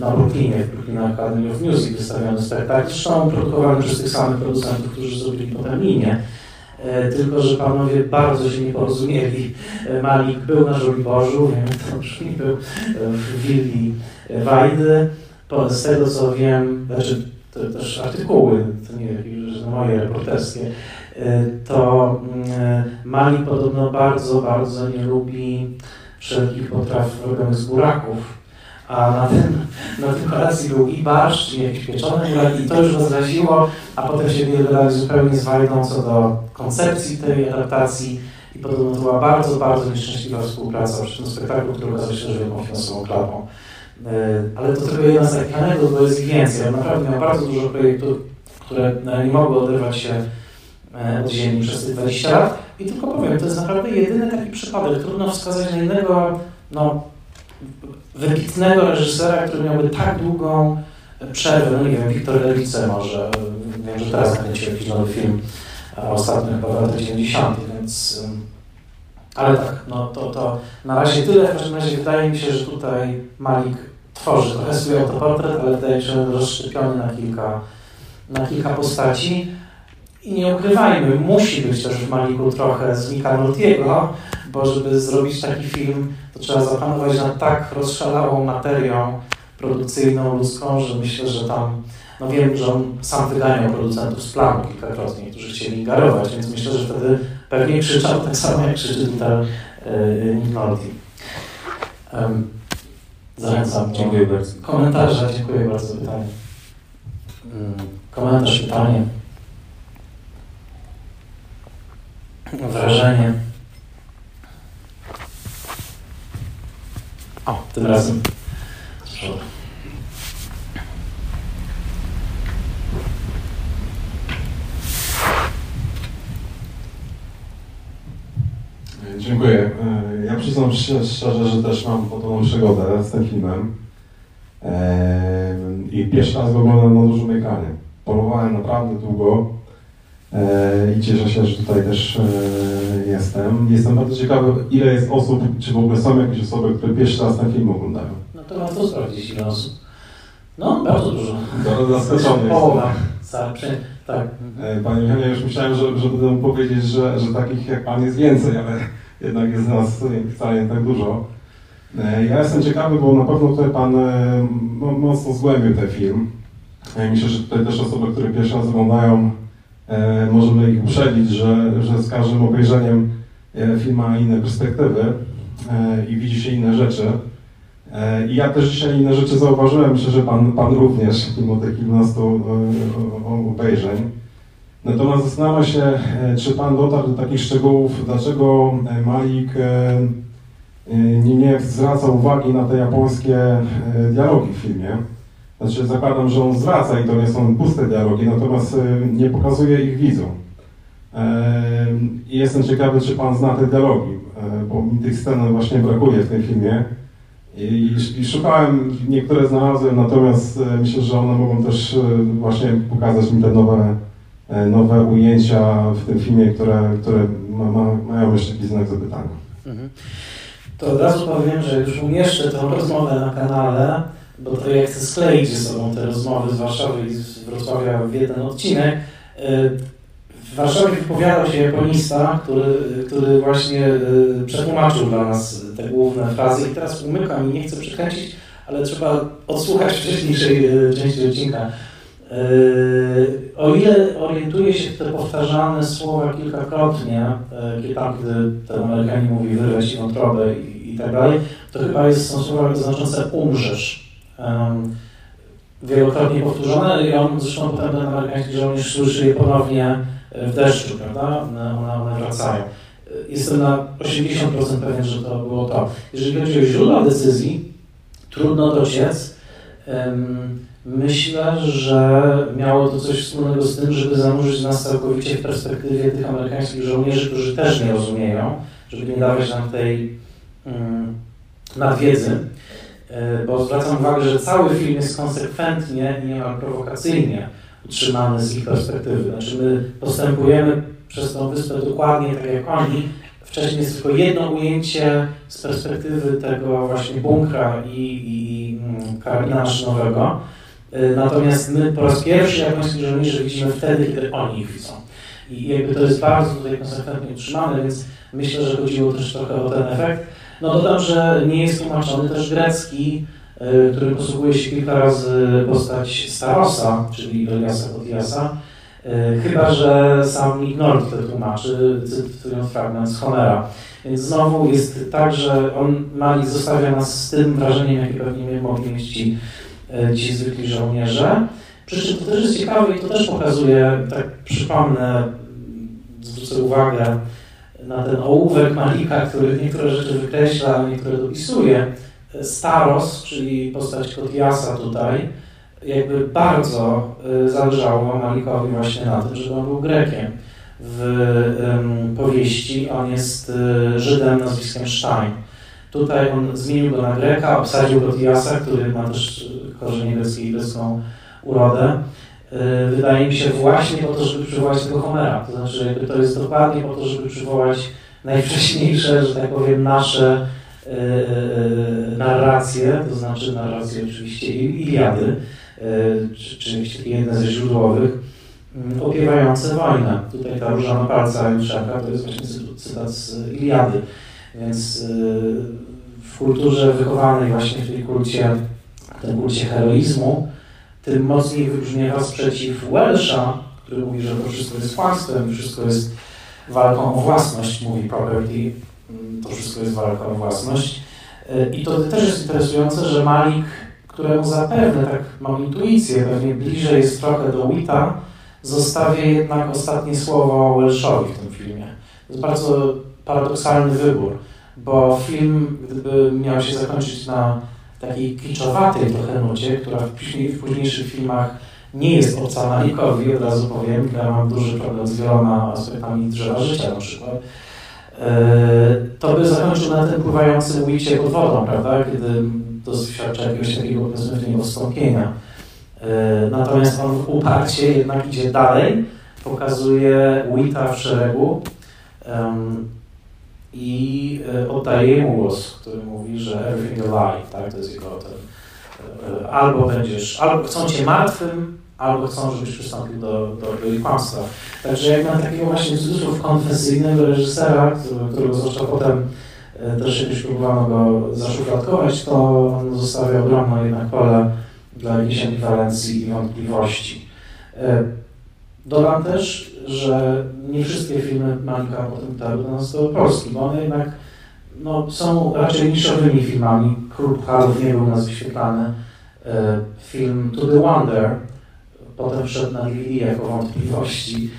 na Brooklynie, w Brooklyn Academy of Music wystawiony spektakl, zresztą produkowany przez tych samych producentów, którzy zrobili potem linię. Tylko, że panowie bardzo się nie porozumieli. Malik był na Żoliborzu, wiem, to brzmi, był w willi Wajdy. Z tego co wiem, znaczy to też artykuły, to nie jakieś moje reporterskie, e, to mm, Malik podobno bardzo, bardzo nie lubi wszelkich potraw robionych z buraków a na tym, na tym kolacji był i barszcz, i jakiś pieczony burak i to już rozraziło, a potem się wydaje zupełnie z Wajdą co do koncepcji tej adaptacji i podobno to była bardzo, bardzo nieszczęśliwa współpraca przy tym spektaklu, który okazał się wielką finansową klapą. E, ale to tylko jedna z takich anegdot, bo jest ich więcej. On naprawdę miał bardzo dużo projektów, które nie mogły oderwać się e, od ziemi przez te 20 lat. I tylko powiem, to jest naprawdę jedyny taki przypadek. Trudno wskazać na innego no, wybitnego reżysera, który miałby tak długą przerwę, no nie wiem, Wiktor Lewice może, wiem, że teraz nakręcił jakiś nowy film, ostatnio chyba w latach 90., więc ale tak, no to, to na razie tyle, w każdym razie wydaje mi się, że tutaj Malik tworzy trochę swój autoportret, ale wydaje się rozszczepiony na kilka, na kilka postaci. I nie ukrywajmy, musi być też w Maliku trochę z Mika Noltiego, bo żeby zrobić taki film, to trzeba zapanować nad tak rozszalałą materią produkcyjną, ludzką, że myślę, że tam, no wiem, że on sam wyganiał producentów z planu kilkakrotnie, którzy chcieli ingerować, więc myślę, że wtedy pewnie krzyczał tak samo, jak krzyczy tutaj yy, Nick Nolte. Um, zachęcam do Dziękuję bardzo. komentarza. Dziękuję bardzo za pytanie. Komentarz, pytanie. Wrażenie. O, tym razem. Dziękuję. Ja przyznam się szczerze, że też mam podobną przygodę z tym filmem. E, I pierwszy raz go oglądam na dużym ekranie. Polowałem naprawdę długo e, i cieszę się, że tutaj też e, jestem. Jestem bardzo ciekawy, ile jest osób, czy w ogóle są jakieś osoby, które pierwszy raz ten film oglądają. No to łatwo sprawdzić ile osób. No, bardzo dużo. Zaskoczony Połowa. Cała, prze- tak. E, Panie Michale, już myślałem, że, że będę mógł powiedzieć, że, że takich jak Pan jest więcej, ale jednak jest nas wcale nie tak dużo. Ja jestem ciekawy, bo na pewno tutaj Pan mo- mocno zgłębił ten film. Myślę, że tutaj też osoby, które pierwszy raz oglądają, e, możemy ich uprzedzić, że, że z każdym obejrzeniem e, film ma inne perspektywy e, i widzi się inne rzeczy. I ja też dzisiaj inne rzeczy zauważyłem, myślę, że Pan, pan również, mimo tych kilkunastu obejrzeń. Natomiast zastanawiam się, czy Pan dotarł do takich szczegółów, dlaczego Malik nie, nie zwraca uwagi na te japońskie dialogi w filmie. Znaczy zakładam, że on zwraca i to nie są puste dialogi, natomiast e, nie pokazuje ich widzom. I jestem ciekawy, czy Pan zna te dialogi, e, bo mi tych scen właśnie brakuje w tym filmie. I, I szukałem, niektóre znalazłem, natomiast e, myślę, że one mogą też e, właśnie pokazać mi te nowe, nowe ujęcia w tym filmie, które, które ma, ma, mają jeszcze jakiś znak zapytania. Mhm. To od razu powiem, że już umieszczę tę rozmowę na kanale, bo to ja chcę skleić ze sobą te rozmowy z Warszawy i z Wrocławia w jeden odcinek. Y, W Warszawie wypowiadał się japonista, który, który właśnie y, przetłumaczył dla nas te główne frazy i teraz umykam i nie chcę przekręcić, ale trzeba odsłuchać wcześniejszej y, części odcinka. O ile orientuję się te powtarzane słowa kilkakrotnie, tam, gdy ten Amerykanin mówi wyrwać wątrobę i, i tak dalej, to chyba jest, są słowa znaczące umrzesz. Wielokrotnie powtórzone i on zresztą potem ten amerykański żołnierz słyszy je ponownie w deszczu, prawda? One, one, wracają. Jestem na 80% pewien, że to było to. Jeżeli chodzi o źródła decyzji, trudno dociec. Myślę, że miało to coś wspólnego z tym, żeby zanurzyć nas całkowicie w perspektywie tych amerykańskich żołnierzy, którzy też nie rozumieją, żeby nie dawać nam tej um, nadwiedzy. E, Bo zwracam uwagę, że cały film jest konsekwentnie i niemal prowokacyjnie utrzymany z ich perspektywy. Znaczy my postępujemy przez tą wyspę dokładnie tak jak oni. Wcześniej jest tylko jedno ujęcie z perspektywy tego właśnie bunkra i, i, mm, karabina maszynowego. E, Natomiast my po raz pierwszy japońskich żołnierzy widzimy wtedy, kiedy oni ich widzą. I jakby to jest bardzo tutaj konsekwentnie utrzymane, więc myślę, że chodziło też trochę o ten efekt. No dodam, że nie jest tłumaczony też grecki, y, którym posługuje się kilka razy postać Starosa, czyli Eliasa Kotiasa, y, chyba że sam Nolte to tłumaczy, cytując fragment z Homera. Więc znowu jest tak, że on Malik zostawia nas z tym wrażeniem, jakie pewnie mogli mieć ci, y, ci zwykli żołnierze. Przy czym to też jest ciekawe i to też pokazuje, tak przypomnę, zwrócę uwagę, na ten ołówek Malika, który niektóre rzeczy wykreśla, niektóre dopisuje. Staros, czyli postać Kotiasa tutaj, jakby bardzo y, zależało Malikowi właśnie na tym, żeby on był Grekiem. W powieści on jest y, Żydem nazwiskiem Stein. Tutaj on zmienił go na Greka, obsadził Kotiasa, który ma też y, korzenie greckie i grecką urodę. Y, Wydaje mi się właśnie po to, żeby przywołać tego Homera. To znaczy, jakby to jest dokładnie po to, żeby przywołać najwcześniejsze, że tak powiem, nasze narrację, to znaczy narrację oczywiście Iliady, czy, czy jedne ze źródłowych, mm, opiewające wojnę. Tutaj ta róża na palca Juszaka to jest właśnie cytat z Iliady. Więc w kulturze wychowanej właśnie w tej kulcie, w tym kulcie heroizmu, tym mocniej wybrzmiewa sprzeciw Welsha, który mówi, że to wszystko jest kłamstwem, wszystko jest walką o własność, mówi property, mm, to wszystko jest walka o własność. I to też jest interesujące, że Malik, któremu zapewne, tak mam intuicję, pewnie bliżej jest trochę do Wita, zostawia jednak ostatnie słowo Welshowi w tym filmie. To jest bardzo paradoksalny wybór, bo film, gdyby miał się zakończyć na takiej kiczowatej trochę nucie, która w, w późniejszych filmach nie jest obca Malikowi, od razu powiem, ja mam duży problem z wieloma aspektami drzewa życia na przykład, e, to by zakończył na tym pływającym ujście pod wodą, prawda, kiedy doświadcza jakiegoś takiego, powiedzmy, w niego wstąpienia. E, natomiast on uparcie jednak idzie dalej, pokazuje Wita w szeregu i e, oddaje mu głos, który mówi, że everything a tak, to jest jego ten, albo będziesz, albo chcą cię martwym, albo chcą, żebyś przystąpił do, do, do kłamstwa. Także jak mam takiego właśnie cudzysłów konfesyjnego reżysera, którego zwłaszcza potem e, też jakoś próbowano go zaszufladkować, to on zostawia ogromne jednak pole dla jakiejś ambiwalencji i wątpliwości. Dodam też, że nie wszystkie filmy Malika potem dotarły do nas do Polski, bo one jednak no, są raczej niszowymi filmami. Król Pucharów nie był u nas wyświetlany. E, film To the Wonder potem wszedł na DVD jako wątpliwości.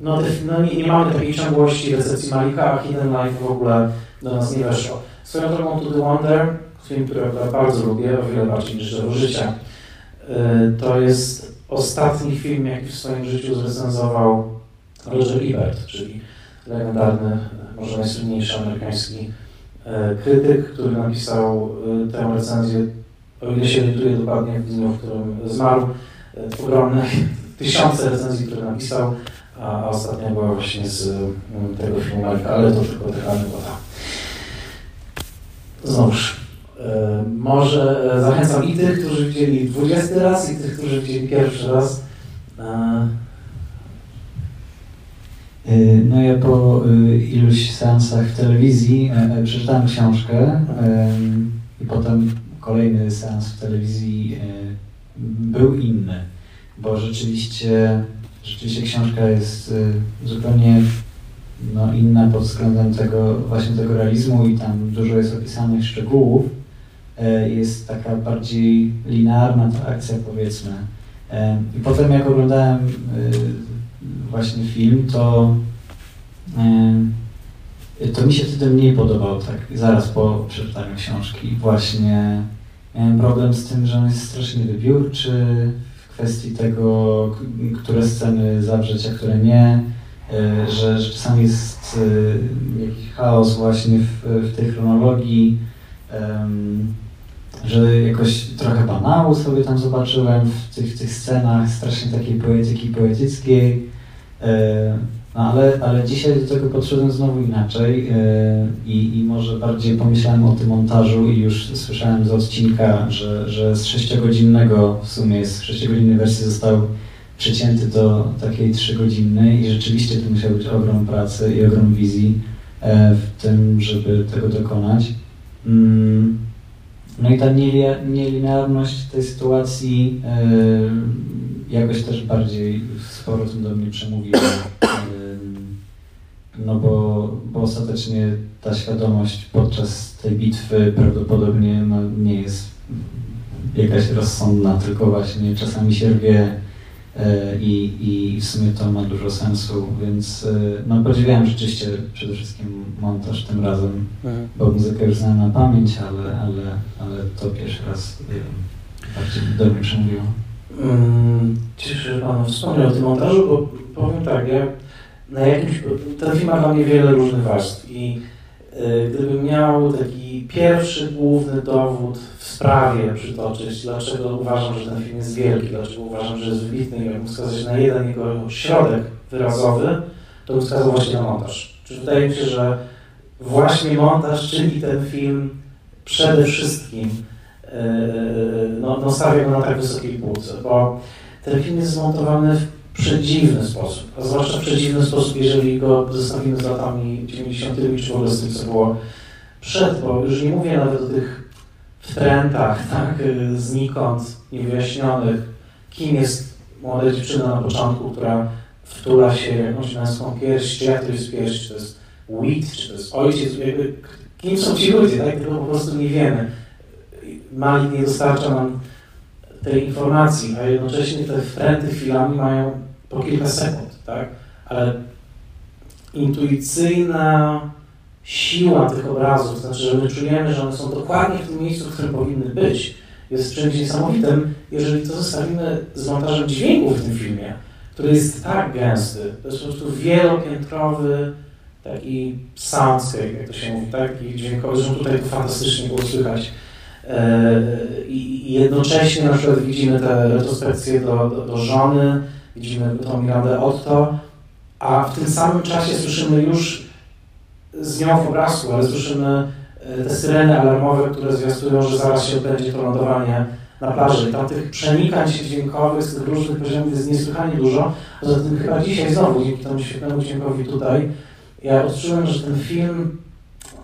no, no nie, nie, mamy takiej ciągłości recepcji Malika, a Hidden Life w ogóle do nas nie weszło. Swoją drogą To The Wonder, film, który bardzo lubię, o wiele bardziej niż Drzewo Życia, e, to jest ostatni film, jaki w swoim życiu zrecenzował Roger Ebert, czyli legendarny, może najsłynniejszy amerykański e, krytyk, który napisał e, tę recenzję, o ile się orientuję dokładnie w dniu, w którym zmarł, ogromne tysiące recenzji, które napisał, a ostatnia była właśnie z tego filmu ale to tylko taka anegdota. Znowuż, e, może e, zachęcam i tych, którzy widzieli 20 raz, i tych, którzy widzieli pierwszy raz. E, no ja po iluś seansach w telewizji przeczytałem książkę i potem kolejny seans w telewizji był inny, bo rzeczywiście, rzeczywiście książka jest zupełnie no, inna pod względem tego właśnie tego realizmu i tam dużo jest opisanych szczegółów. E, jest taka bardziej linearna ta akcja powiedzmy. E, I potem jak oglądałem y, właśnie film, to e, to mi się wtedy mniej podobał, tak zaraz po przeczytaniu książki. Właśnie Miałem problem z tym, że on jest strasznie wybiórczy w kwestii tego, które sceny zawrzeć, a które nie, e, że, czasami jest e, jakiś chaos właśnie w, w tej chronologii, że jakoś trochę banału sobie tam zobaczyłem w tych, w tych scenach, strasznie takiej poetyki poetyckiej. E, ale, ale dzisiaj do tego podszedłem znowu inaczej yy, i, i może bardziej pomyślałem o tym montażu i już słyszałem z odcinka, że, że z sześciogodzinnego w sumie z sześciogodzinnej wersji został przecięty do takiej trzygodzinnej i rzeczywiście to musiał być ogrom pracy i ogrom wizji yy, w tym, żeby tego dokonać. Yy, no i ta nielinearność tej sytuacji jakoś też bardziej sporo tym do mnie przemówiła. No bo, bo ostatecznie ta świadomość podczas tej bitwy prawdopodobnie no, nie jest jakaś rozsądna, tylko właśnie czasami się rwie i, i w sumie to ma dużo sensu, więc e, no, podziwiałem rzeczywiście przede wszystkim montaż tym razem, mhm. bo muzykę już znałem na pamięć, ale, ale, ale to pierwszy raz e, bardziej do mnie przemówiło. Mm, cieszę się, że Pan wspomniał o tym montażu, bo powiem tak, ja na jakimś, ten film ma dla mnie wiele różnych warstw i gdybym miał taki pierwszy główny dowód w sprawie przytoczyć, dlaczego uważam, że ten film jest wielki, dlaczego uważam, że jest wybitny i wskazać na jeden jego środek wyrazowy, to bym wskazał właśnie na montaż. Czyli wydaje mi się, że właśnie montaż czyni ten film przede wszystkim no, no stawia go na tak wysokiej półce, bo ten film jest zmontowany w przedziwny sposób, a zwłaszcza w przedziwny sposób, jeżeli go zestawimy z latami 90. czy w ogóle z tym, co było przed, bo już nie mówię nawet o tych trendach, tak, znikąd, niewyjaśnionych, kim jest młoda dziewczyna na początku, która wtula się jakąś męską pierś, czy jak to jest pierś, czy to jest Wheat, czy to jest ojciec, jakby, kim są ci ludzie, tak, tego po prostu nie wiemy. Malik nie dostarcza nam tej informacji, a jednocześnie te wtręty chwilami mają po kilka sekund, tak? Ale intuicyjna siła tych obrazów, znaczy, że my czujemy, że one są dokładnie w tym miejscu, w którym powinny być, jest czymś niesamowitym, jeżeli to zostawimy z montażem dźwięku w tym filmie, który jest tak gęsty, to jest po prostu wielopiętrowy taki soundscape, jak to się mówi, taki dźwiękowy, zresztą tutaj to fantastycznie było słychać. E, I jednocześnie na przykład widzimy te retrospekcje do, do, do żony, widzimy tą Mirandę Otto, a w tym samym czasie słyszymy już z nią w obrazku, ale słyszymy e, te syreny alarmowe, które zwiastują, że zaraz się odbędzie to lądowanie na plaży. I tam tych przenikań dźwiękowych z tych różnych poziomów jest niesłychanie dużo. Poza tym chyba dzisiaj znowu, dzięki temu świetnemu dźwiękowi tutaj, ja odczułem, że ten film,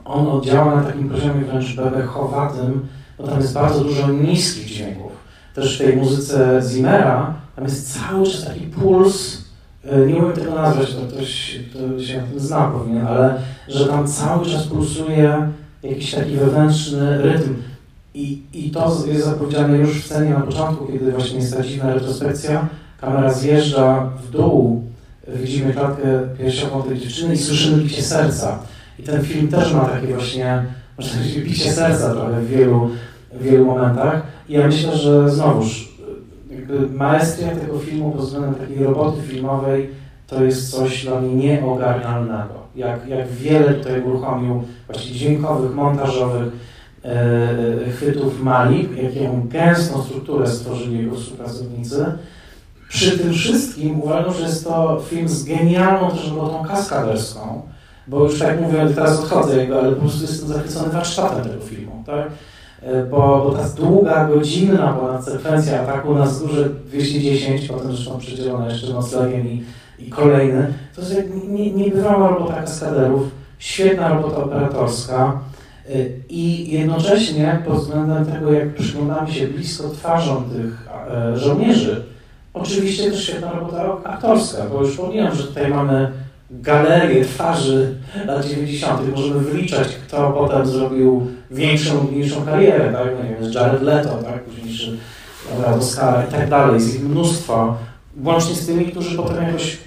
on oddziała na takim poziomie wręcz bebechowatym, bo tam jest bardzo dużo niskich dźwięków. Też w tej muzyce Zimmera tam jest cały czas taki puls, e, nie umiem tego nazwać, to ktoś to się na tym zna powinien, ale że tam cały czas pulsuje jakiś taki wewnętrzny rytm. I, I to jest zapowiedziane już w scenie na początku, kiedy właśnie jest ta dziwna retrospekcja. Kamera zjeżdża w dół, widzimy klatkę piersiową tej dziewczyny i słyszymy bicie serca. I ten film też ma takie właśnie, można powiedzieć, bicie serca trochę w wielu, w wielu momentach. I ja myślę, że znowuż jakby tego filmu pod względem takiej roboty filmowej to jest coś dla mnie nieogarnialnego. Jak, jak wiele tutaj uruchomił właśnie dźwiękowych, montażowych e, chwytów Malik, jaką gęstą strukturę stworzyli jego współpracownicy. Przy tym wszystkim uważam, że jest to film z genialną też robotą kaskaderską, bo już tak mówię, teraz odchodzę jego, ale po prostu jestem zachwycony warsztatem tego filmu, tak? E, bo, bo ta długa, godzinna ponad sekwencja ataku na wzgórze 210, potem zresztą przydzielona jeszcze noclegiem i, i kolejny, to jest nie, niebywała robota kaskaderów, świetna robota operatorska e, i jednocześnie pod względem tego, jak przyglądamy się blisko twarzą tych e, żołnierzy, oczywiście też świetna robota aktorska, bo już wspomniałem, że tutaj mamy galerię twarzy lat 90. Możemy wyliczać, kto potem zrobił większą lub mniejszą karierę, tak? No nie wiem, Jared Leto, tak? Późniejszy Oscara i tak dalej. Jest ich mnóstwo. Łącznie z tymi, którzy potem jakoś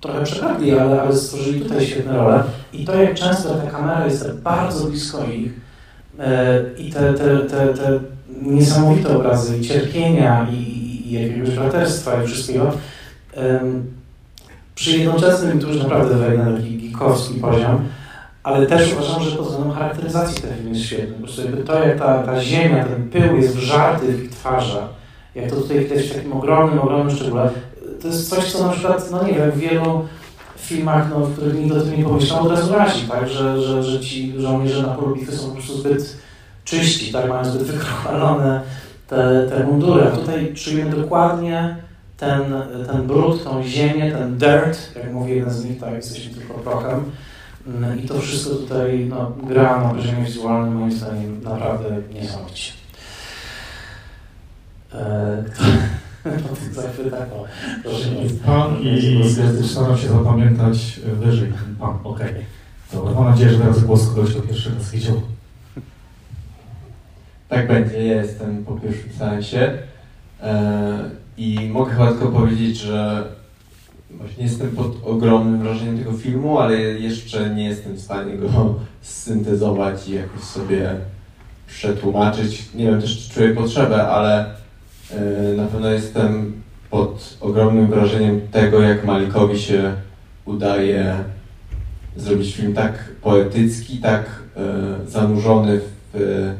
trochę przepadli, ale, ale stworzyli tutaj świetne role. I to, jak często ta kamera jest bardzo blisko ich e, i te, te, te, te niesamowite obrazy i cierpienia i, i jakiegoś braterstwa i wszystkiego, przy jednoczesnym, tu już naprawdę wejdę na taki gikowski poziom, ale też uważam, że pod względem charakteryzacji ten film jest świetny. Po prostu to, jak ta, ta ziemia, ten pył jest wżarty w ich twarzach, jak to tutaj widać w takim ogromnym, ogromnym szczególe, to jest coś, co na przykład, no nie wiem, w wielu filmach, no, w których nikt o tym nie pomyślał, od razu razi, tak, że, że, że ci żołnierze na polu bitwy są po prostu zbyt czyści, tak, mają zbyt wykrochwalone te, te mundury, a tutaj czujemy dokładnie ten, ten brud, tą ziemię, ten dirt, jak mówi jeden z nich, tak, jesteśmy tylko prochem. Mm, I to wszystko tutaj no, gra na poziomie wizualnym, moim zdaniem, naprawdę niesamowicie. Eee, po tych zachwytach, proszę Pan i staram się zapamiętać wyżej pan. Okej. Okay. Dobra, mam nadzieję, że teraz głos kogoś do pierwszego zwiedził. Tak będzie, ja jestem po pierwszym seansie. Eee, i mogę chyba tylko powiedzieć, że właśnie jestem pod ogromnym wrażeniem tego filmu, ale jeszcze nie jestem w stanie go syntezować i jakoś sobie przetłumaczyć. Nie wiem też, czy czuję potrzebę, ale yy, na pewno jestem pod ogromnym wrażeniem tego, jak Malikowi się udaje zrobić film tak poetycki, tak yy, zanurzony w,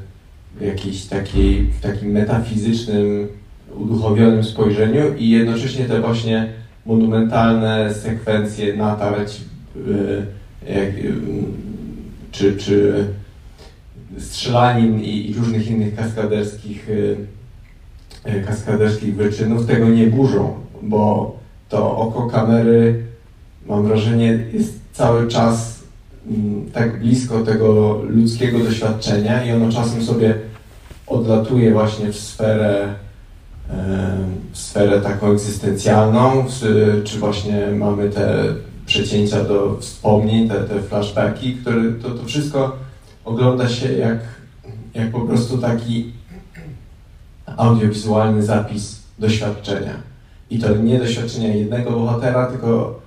w jakiejś takiej, w takim metafizycznym uduchowionym spojrzeniu i jednocześnie te właśnie monumentalne sekwencje natarć, y, jak, y, czy, czy strzelanin i, i różnych innych kaskaderskich, kaskaderskich wyczynów tego nie burzą, bo to oko kamery, mam wrażenie, jest cały czas mm, tak blisko tego ludzkiego doświadczenia i ono czasem sobie odlatuje właśnie w sferę, sferę taką egzystencjalną, czy właśnie mamy te przecięcia do wspomnień, te, te flashbacki, które to, to wszystko ogląda się jak, jak po prostu taki audiowizualny zapis doświadczenia. I to nie doświadczenia jednego bohatera, tylko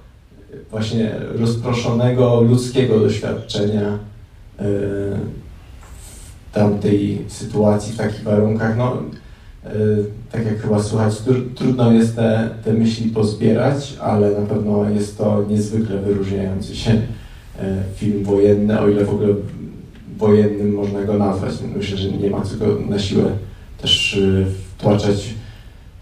właśnie rozproszonego ludzkiego doświadczenia w tamtej sytuacji, w takich warunkach. No, tak jak chyba słuchać, trudno jest te, te myśli pozbierać, ale na pewno jest to niezwykle wyróżniający się film wojenny, o ile w ogóle wojennym można go nazwać. Myślę, że nie ma co go na siłę też wtłaczać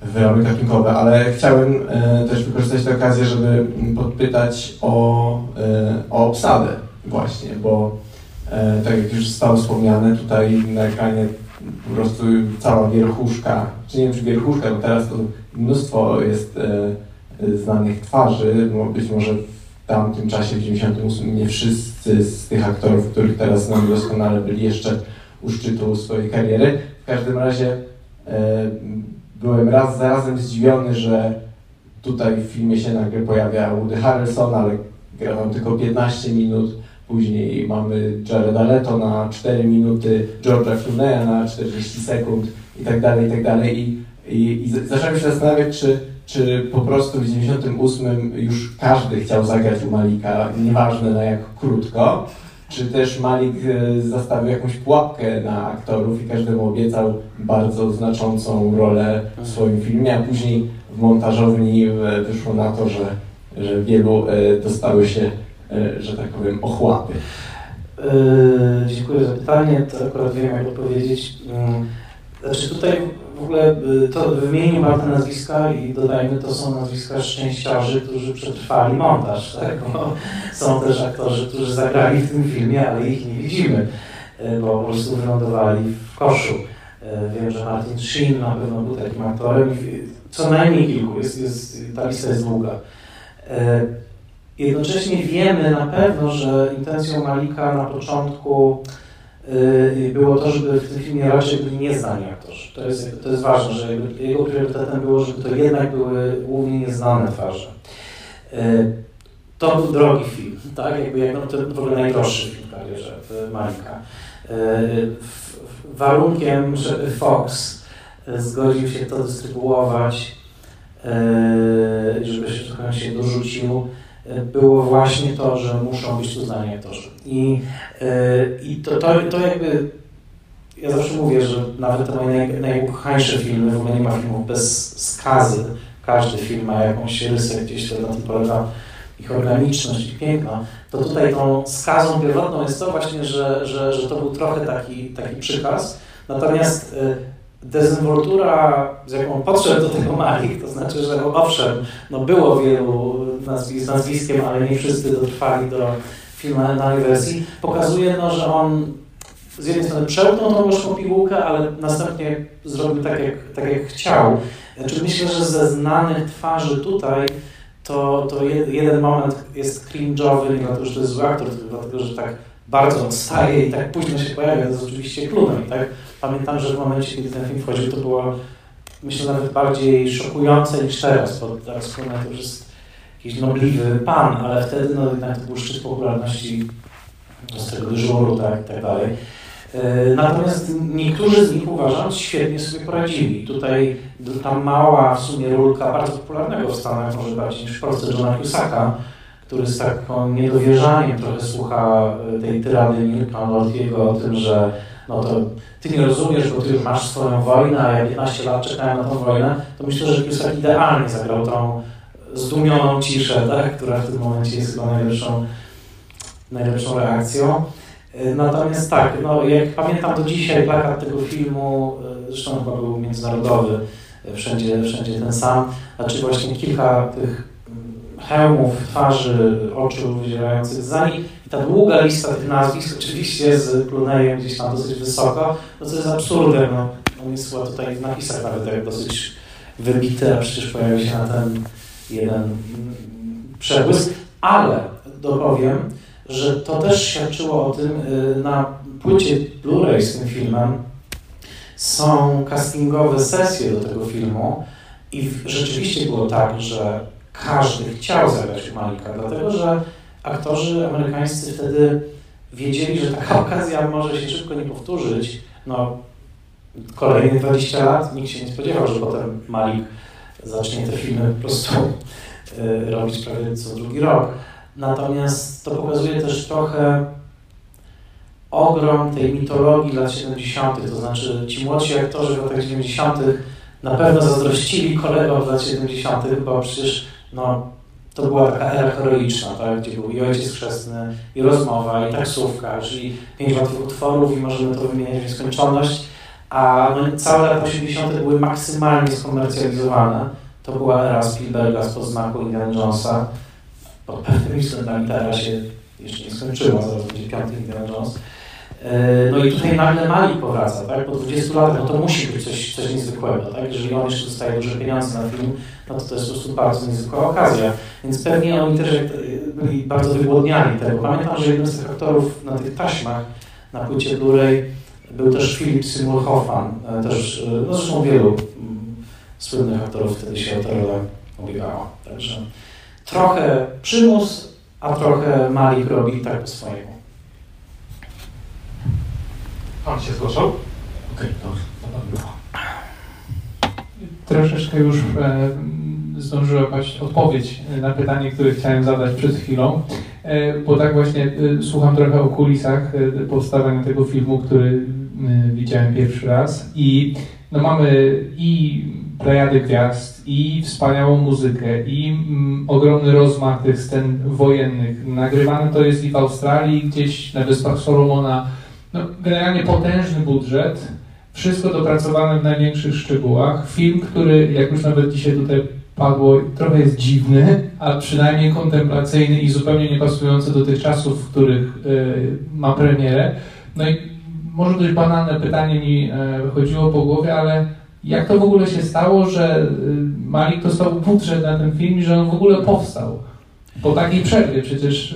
w ramy gatunkowe, ale chciałem e, też wykorzystać tę okazję, żeby podpytać o, e, o obsadę właśnie, bo e, tak jak już zostało wspomniane, tutaj na ekranie po prostu cała wierchuszka, czy nie wiem czy wierchuszka, bo teraz to mnóstwo jest znanych twarzy, być może w tamtym czasie, w 98 nie wszyscy z tych aktorów, których teraz znamy doskonale, byli jeszcze u szczytu swojej kariery. W każdym razie byłem raz za razem zdziwiony, że tutaj w filmie się nagle pojawia Woody Harrelson, ale gra tam tylko 15 minut. Później mamy Jareda Leto na 4 minuty, George'a Clooney'a na 40 sekund i tak dalej, i tak dalej. I, i, i zacząłem się zastanawiać, czy, czy po prostu w 98 już każdy chciał zagrać u Malika, nieważne na jak krótko, czy też Malik e, zastawił jakąś pułapkę na aktorów i każdemu obiecał bardzo znaczącą rolę w swoim filmie, a później w montażowni e, wyszło na to, że, że wielu e, dostały się, że tak powiem, ochłapy. Yy, dziękuję za pytanie, to akurat wiem jak odpowiedzieć. Yy, znaczy tutaj w ogóle to wymienił Pan te nazwiska i dodajmy, to są nazwiska szczęściarzy, którzy przetrwali montaż, tak? Bo są też aktorzy, którzy zagrali w tym filmie, ale ich nie widzimy, e, bo po prostu wylądowali w koszu. E, wiem, że Martin Sheen na pewno był takim aktorem, co najmniej kilku, jest, jest, ta lista jest długa. Jednocześnie wiemy na pewno, że intencją Malika na początku było to, żeby w tym filmie raczej byli nieznani aktorzy. To jest, to jest ważne, że jego priorytetem było, żeby to jednak były głównie nieznane twarze. To był drogi film, tak? Jakby, jak, no, to w ogóle najdroższy film w karierze Malika. E, warunkiem, żeby Fox zgodził się to dystrybuować, żeby się trochę się dorzucił, było właśnie to, że muszą być tu znani aktorzy. I, i to, to, to jakby, ja zawsze mówię, że nawet te moje naj, najukochańsze filmy, w ogóle nie ma filmów bez skazy, każdy film ma jakąś rysę gdzieś, która na tym polega ich organiczność i piękno, to tutaj tą skazą pierwotną jest to właśnie, że, że, że to był trochę taki, taki przykaz. Natomiast y, dezynwoltura, z jaką podszedł do tego Malik, to znaczy, że owszem, no było wielu nazwisk, z nazwiskiem, ale nie wszyscy dotrwali do finalnej wersji, pokazuje, no, że on z jednej strony przełknął tą gorzką pigułkę, ale następnie zrobił tak, jak, tak jak chciał. Znaczy myślę, że ze znanych twarzy tutaj to, to jeden moment jest cringe'owy, nie dlatego, że to jest zły aktor, tylko dlatego, że tak bardzo odstaje i tak późno się pojawia, to jest oczywiście klubem. Tak? Pamiętam, że w momencie, kiedy ten film wchodził, to było myślę nawet bardziej szokujące niż teraz, bo teraz to już jest jakiś nobliwy pan, ale wtedy no, jednak to był szczyt popularności ostrego dyżuru tak, i tak dalej. E, natomiast niektórzy z nich uważam świetnie sobie poradzili. Tutaj ta mała w sumie rulka bardzo popularnego w Stanach, może bardziej niż w Polsce, Johna Cusacka, który z taką niedowierzaniem trochę słucha e, tej tyrady Milka Lordiego o tym, że no to ty nie rozumiesz, bo ty masz swoją wojnę, a ja 15 lat czekałem na tą wojnę, to myślę, że Cusack idealnie zagrał tą zdumioną ciszę, tak? która w tym momencie jest chyba najlepszą, najlepszą reakcją. E, natomiast tak, no jak pamiętam do dzisiaj plakat tego filmu, e, zresztą chyba był międzynarodowy, e, wszędzie, wszędzie ten sam, znaczy właśnie kilka tych mm, hełmów, twarzy, oczu wyzierających za nich i ta długa lista tych nazwisk, oczywiście z Cluneyem gdzieś tam dosyć wysoko, no co jest absurdem, no. On jest chyba tutaj w napisach nawet tak dosyć wybity, a przecież pojawił się na ten jeden przebłysk, ale dopowiem, że to też świadczyło o tym y, na płycie Blu-ray z tym filmem są castingowe sesje do tego filmu i rzeczywiście było tak, że każdy chciał zagrać Malika, dlatego że aktorzy amerykańscy wtedy wiedzieli, że taka okazja może się szybko nie powtórzyć. No, kolejne 20 lat nikt się nie spodziewał, że potem Malik zacznie te filmy po prostu y, robić prawie co drugi rok. Natomiast to pokazuje też trochę ogrom tej mitologii lat 70., to znaczy ci młodsi aktorzy w latach 90. na pewno zazdrościli kolegom z lat 70., bo przecież no, to była taka era heroiczna, tak? gdzie był i ojciec chrzestny, i rozmowa, i taksówka, czyli pięć łatwych utworów i możemy to wymieniać w nieskończoność, a no, całe lata 80. były maksymalnie skomercjalizowane. To była era Spielberga z podznaku Indiana Jonesa. Pod pewnymi względami ta era się jeszcze nie skończyła, zaraz będzie piąty Indiana Jones. No i tutaj nagle Mali powraca, tak? Po 20 latach, no to musi być coś, coś niezwykłego, tak? Jeżeli on jeszcze dostaje duże pieniądze na film, no to to jest po prostu bardzo niezwykła okazja. Więc pewnie oni też byli bardzo wygłodniani tego. Pamiętam, że jednym z tych aktorów na tych taśmach na płycie Blu-ray był też Philip Seymour Hoffman, też, no zresztą wielu mm, słynnych aktorów wtedy się o rolę ubiegało. Także trochę przymus, a trochę Malik robi tak po swojemu. Pan się zgłaszał? Okej, okay, to Troszeczkę już e, zdążyła paść odpowiedź na pytanie, które chciałem zadać przed chwilą, e, bo tak właśnie e, słucham trochę o kulisach e, powstawania tego filmu, który e, widziałem pierwszy raz i no mamy i plejady gwiazd, i wspaniałą muzykę, i mm, ogromny rozmach tych scen wojennych. Nagrywane to jest i w Australii, gdzieś na Wyspach Solomona, no, generalnie potężny budżet, wszystko dopracowane w największych szczegółach. Film, który, jak już nawet dzisiaj tutaj padło, trochę jest dziwny, a przynajmniej kontemplacyjny i zupełnie niepasujący do tych czasów, w których y, ma premierę. No i może dość banalne pytanie mi y, chodziło po głowie, ale jak to w ogóle się stało, że y, Malik dostał budżet na ten film i że on w ogóle powstał? Po takiej przerwie, przecież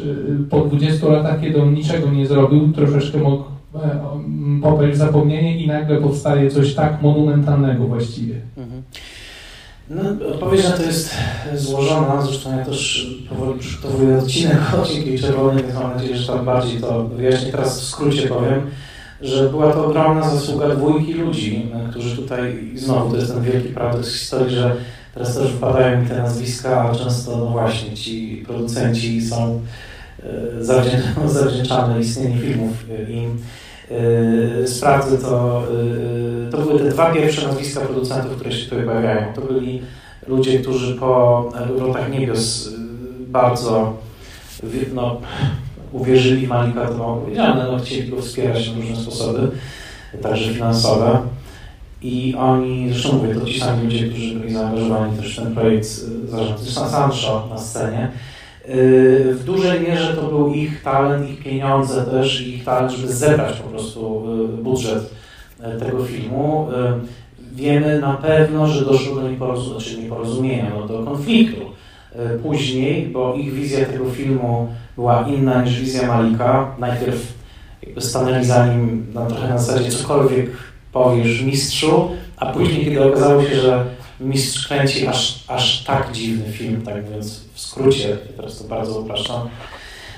po 20 latach, kiedy on niczego nie zrobił, troszeczkę mógł E, popaść zapomnienie i nagle powstaje coś tak monumentalnego właściwie. Mhm. No, odpowiedź na to jest złożona, zresztą ja też powoli przygotowuję odcinek o Cienkiej Czerwonej, więc mam nadzieję, że tam bardziej to wyjaśnię. Teraz w skrócie powiem, że była to ogromna zasługa dwójki ludzi, e, którzy tutaj, i znowu to jest ten wielki paradoks historii, że teraz też wpadają mi te nazwiska, a często no właśnie ci producenci są e, zawdzięczane istnienie filmów im. Yy, sprawdzę to. Yy, to były te dwa pierwsze nazwiska producentów, które się tutaj pojawiają. To byli ludzie, którzy po lotach niebios bardzo no, uwierzyli Malika, to powiedziane, no, chcieli go wspierać na różne sposoby, także finansowe. I oni, zresztą mówię, to ci sami ludzie, którzy byli zaangażowani też w ten projekt zarządu Sancho na scenie, w dużej mierze to był ich talent, ich pieniądze też, ich talent, żeby zebrać po prostu y, budżet tego filmu. Y, wiemy na pewno, że doszło do nieporozumienia, znaczy nieporozumienia, no, do konfliktu y, później, bo ich wizja tego filmu była inna niż wizja Malika. Najpierw stanęli za nim na trochę na zasadzie cokolwiek powiesz mistrzu, a później, kiedy okazało się, że mistrz kręci aż, aż tak dziwny film, tak więc w skrócie, teraz to bardzo upraszczam,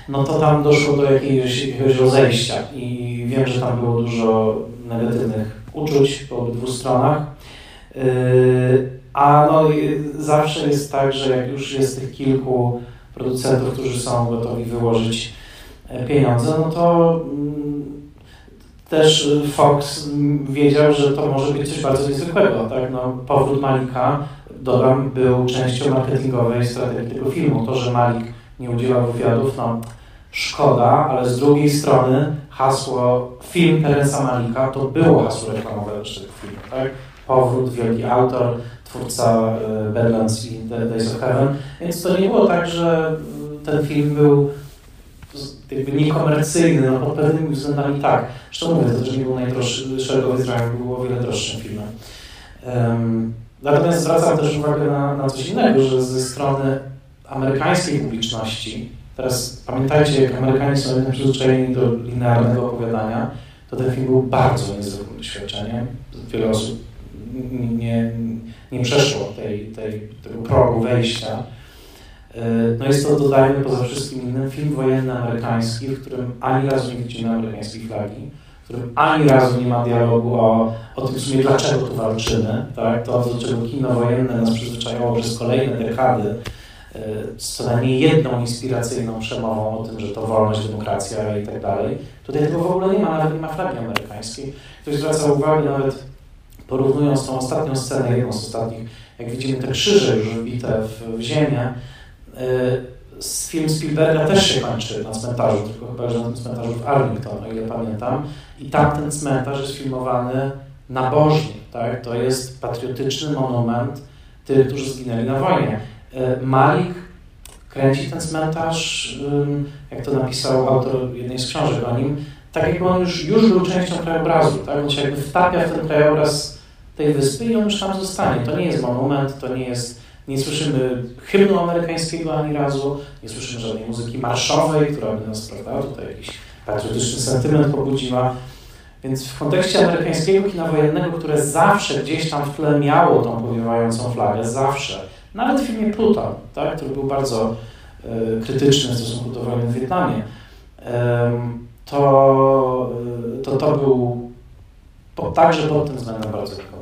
no to tam doszło do jakiegoś, jakiegoś rozejścia i wiem, że tam było dużo negatywnych uczuć po obydwu stronach. Yy, a no zawsze jest tak, że jak już jest tych kilku producentów, którzy są gotowi wyłożyć e, pieniądze, no to mm, też Fox wiedział, że to może być coś bardzo niezwykłego. Tak? No, powrót Malika, dodam, był częścią marketingowej strategii tego filmu. To, że Malik nie udzielał wywiadów, no szkoda, ale z drugiej strony hasło film Terensa Malika to było hasło reklamowe jeszcze tego filmu. Tak? Powrót, wielki autor, twórca Badlands i Days of Heaven, więc to nie było tak, że ten film był jakby niekomercyjny, no pod pewnymi względami tak. Zresztą mówię, to też nie był najdroższy, Szeregowy Triangle był o wiele droższym filmem. Um, natomiast zwracam też uwagę na, na coś innego, że ze strony amerykańskiej publiczności, teraz pamiętajcie, jak Amerykanie są przyzwyczajeni do linearnego opowiadania, to ten film był bardzo niezwykłym doświadczeniem. Wiele osób nie, nie przeszło tej, tej, tego progu wejścia. No jest to, dodajmy, poza wszystkim innym film wojenny amerykański, w którym ani razu nie widzimy amerykańskiej flagi, w którym ani razu nie ma dialogu o, o tym w sumie, dlaczego tu walczymy. Tak? To, do czego kino wojenne nas przyzwyczaiło przez kolejne dekady, z co najmniej jedną inspiracyjną przemową o tym, że to wolność, demokracja i tak dalej. Tutaj tego w ogóle nie ma, nawet nie ma flagi amerykańskiej. Ktoś zwraca uwagę nawet porównując tą ostatnią scenę, jedną z ostatnich, jak widzimy te krzyże już wbite w, w ziemię, film Spielberga też się kończy na cmentarzu, tylko chyba, że na tym cmentarzu w Arlington, o ile pamiętam. I tam ten cmentarz jest filmowany nabożnie, tak? To jest patriotyczny monument tych, którzy zginęli na wojnie. Malik kręci ten cmentarz, jak to napisał autor jednej z książek o nim, tak jakby on już, już był częścią krajobrazu, tak? On się jakby wtapia w ten krajobraz tej wyspy i on już tam zostanie. To nie jest monument, to nie jest nie słyszymy hymnu amerykańskiego ani razu, nie słyszymy żadnej muzyki marszowej, która by nas, prawda, tutaj jakiś patriotyczny sentyment pobudziła. Więc w kontekście amerykańskiego kina wojennego, które zawsze gdzieś tam w tle miało tą powiewającą flagę, zawsze, nawet w filmie Pluton, tak, który był bardzo e, krytyczny w stosunku do wojny w Wietnamie, e, to, to to był po, także pod tym względem bardzo tak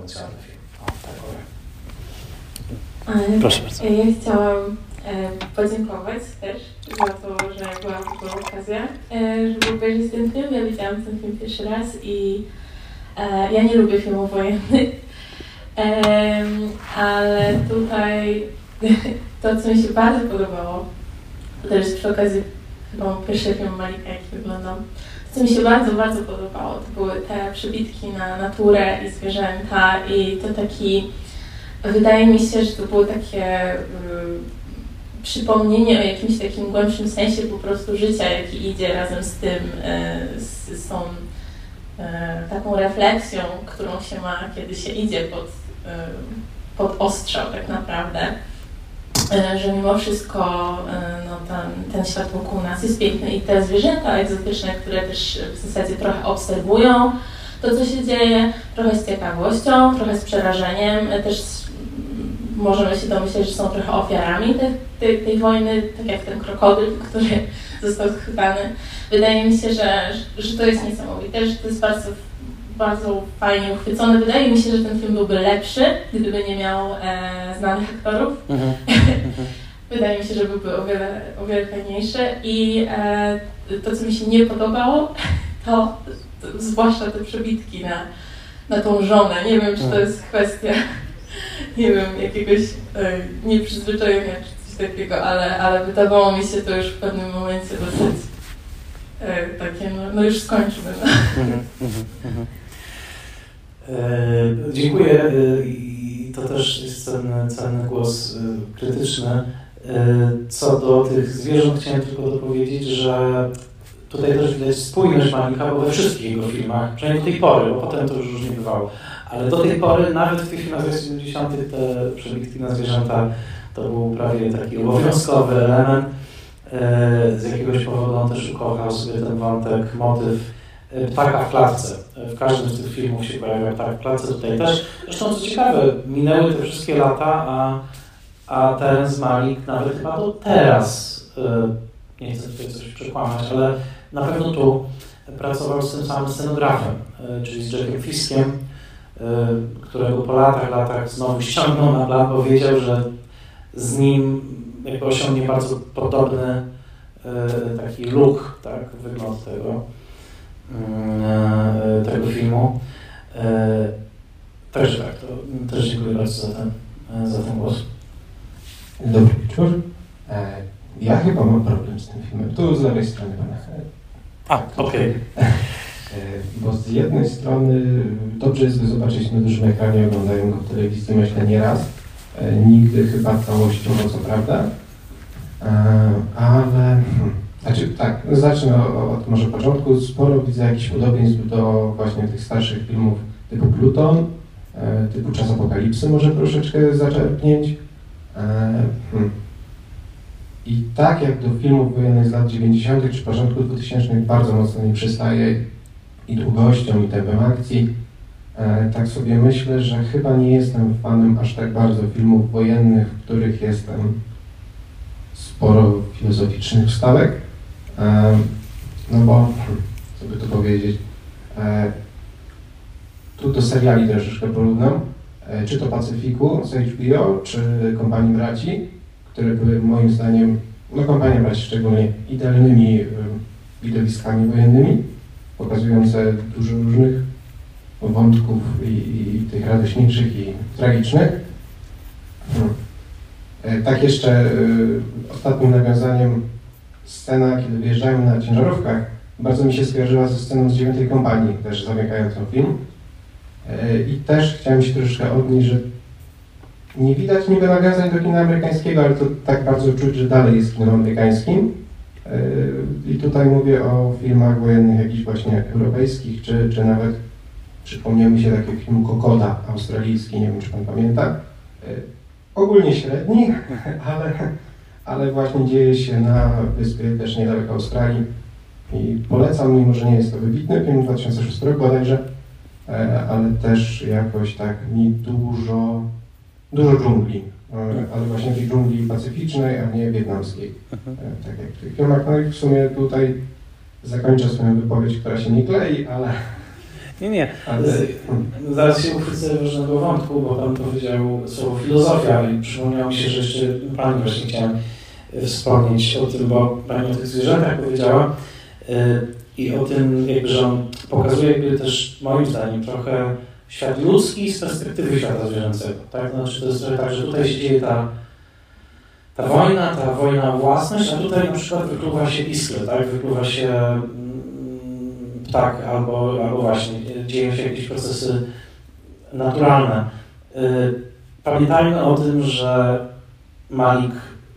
Proszę bardzo. Ja chciałam e, podziękować też za to, że była taka okazja, e, żeby obejrzeć ten film. Ja widziałam ten film pierwszy raz i e, ja nie lubię filmów wojennych, ale tutaj to, co mi się bardzo podobało, to też przy okazji chyba pierwszy film Malika, jaki wyglądał, co mi się bardzo, bardzo podobało, to były te przybitki na naturę i zwierzęta i to taki Wydaje mi się, że to było takie y, przypomnienie o jakimś takim głębszym sensie po prostu życia, jaki idzie razem z tym, y, z, z tą y, taką refleksją, którą się ma, kiedy się idzie pod, pod ostrzał tak naprawdę. Że mimo wszystko no, ten, ten świat wokół nas jest piękny i te zwierzęta egzotyczne, które też w zasadzie trochę obserwują to, co się dzieje, trochę z ciekawością, trochę z przerażeniem, też możemy się domyśleć, że są trochę ofiarami tej, tej, tej wojny, tak jak ten krokodyl, który został schwytany. Wydaje mi się, że, że to jest niesamowite, że to jest bardzo, bardzo fajnie uchwycone. Wydaje mi się, że ten film byłby lepszy, gdyby nie miał e, znanych aktorów. Mhm. Wydaje mi się, że byłby o wiele, o wiele fajniejszy i e, to, co mi się nie podobało, to, to zwłaszcza te przebitki na, na tą żonę. Nie wiem, czy to jest kwestia nie wiem, jakiegoś e, nieprzyzwyczajenia czy coś takiego, ale, ale wydawało mi się to już w pewnym momencie dosyć e, takie, no, no już skończmy. No. Mhm, mhm, mhm. E, dziękuję e, i to też jest cenny, cenny głos e, krytyczny. E, co do tych zwierząt chciałem tylko dopowiedzieć, że tutaj też widać spójność Manika, bo we wszystkich jego filmach, przynajmniej do tej pory, bo potem to już różnie bywało, ale do tej pory nawet w tych filmach z 70. te przebitki na zwierzęta to był prawie taki obowiązkowy element. E, z jakiegoś powodu on też ukochał sobie ten wątek, motyw e, ptaka w klatce. E, w każdym z tych filmów się pojawia ptak w klatce, tutaj też. Zresztą co ciekawe, minęły te wszystkie lata, a, a Terence Malik nawet chyba do teraz, nie chcę tutaj coś przekłamać, ale na pewno tu pracował z tym samym scenografem, czyli z Jackiem Fiskiem, którego po latach, latach znowu ściągnął na plan, bo wiedział, że z nim jakby osiągnie bardzo podobny taki look, tak, wygląd tego, tego filmu. Także tak, to też dziękuję bardzo za ten, za ten głos. Dobry wieczór. E, ja chyba mam problem z tym filmem. Tu z lewej strony pana. A, okej. Okay. E, bo z jednej strony dobrze jest go zobaczyć na dużym ekranie, oglądają go w telewizji, myślę, nieraz. E, nigdy chyba całościowo, co prawda. E, ale, hmm, znaczy tak, zacznę od może początku. Sporo widzę jakichś podobieństw do właśnie tych starszych filmów typu Pluton, e, typu Czas Apokalipsy może troszeczkę zaczerpnięć. Hmm. I tak jak do filmów wojennych z lat 90. czy początku 2000 bardzo mocno mi przystaje i długością, i tempem akcji, e, tak sobie myślę, że chyba nie jestem fanem aż tak bardzo filmów wojennych, w których jestem sporo filozoficznych wstawek. E, no bo, co by tu powiedzieć, e, tu do seriali troszeczkę porównam, e, czy to Pacyfiku z HBO, czy Kompanii Braci, które były moim zdaniem, no Kompania Braci szczególnie, idealnymi e, widowiskami wojennymi, pokazujące dużo różnych wątków i, i tych radośniejszych i tragicznych. Hmm. E, tak jeszcze y, ostatnim nawiązaniem scena, kiedy wyjeżdżają na ciężarówkach, bardzo mi się skojarzyła ze sceną z dziewiątej kompanii, też zamykającą film. E, I też chciałem się troszeczkę odnieść, że nie widać niby nawiązań do kina amerykańskiego, ale to tak bardzo czuć, że dalej jest kinem amerykańskim. E, I tutaj mówię o filmach wojennych jakichś właśnie europejskich, czy, czy nawet przypomniał mi się taki film Kokoda australijski, nie wiem czy Pan pamięta. Ogólnie średni, ale, ale właśnie dzieje się na wyspie też niedaleko Australii i polecam, mimo że nie jest to wybitny film 2006 roku bodajże, e, ale też jakoś tak mi dużo, dużo dżungli, e, ale właśnie tej dżungli pacyficznej, a nie wietnamskiej, e, tak jak w tych filmach. No i w sumie tutaj zakończę swoją wypowiedź, która się nie klei, ale nie, nie. Zaraz się uchwycę ważnego wątku, bo Pan powiedział słowo filozofia i przypomniało mi się, że jeszcze Pani właśnie chciałem wspomnieć o tym, bo Pani o tych zwierzętach powiedziała i o tym, jakby, że on pokazuje jakby też moim zdaniem trochę świat ludzki z perspektywy świata zwierzęcego. Tak? Znaczy to jest trochę tak, że tutaj się dzieje ta, ta wojna, ta wojna o własność, a tutaj na przykład wykluwa się iskry, tak? wykluwa się tak, albo, albo właśnie dzieją się jakieś procesy naturalne. Y, pamiętajmy o tym, że Malik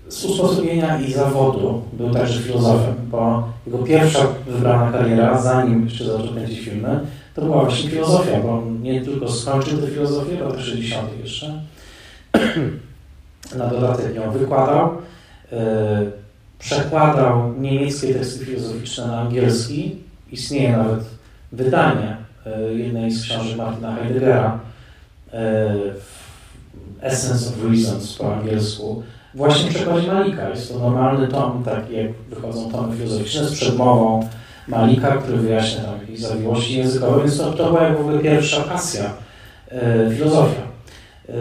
z usposobienia i zawodu. Był także filozofem, bo jego pierwsza wybrana kariera, zanim jeszcze zaczął kręcić filmy, to była właśnie filozofia, bo on nie tylko skończył tę filozofię w latach 60. jeszcze, na dodatek ją wykładał, y, przekładał niemieckie teksty filozoficzne na angielski, istnieje nawet wydanie e, jednej z książek Martina Heideggera, e, Essence of Reasons po angielsku, właśnie w przekładzie Malika. Jest to normalny tom, tak jak wychodzą tomy filozoficzne z przedmową Malika, który wyjaśnia tam jakieś zawiłości językowe, więc to, to była jak w ogóle pierwsza pasja, e, filozofia. E,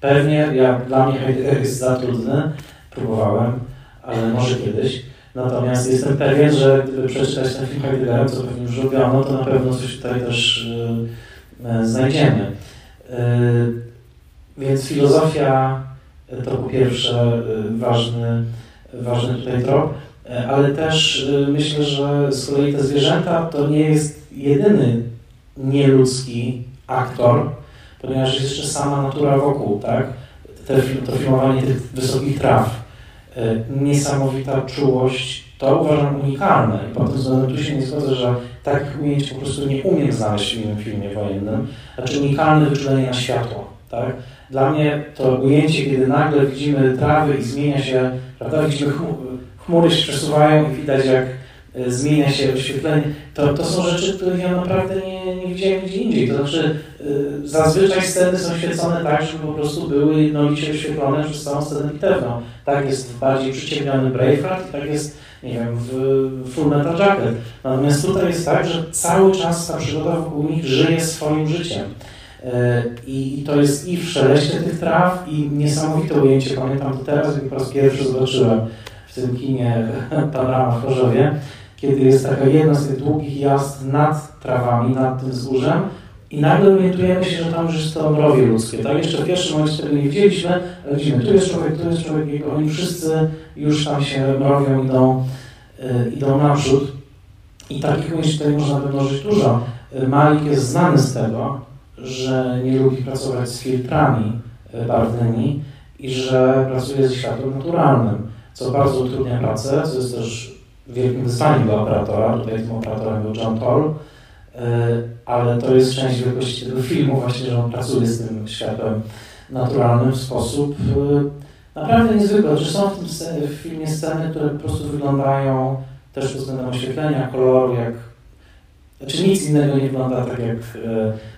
pewnie, ja, dla mnie Heidegger jest za trudny, próbowałem, ale może kiedyś. Natomiast jestem pewien, że gdyby przeczytać ten film Heideggera, co pewnie już robiono, to na pewno coś tutaj też y, znajdziemy. Więc filozofia to po pierwsze y, ważny, ważny tutaj trop, ale też myślę, że z kolei te zwierzęta to nie jest jedyny nieludzki aktor, ponieważ jest jeszcze sama natura wokół, tak? Te, to filmowanie tych wysokich traw, E, niesamowita czułość, to uważam unikalne i pod tym względem tu się nie zgodzę, że takich ujęć po prostu nie umiem znaleźć w innym filmie wojennym. Znaczy unikalne wyczulenie na światło. Tak? Dla mnie to ujęcie, kiedy nagle widzimy trawy i zmienia się, prawda, widzimy chmury się przesuwają i widać jak e, zmienia się oświetlenie, to, to są rzeczy, których ja naprawdę nie, nie widziałem gdzie indziej. To znaczy y, zazwyczaj sceny są świecone tak, żeby po prostu były jednolicie oświetlone przez całą scenę bitewną. Tak jest w bardziej przyciemniony Braveheart, tak jest, nie wiem, w Full Metal Jacket. Natomiast tutaj jest tak, że cały czas ta przygoda wokół nich żyje swoim życiem. Y, I to jest i w szeleście tych traw, i niesamowite ujęcie. Pamiętam to teraz, jak po raz pierwszy zobaczyłem w tym kinie Panorama w Chorzowie kiedy jest taka jedna z tych długich jazd nad trawami, nad tym wzgórzem i nagle orientujemy się, że tam już jest to mrowie ludzkie. Tak? Jeszcze w pierwszym momencie tego nie widzieliśmy, ale widzimy, tu jest człowiek, tu jest człowiek, i oni wszyscy już tam się mrowią, idą, yy, idą naprzód. I takich ujęć tutaj można wymnożyć dużo. Malik jest znany z tego, że nie lubi pracować z filtrami barwnymi i że pracuje ze światłem naturalnym, co bardzo utrudnia pracę, co jest też wielkim wyzwaniem dla operatora. Tutaj tym operatorem był John Toll, ale to jest część wielkości tego filmu właśnie, że on pracuje z tym światłem naturalnym w sposób naprawdę niezwykły. Że są w tym w filmie sceny, które po prostu wyglądają też pod względem oświetlenia, koloru, jak znaczy nic innego nie wygląda tak jak,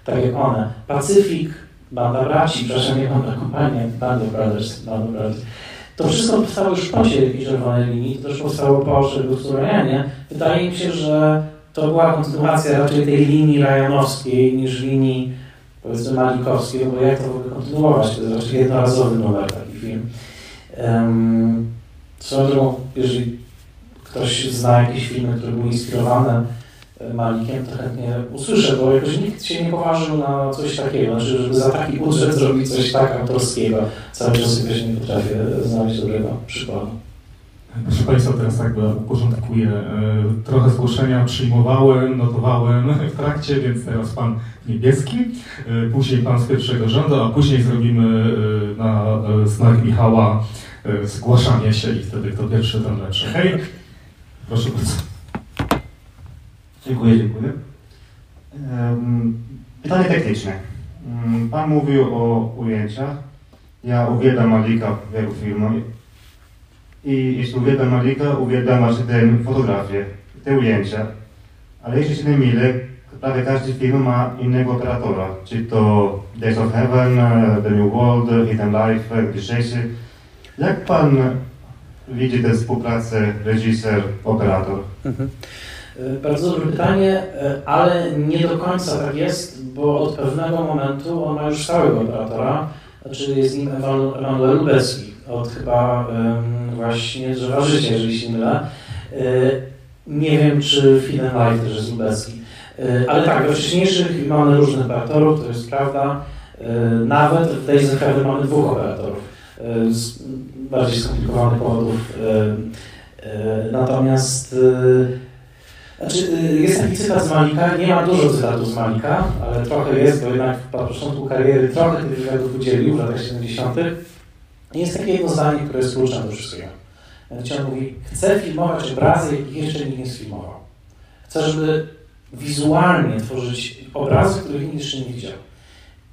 tak jak one. Pacyfik, banda braci, przepraszam, nie banda kompania, Band of Brothers, Band of Brothers. To wszystko powstało już po tej czerwonej linii, to też powstało po Szeregu Rajanie. Wydaje mi się, że to była kontynuacja raczej tej linii rajanowskiej niż linii powiedzmy malikowskiej, bo jak to w ogóle kontynuować? To jest raczej jednorazowy numer taki film. Um, swoją drogą, jeżeli ktoś zna jakieś filmy, które były inspirowane Malikiem, to chętnie usłyszę, bo jakoś nikt się nie poważył na coś takiego, znaczy, żeby za taki budżet zrobić coś tak autorskiego. Cały czas jakoś nie potrafię znaleźć dobrego przykładu. Proszę Państwa, teraz tak uporządkuję. Trochę zgłoszenia przyjmowałem, notowałem w trakcie, więc teraz Pan Niebieski, później Pan z pierwszego rzędu, a później zrobimy na znak Michała zgłaszanie się i wtedy kto pierwszy, ten lepszy. Hej, proszę bardzo. Dziękuję, dziękuję. Pytanie techniczne. Pan mówił o ujęciach. Ja uwielbiam Malika w wielu filmach. I jeśli uwielbiam Malika, uwielbiam właśnie te fotografie, te ujęcia. Ale jeśli się nie mylę, prawie każdy film ma innego operatora. Czy to Days of Heaven, The New World, Hidden Life, dzisiejszy. Jak pan widzi tę współpracę reżyser-operator? Mhm. Bardzo dobre pytanie, ale nie do końca tak jest, bo od pewnego momentu on ma już stałego operatora, znaczy jest nim Emanuel Lubecki, od chyba właśnie Drzewa Życia, jeżeli się mylę. Nie wiem, czy Film Life też jest Lubecki. Ale tak, we wcześniejszych mamy różnych operatorów, to jest prawda. Nawet w of Heaven mamy dwóch operatorów z bardziej skomplikowanych powodów. Natomiast znaczy, jest taki cytat z Malika, nie ma dużo cytatów z Malika, ale trochę jest, bo jednak na początku kariery trochę tych wywiadów udzielił w latach 70. I jest takie jedno zdanie, które jest kluczem do wszystkiego. Mianowicie on mówi, chcę filmować obrazy, jakich jeszcze nikt nie sfilmował. Chcę, żeby wizualnie tworzyć obrazy, których nikt jeszcze nie widział.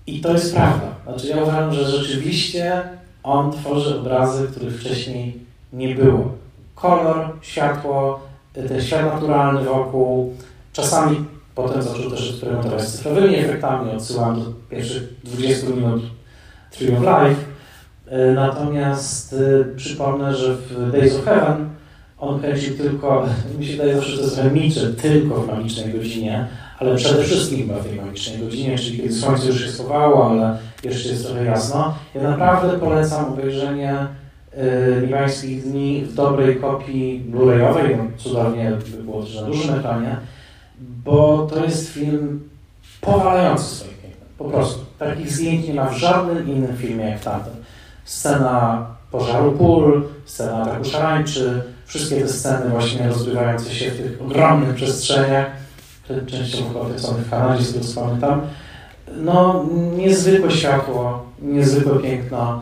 I to jest prawda. Znaczy ja uważam, że rzeczywiście on tworzy obrazy, których wcześniej nie było. Kolor, światło, ten świat naturalny wokół. Czasami potem zaczął też eksperymentować z cyfrowymi efektami, odsyłam do pierwszych 20 minut Tree of Life. Natomiast przypomnę, że w Days of Heaven on kręcił tylko, mi się wydaje zawsze, że to jest remiczy, tylko w magicznej godzinie, ale przede wszystkim w tej magicznej godzinie, czyli kiedy słońce już się schowało, ale jeszcze jest trochę jasno. Ja naprawdę polecam obejrzenie Libańskich Dni w dobrej kopii Blu-rayowej, cudownie by było też na dużym ekranie, bo to jest film powalający swoim pięknem, po prostu. Takich zdjęć nie ma w żadnym innym filmie jak tamten. Scena pożaru pól, scena ataku szarańczy, wszystkie te sceny właśnie rozbywające się w tych ogromnych przestrzeniach, które częściowo są w Kanadzie, z tego co pamiętam. No, niezwykłe światło, niezwykłe piękno,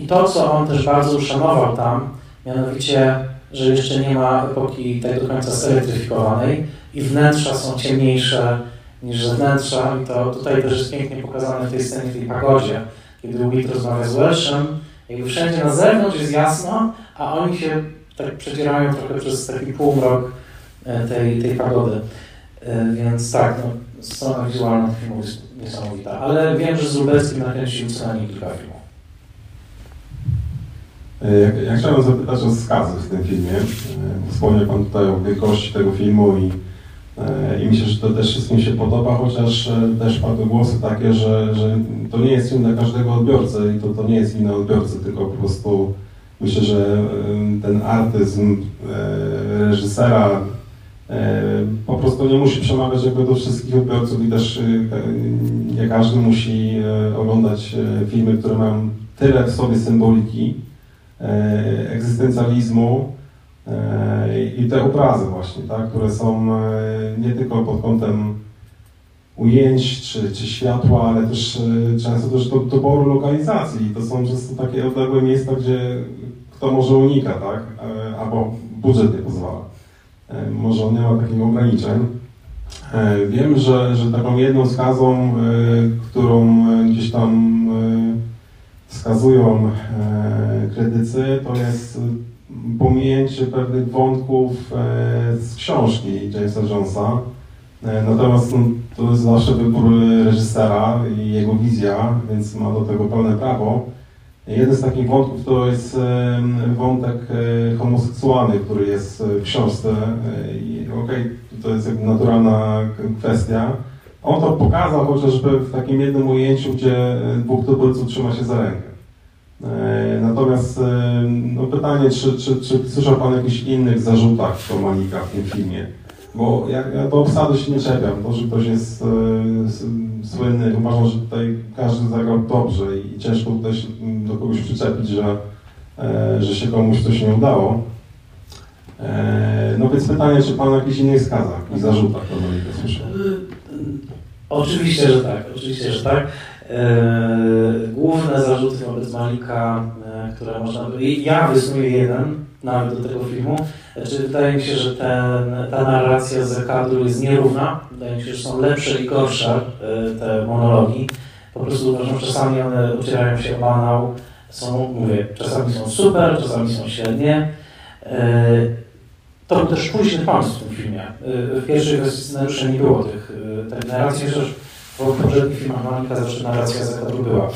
i to, co on też bardzo uszanował tam, mianowicie, że jeszcze nie ma epoki tak do końca zelektryfikowanej i wnętrza są ciemniejsze niż zewnętrza i to tutaj też jest pięknie pokazane w tej scenie, w tej pagodzie, kiedy Witt rozmawia z Welshem, jakby wszędzie na zewnątrz jest jasno, a oni się tak przedzierają trochę przez taki półmrok tej, tej pagody. Więc tak, no, strona wizualna filmu jest niesamowita, ale wiem, że z Lubeckim nakręcił co najmniej kilka filmów. Ja, ja chciałem zapytać o skazy w tym filmie. Wspomniał Pan tutaj o wielkości tego filmu i, i myślę, że to też wszystkim się podoba, chociaż też padły głosy takie, że, że to nie jest film dla każdego odbiorcy i to, to nie jest wina odbiorcy, tylko po prostu myślę, że ten artyzm reżysera po prostu nie musi przemawiać jakby do wszystkich odbiorców i też nie każdy musi oglądać filmy, które mają tyle w sobie symboliki, egzystencjalizmu i te obrazy właśnie, tak, które są e, nie tylko pod kątem ujęć czy, czy światła, ale też e, często też do, doboru lokalizacji. To są często takie odległe miejsca, gdzie kto może unika, tak, e, albo budżet nie pozwala. Może on nie ma takich ograniczeń. Wiem, że, że taką jedną skazą, którą gdzieś tam wskazują krytycy, to jest pominięcie pewnych wątków e, z książki Jamesa Jonesa. E, natomiast to jest zawsze wybór reżysera i jego wizja, więc ma do tego pełne prawo. Jeden z takich wątków to jest e, wątek homoseksualny, który jest w książce. Okej, okay, to jest jakby naturalna kwestia. On to pokazał chociażby w takim jednym ujęciu, gdzie dwóch tubylców trzyma się za rękę. E, natomiast e, no pytanie, czy, czy, czy słyszał Pan o jakichś innych zarzutach do Malika w tym filmie? Bo ja, ja do obsady się nie czepiam. To, że ktoś jest e, słynny, uważam, że tutaj każdy zagrał dobrze i ciężko tutaj się do kogoś przyczepić, że, e, że się komuś coś nie udało. E, no więc pytanie, czy Pan o jakichś innych skazach i zarzutach do Malika słyszał? Oczywiście, że tak. Oczywiście, że tak. E, główne zarzuty wobec Malika, e, które można by... Ja wysnuję jeden nawet do tego filmu. Znaczy, wydaje mi się, że ten, ta narracja z kadru jest nierówna. Wydaje mi się, że są lepsze i gorsze e, te monologi. Po prostu uważam, że czasami one ocierają się o banał. Są, mówię, czasami są super, czasami są średnie. To był też późny pomysł w tym filmie. W pierwszej wersji scenariusza nie było tych, narracji, chociaż bo w poprzednich filmach Monika zawsze narracja zakładu była.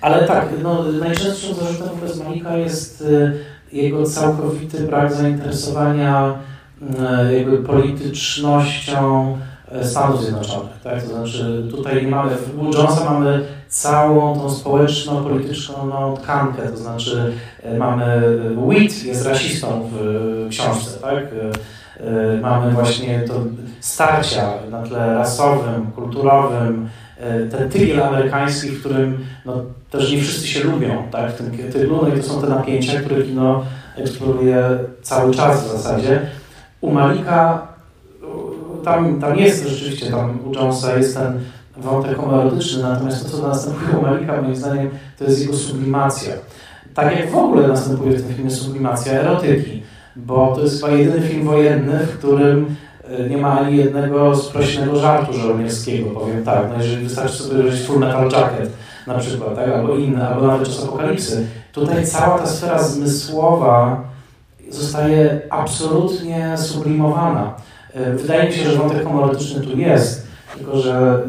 Ale tak, no, najczęstszym zarzutem wobec Monika jest y, jego całkowity brak zainteresowania y, jakby politycznością y, Stanów Zjednoczonych. Tak? To znaczy tutaj nie mamy, w Jonesa mamy całą tą społeczną, polityczną no, tkankę, to znaczy mamy Wheat jest rasistą w książce, tak? E, mamy właśnie to starcia na tle rasowym, kulturowym, e, ten tygiel amerykański, w którym no, też nie wszyscy się lubią tak, w tym tyglu, no i to są te napięcia, które kino eksploruje cały czas w zasadzie. U Malika tam, tam jest rzeczywiście, tam u Jonesa jest ten wątek homoerotyczny, natomiast to, co następuje u Malika, moim zdaniem, to jest jego sublimacja. Tak jak w ogóle następuje w tym filmie sublimacja erotyki bo to jest chyba jedyny film wojenny, w którym e, nie ma ani jednego sprośnego żartu żołnierskiego, powiem tak. No jeżeli wystarczy sobie obejrzeć Full Metal Jacket na przykład, tak? albo inne, albo nawet Czas Apokalipsy, tutaj cała ta sfera zmysłowa zostaje absolutnie sublimowana. E, wydaje mi się, że wątek homoerotyczny tu jest, tylko że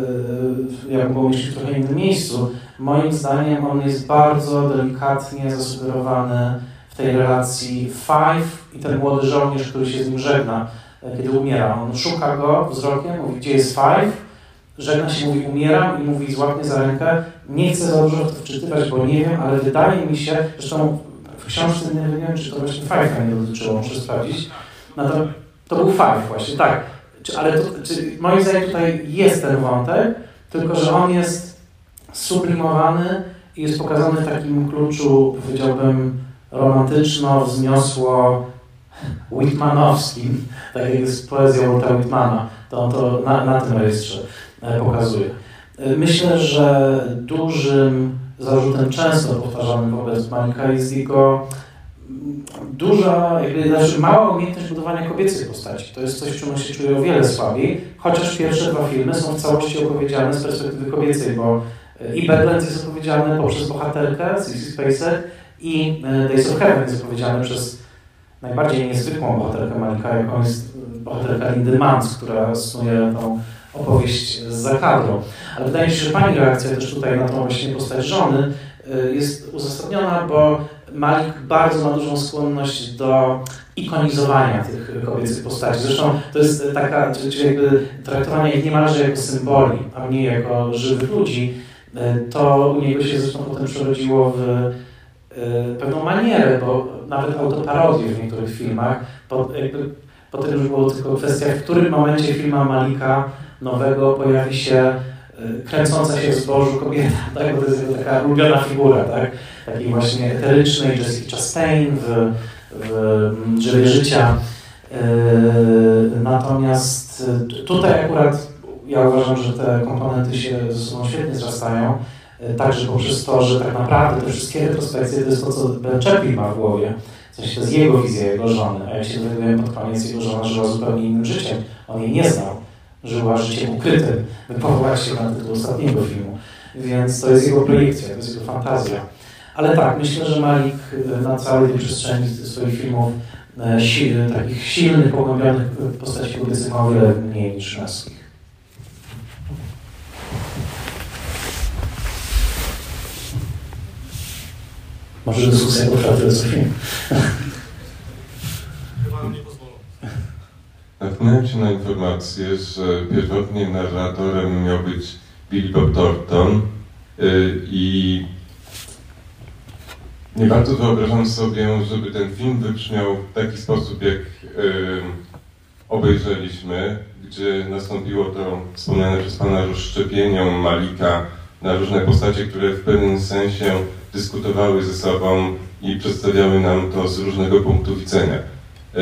e, jak było myśleć w trochę innym miejscu, moim zdaniem on jest bardzo delikatnie zasugerowany w tej relacji Five i ten młody żołnierz, który się z nim żegna, e, kiedy umiera. On szuka go wzrokiem, mówi, gdzie jest Five, żegna się, mówi, umieram i mówi, złapnie za rękę. Nie chcę za dużo w to wczytywać, bo nie wiem, ale wydaje mi się, zresztą w książce nie wiem, czy to właśnie Five'a nie dotyczyło, muszę sprawdzić. No to, to był Five właśnie, tak. Czy, ale to, czy, moim zdaniem tutaj jest ten wątek, tylko że on jest sublimowany i jest pokazany w takim kluczu, powiedziałbym, romantyczno, wzniosło Whitmanowskim, tak jak jest poezja Walta Whitmana, to on to na, na tym rejestrze e, pokazuje. E, myślę, że dużym zarzutem często powtarzanym wobec Mańka jest jego duża, jakby, znaczy mała umiejętność budowania kobiecej postaci. To jest coś, czym on się czuje o wiele słabiej, chociaż pierwsze dwa filmy są w całości opowiedziane z perspektywy kobiecej, bo e, i Badlands jest opowiedziany poprzez bohaterkę, Sissy Spacek, i Days of Heaven jest opowiedziany przez najbardziej niezwykłą bohaterkę Malika, jaką jest bohaterka Lindy Mans, która snuje tą opowieść z zakadrą. Ale wydaje mi się, że Pani reakcja też tutaj na tą właśnie postać żony y, jest uzasadniona, bo Malik bardzo ma dużą skłonność do ikonizowania tych kobiecych postaci. Zresztą to jest taka, czyli jakby traktowanie ich niemalże jako symboli, a nie jako żywych ludzi. Y, to u niego się zresztą potem przerodziło w pewną manierę, bo nawet autoparodię w niektórych filmach, po, jakby, potem już było tylko kwestia, w którym momencie filma Malika nowego pojawi się y, kręcąca się w zbożu kobieta, tak? bo to jest taka ulubiona figura, tak? takiej właśnie eterycznej Jessica Chastain w, w Drzewie Życia. Natomiast tutaj akurat ja uważam, że te komponenty się ze sobą świetnie zrastają. Także poprzez to, że tak naprawdę te wszystkie retrospekcje to jest to, co Ben Chaplin ma w głowie. W sensie to jest jego wizja, jego żony. A jak się dowiadujemy pod koniec, jego żona żyła zupełnie innym życiem. On jej nie znał. Żyła życiem ukrytym. Wypowołała się na tytuł ostatniego filmu. Więc to jest jego projekcja, to jest jego fantazja. Ale tak, myślę, że Malik na całej tej przestrzeni swoich filmów si takich silnych, pogłębionych postaci kobiecych ma o wiele mniej niż męskich. Może dyskusja potrwa tyle co film. Natknąłem się na informację, że pierwotnie narratorem miał być Billy Bob Thornton y, i nie bardzo wyobrażam sobie, żeby ten film wybrzmiał w taki sposób, jak obejrzeliśmy, gdzie nastąpiło to wspomniane przez Pana rozszczepienie Malika na różne postacie, które w pewnym sensie dyskutowały ze sobą i przedstawiały nam to z różnego punktu widzenia. E,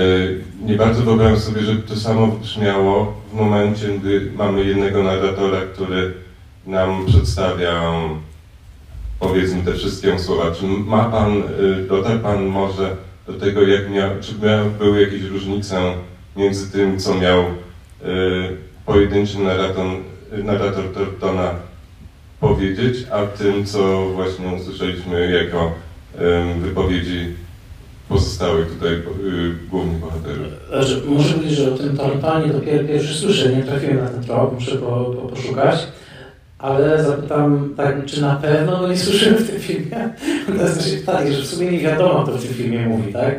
nie bardzo wyobrażam sobie, żeby to samo brzmiało w momencie, gdy mamy jednego narratora, który nam przedstawia powiedzmy te wszystkie słowa. Czy ma Pan, e, dotarł Pan może do tego, jak miał, czy miał, były jakieś różnice między tym, co miał y, pojedynczy narrator, narrator Tortona powiedzieć, a tym, co właśnie usłyszeliśmy jako wypowiedzi pozostałych tutaj y, głównych bohaterów. Znaczy, muszę powiedzieć, że o tym Tortonie dopiero pierwszy słyszę, nie trafiłem na ten trop, muszę po, po, poszukać, ale zapytam, tak, czy na pewno nie słyszymy w tym filmie? To jest takie pytanie, że w sumie nie wiadomo, kto w tym filmie mówi, tak?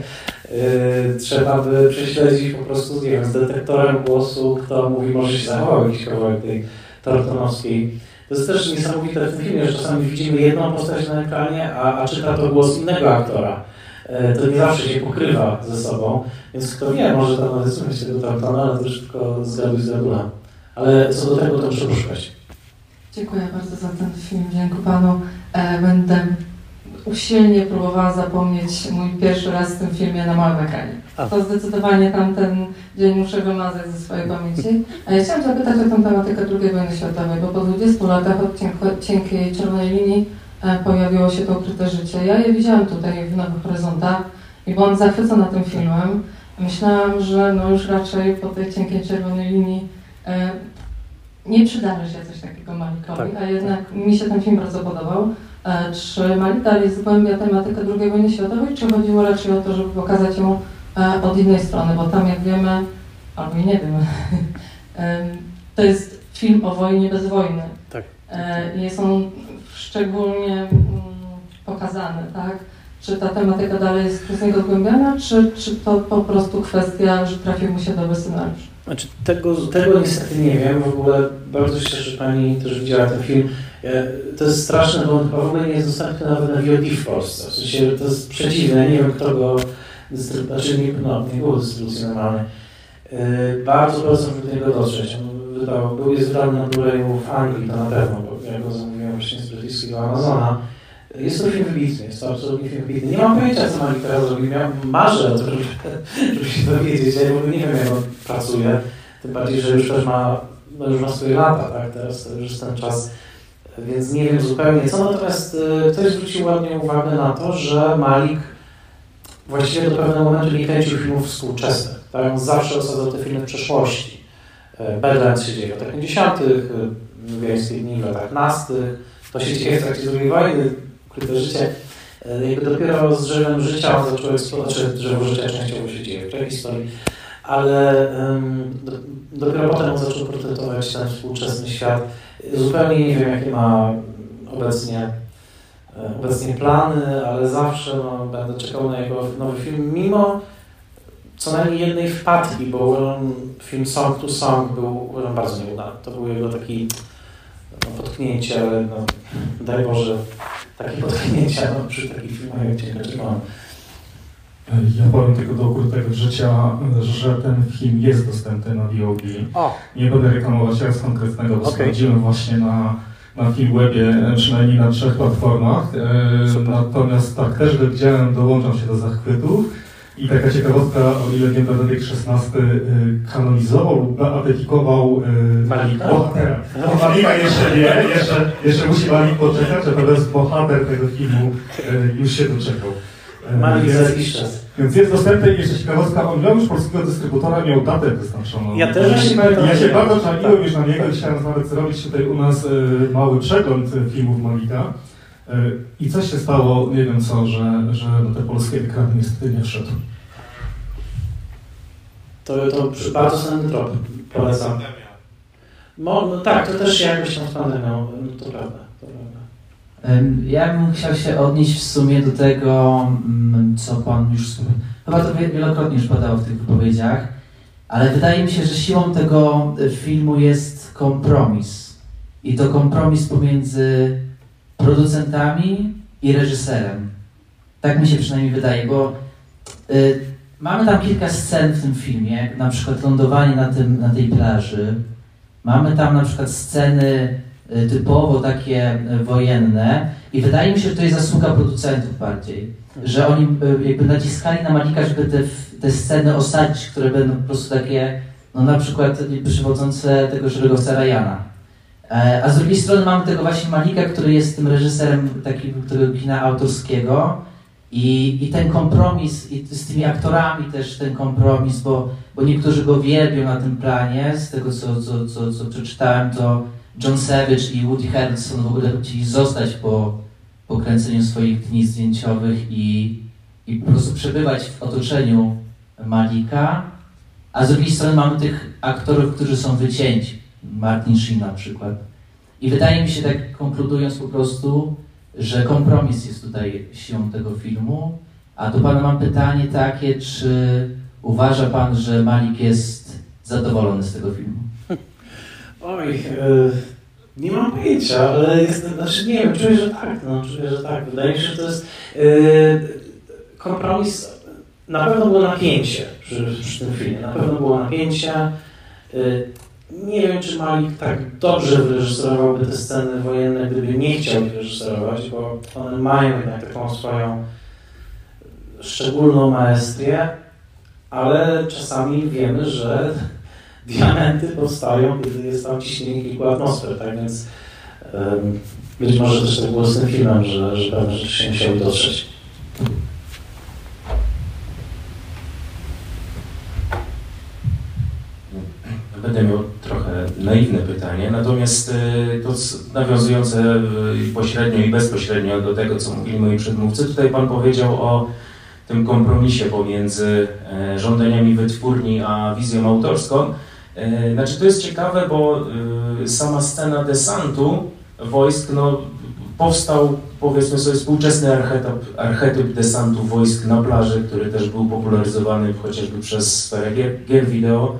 Yy, trzeba by prześledzić po prostu, nie wiem, z detektorem głosu, kto mówi, może się zachował jakiś kawałek tej Tortonowskiej to jest też niesamowite w tym filmie, że czasami widzimy jedną postać na ekranie, a, a czyta to głos innego aktora. E, to nie zawsze się pokrywa ze sobą, więc kto wie, może tam nawet słuchać tego Tartana, ale też tylko zgaduj z Ale co do tego, to muszę poszukać. Dziękuję bardzo za ten film. Dziękuję Panu. E, będę usilnie próbowała zapomnieć mój pierwszy raz w tym filmie na małym ekranie. To zdecydowanie tamten dzień muszę wymazać ze swojej pamięci. A ja chciałam zapytać o tę tematykę II wojny światowej, bo po 20 latach od cienkiej czerwonej linii e, pojawiło się to ukryte życie. Ja je widziałam tutaj w Nowych Horyzontach i byłam zachwycona tym filmem. Myślałam, że no już raczej po tej cienkiej czerwonej linii e, nie przydarzy się coś takiego Malikowi, tak. a jednak mi się ten film bardzo podobał. E, czy Malik dalej zgłębia tematykę II wojny światowej, czy chodziło raczej o to, żeby pokazać ją e, od innej strony, bo tam jak wiemy, albo nie wiem, to jest film o wojnie bez wojny. Tak. E, I jest on szczególnie mm, pokazany, tak? Czy ta tematyka dalej jest przez niego zgłębiana, czy, czy to po prostu kwestia, że trafił mu się dobry scenariusz? Znaczy, tego, tego niestety nie wiem. W ogóle bardzo się cieszę, że Pani też widziała ten film. To jest straszne, bo on chyba w ogóle nie jest dostępny nawet na VOD w Polsce. W sensie to jest przeciwne. Nie wiem, kto go. Znaczy, nie, no, nie było dystrybucji normalnej. Bardzo żeby do niego dotrzeć. On wydał, był jest wydany na Blu-rayu w Anglii, to na pewno, bo ja go zamówiłem właśnie z brytyjskiego Amazona. Jest to film wybitny, jest to absolutnie film wybitny. Nie mam pojęcia, co Malik teraz zrobi. Miałem, marzę o tym, żeby, żeby się dowiedzieć. Ja nie wiem, jak on pracuje. Tym bardziej, że już też ma, no już ma swoje lata, tak? Teraz już jest ten czas. Więc nie wiem zupełnie co. Natomiast y, ktoś zwrócił ładnie uwagę na to, że Malik właściwie do pewnego momentu nie kręcił filmów współczesnych. Tak? On zawsze osadzał te filmy w przeszłości. Y, Bedlam się dzieje w latach 50., Wiejskie dni w latach 15. To się dzieje w trakcie II wojny ukryte życie. E, jakby dopiero z drzewem życia eksploatować, znaczy drzewo życia częściowo się dzieje w prehistorii, ale um, do, dopiero potem on zaczął portretować ten współczesny świat. Zupełnie nie wiem, jakie ma obecnie, e, obecnie plany, ale zawsze no, będę czekał na jego nowy film, mimo co najmniej jednej wpadki, bo film Song to Song był bardzo nieudany. To był jego taki no, potknięcie, ale no, daj Boże, takie potknięcia no, przy takich filmach jak Cienka Czerwona. Ja powiem tylko do ukrytego życia, że ten film jest dostępny na VOD. O. Nie będę reklamować raz konkretnego, bo okay. sprawdziłem właśnie na, na Filmwebie, przynajmniej na trzech platformach. E, natomiast tak, też widziałem, dołączam się do zachwytów. I taka ciekawostka, o ile wiem, Benedykt XVI y, kanonizował lub beatyfikował y, Malika? bohatera. No, Malika jeszcze nie, jeszcze, jeszcze musi Malik poczekać, natomiast bohater tego filmu y, już się doczekał. Malik za jakiś czas. Więc jest dostępny jeszcze ciekawostka, on miał już polskiego dystrybutora, miał datę wyznaczoną. Ja też właśnie pamiętam, Ja się bardzo czaiłem już na niego chciałem nawet zrobić tutaj u nas mały przegląd filmów Malika. I coś się stało, nie wiem co, że, że na te polskie ekrany niestety nie wszedł. To, to przy- bardzo cenny trop, polecam. Mo, no tak, to też się jakoś tam z pandemią, no to prawda. To prawda. Ja bym chciał się odnieść w sumie do tego, mm, co Pan już. Chyba to wie- wielokrotnie już padało w tych wypowiedziach, ale wydaje mi się, że siłą tego e, filmu jest kompromis. I to kompromis pomiędzy producentami i reżyserem. Tak mi się przynajmniej wydaje, bo y, mamy tam kilka scen w tym filmie, na przykład lądowanie na, tym, na tej plaży. Mamy tam na przykład sceny y, typowo takie y, wojenne i wydaje mi się, że to jest zasługa producentów bardziej, że oni y, jakby naciskali na Malika, żeby te, te sceny osadzić, które będą po prostu takie, no na przykład przywodzące tego szeregowca Ryana. E, A z drugiej strony mamy tego właśnie Malika, który jest tym reżyserem takiego kina autorskiego. I, i ten kompromis i z tymi aktorami też ten kompromis, bo, bo niektórzy go wielbią na tym planie, z tego co, co, co, co przeczytałem, to John Savage i Woody Harrelson w ogóle chcieli zostać po, po kręceniu swoich dni zdjęciowych i, i po prostu przebywać w otoczeniu Malika, a z drugiej strony mamy tych aktorów, którzy są wycięci. Martin Sheen na przykład. I wydaje mi się, tak konkludując po prostu, że kompromis jest tutaj siłą tego filmu. A do Pana mam pytanie takie, czy uważa Pan, że Malik jest zadowolony z tego filmu? Oj, e, nie mam pojęcia, ale jestem, znaczy nie wiem, czuję, że tak, no, czuję, że tak. Wydaje mi się, że to jest e, kompromis, na pewno było napięcie przy, przy tym filmie, na pewno było napięcie. E, nie wiem, czy Malik tak dobrze wyreżyserowałby te sceny wojenne, gdyby nie chciał ich reżyserować, bo one mają jednak taką swoją szczególną maestrię, ale czasami wiemy, że diamenty powstają, kiedy jest tam ciśnienie kilku atmosfer, tak więc em, być może też tak było z tym filmem, że, że pewne rzeczy się musiały dotrzeć. Będę miał naiwne pytanie, natomiast y, to nawiązujące y, pośrednio i bezpośrednio do tego, co mówili moi przedmówcy, tutaj Pan powiedział o tym kompromisie pomiędzy e, żądaniami wytwórni a wizją autorską. E, Znaczy to jest ciekawe, bo y, sama scena desantu wojsk no, powstał powiedzmy sobie współczesny archetyp, archetyp desantu wojsk na plaży, który też był popularyzowany chociażby przez sferę gier, gier wideo.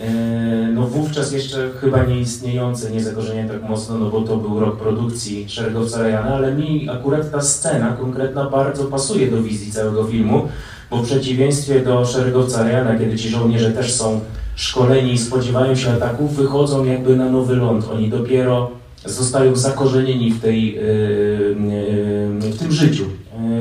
E, No wówczas jeszcze chyba nieistniejące, nie zakorzenione tak mocno, no bo to był rok produkcji Szeregowca Ryana, ale mi akurat ta scena konkretna bardzo pasuje do wizji całego filmu, bo w przeciwieństwie do Szeregowca Ryana, kiedy ci żołnierze też są szkoleni i spodziewają się ataków, wychodzą jakby na nowy ląd. Oni dopiero zostają zakorzenieni w, tej, yy, yy, w tym życiu,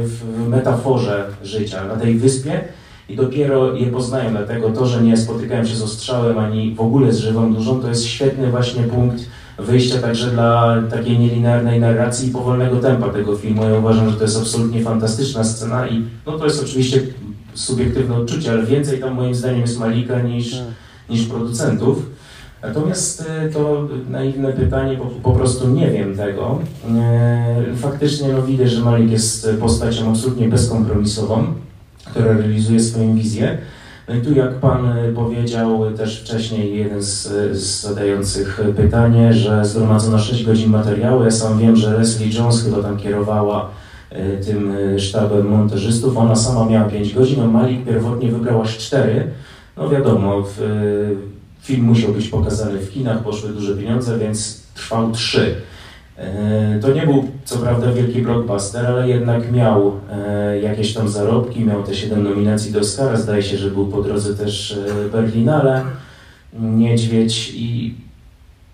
w metaforze życia na tej wyspie i dopiero je poznają. Dlatego to, że nie spotykają się z ostrzałem ani w ogóle z żywą duszą, to jest świetny właśnie punkt wyjścia także dla takiej nielinearnej narracji i powolnego tempa tego filmu. Ja uważam, że to jest absolutnie fantastyczna scena i no to jest oczywiście subiektywne odczucie, ale więcej tam moim zdaniem jest Malika niż, niż producentów. Natomiast e, to naiwne pytanie, bo po prostu nie wiem tego. E, Faktycznie no, widać, że Malik jest postacią absolutnie bezkompromisową, która realizuje swoją wizję. No i tu jak Pan e, powiedział też wcześniej, jeden z, z zadających pytanie, że zgromadzono 6 godzin materiału. Ja sam wiem, że Leslie Jones chyba tam kierowała e, tym e, sztabem montażystów. Ona sama miała 5 godzin, a Malik pierwotnie wybrał aż 4. No wiadomo, w, film musiał być pokazany w kinach, poszły duże pieniądze, więc trwał 3. E, To nie był co prawda wielki blockbuster, ale jednak miał e, jakieś tam zarobki, miał te 7 nominacji do Oscara, zdaje się, że był po drodze też e, Berlinale, Niedźwiedź i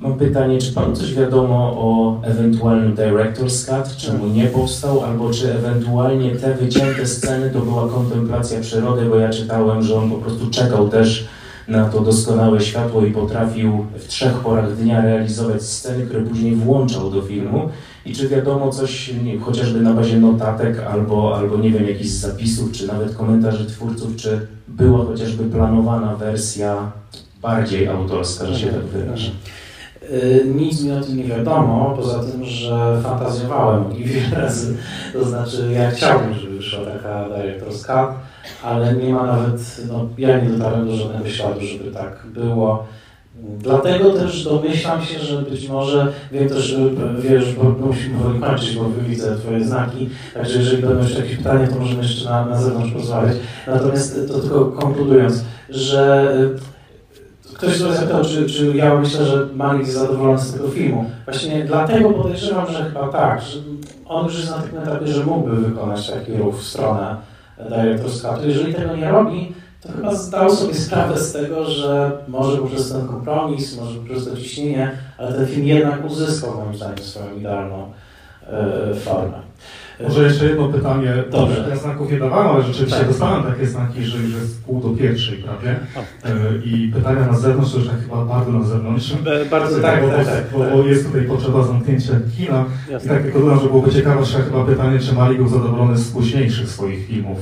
Mam pytanie, czy Panu coś wiadomo o ewentualnym Director's Cut, czemu nie powstał, albo czy ewentualnie te wycięte sceny to była kontemplacja przyrody, bo ja czytałem, że on po prostu czekał też na to doskonałe światło i potrafił w trzech porach dnia realizować sceny, które później włączał do filmu. I czy wiadomo coś, nie, chociażby na bazie notatek, albo, albo nie wiem, jakichś zapisów, czy nawet komentarzy twórców, czy była chociażby planowana wersja bardziej autorska, że się tak wyrażę? Y, Nic mi o tym nie wiadomo, poza tym, że fantazjowałem nim wiele razy. To znaczy, ja chciałbym, żeby wyszła taka Director's Cut, ale nie ma nawet, no, ja nie dotarłem do żadnego śladu, żeby tak było. Dlatego też domyślam się, że być może, wiem też, wiesz, bo musimy powoli kończyć, bo widzę Twoje znaki, także jeżeli będą jeszcze jakieś pytania, to możemy jeszcze na, na zewnątrz porozmawiać. Natomiast to tylko konkludując, że y, ktoś tutaj zapytał, czy, czy ja myślę, że Malik jest zadowolony z tego filmu. Właśnie dlatego podejrzewam, że chyba tak, że on już jest na takim etapie, że mógłby wykonać taki ruch w stronę Director's Cutu. Jeżeli tego nie robi, to chyba zdał sobie sprawę z tego, że może poprzez ten kompromis, może poprzez to ciśnienie, ale ten film jednak uzyskał moim zdaniem swoją idealną e, formę. Może jeszcze jedno pytanie. Dobrze. Ja znaków nie dawałem, ale rzeczywiście Tak. dostałem takie znaki, że już jest pół do pierwszej prawie. E, I pytania na zewnątrz, to już tak chyba bardzo na zewnątrz. E, bardzo tak, bo, tak, tak, bo, bo jest tutaj potrzeba zamknięcia kina. Jasne. I tak tylko dodam, że byłoby ciekawe, że chyba pytanie, czy Malik był zadowolony z późniejszych swoich filmów.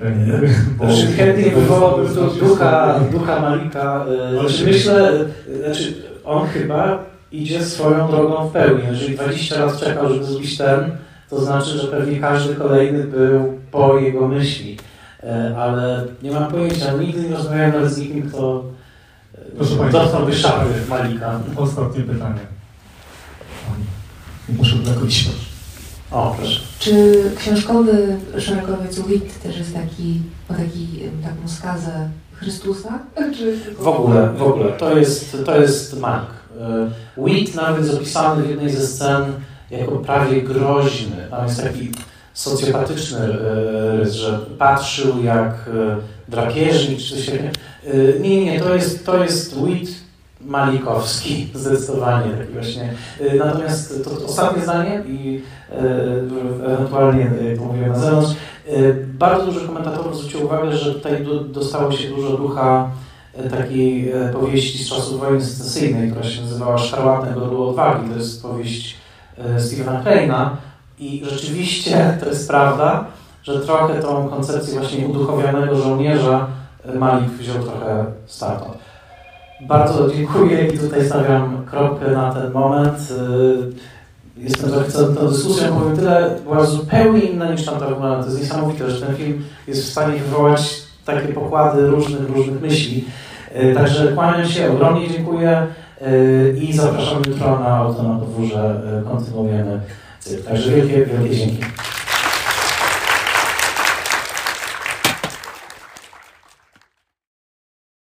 E, bo- Znaczy, chętnie wywołałbym tu ducha, ducha Malika. Znaczy, myślę, znaczy, on chyba idzie swoją drogą w pełni. Jeżeli 20 lat czekał, żeby zrobić ten, to znaczy, że pewnie każdy kolejny był po jego myśli. E, Ale nie mam pojęcia, nigdy nie rozmawiałem nawet z nikim, kto e, Proszę Państwa, dotknąłby szafy Malika. Ostatnie pytanie. Muszę iść. O, proszę. Czy książkowy szeregowiec Witt też jest taki, ma taki, taką skazę Chrystusa? Czy tylko- W ogóle, w ogóle. To jest, to jest Malik. E, Wheat nawet jest opisany w jednej ze scen jako prawie groźny. Tam jest taki socjopatyczny e, rys, że patrzył jak e, drapieżnik czy coś takiego. E, Nie, nie, to jest, to jest Wheat Malikowski, zdecydowanie taki właśnie. Natomiast to, to ostatnie zdanie i ewentualnie, jak na zewnątrz, bardzo dużo komentatorów zwróciło uwagę, że tutaj do, dostało się dużo ducha takiej powieści z czasów wojny secesyjnej, która się nazywała Szarłatne Godło Odwagi. To jest powieść Stephena Kleina i rzeczywiście to jest prawda, że trochę tą koncepcję właśnie uduchowionego żołnierza e, Malik wziął trochę stamtąd. Bardzo dziękuję i tutaj stawiam kropkę na ten moment. E, Jestem zachwycony tą dyskusją, powiem tyle, była zupełnie inna niż tamta wygląda. To jest niesamowite, że ten film jest w stanie wywołać takie pokłady różnych, różnych myśli. E, Także kłaniam się, ogromnie dziękuję e, i zapraszam jutro na auto na podwórze, e, kontynuujemy. Także wielkie, wielkie dzięki.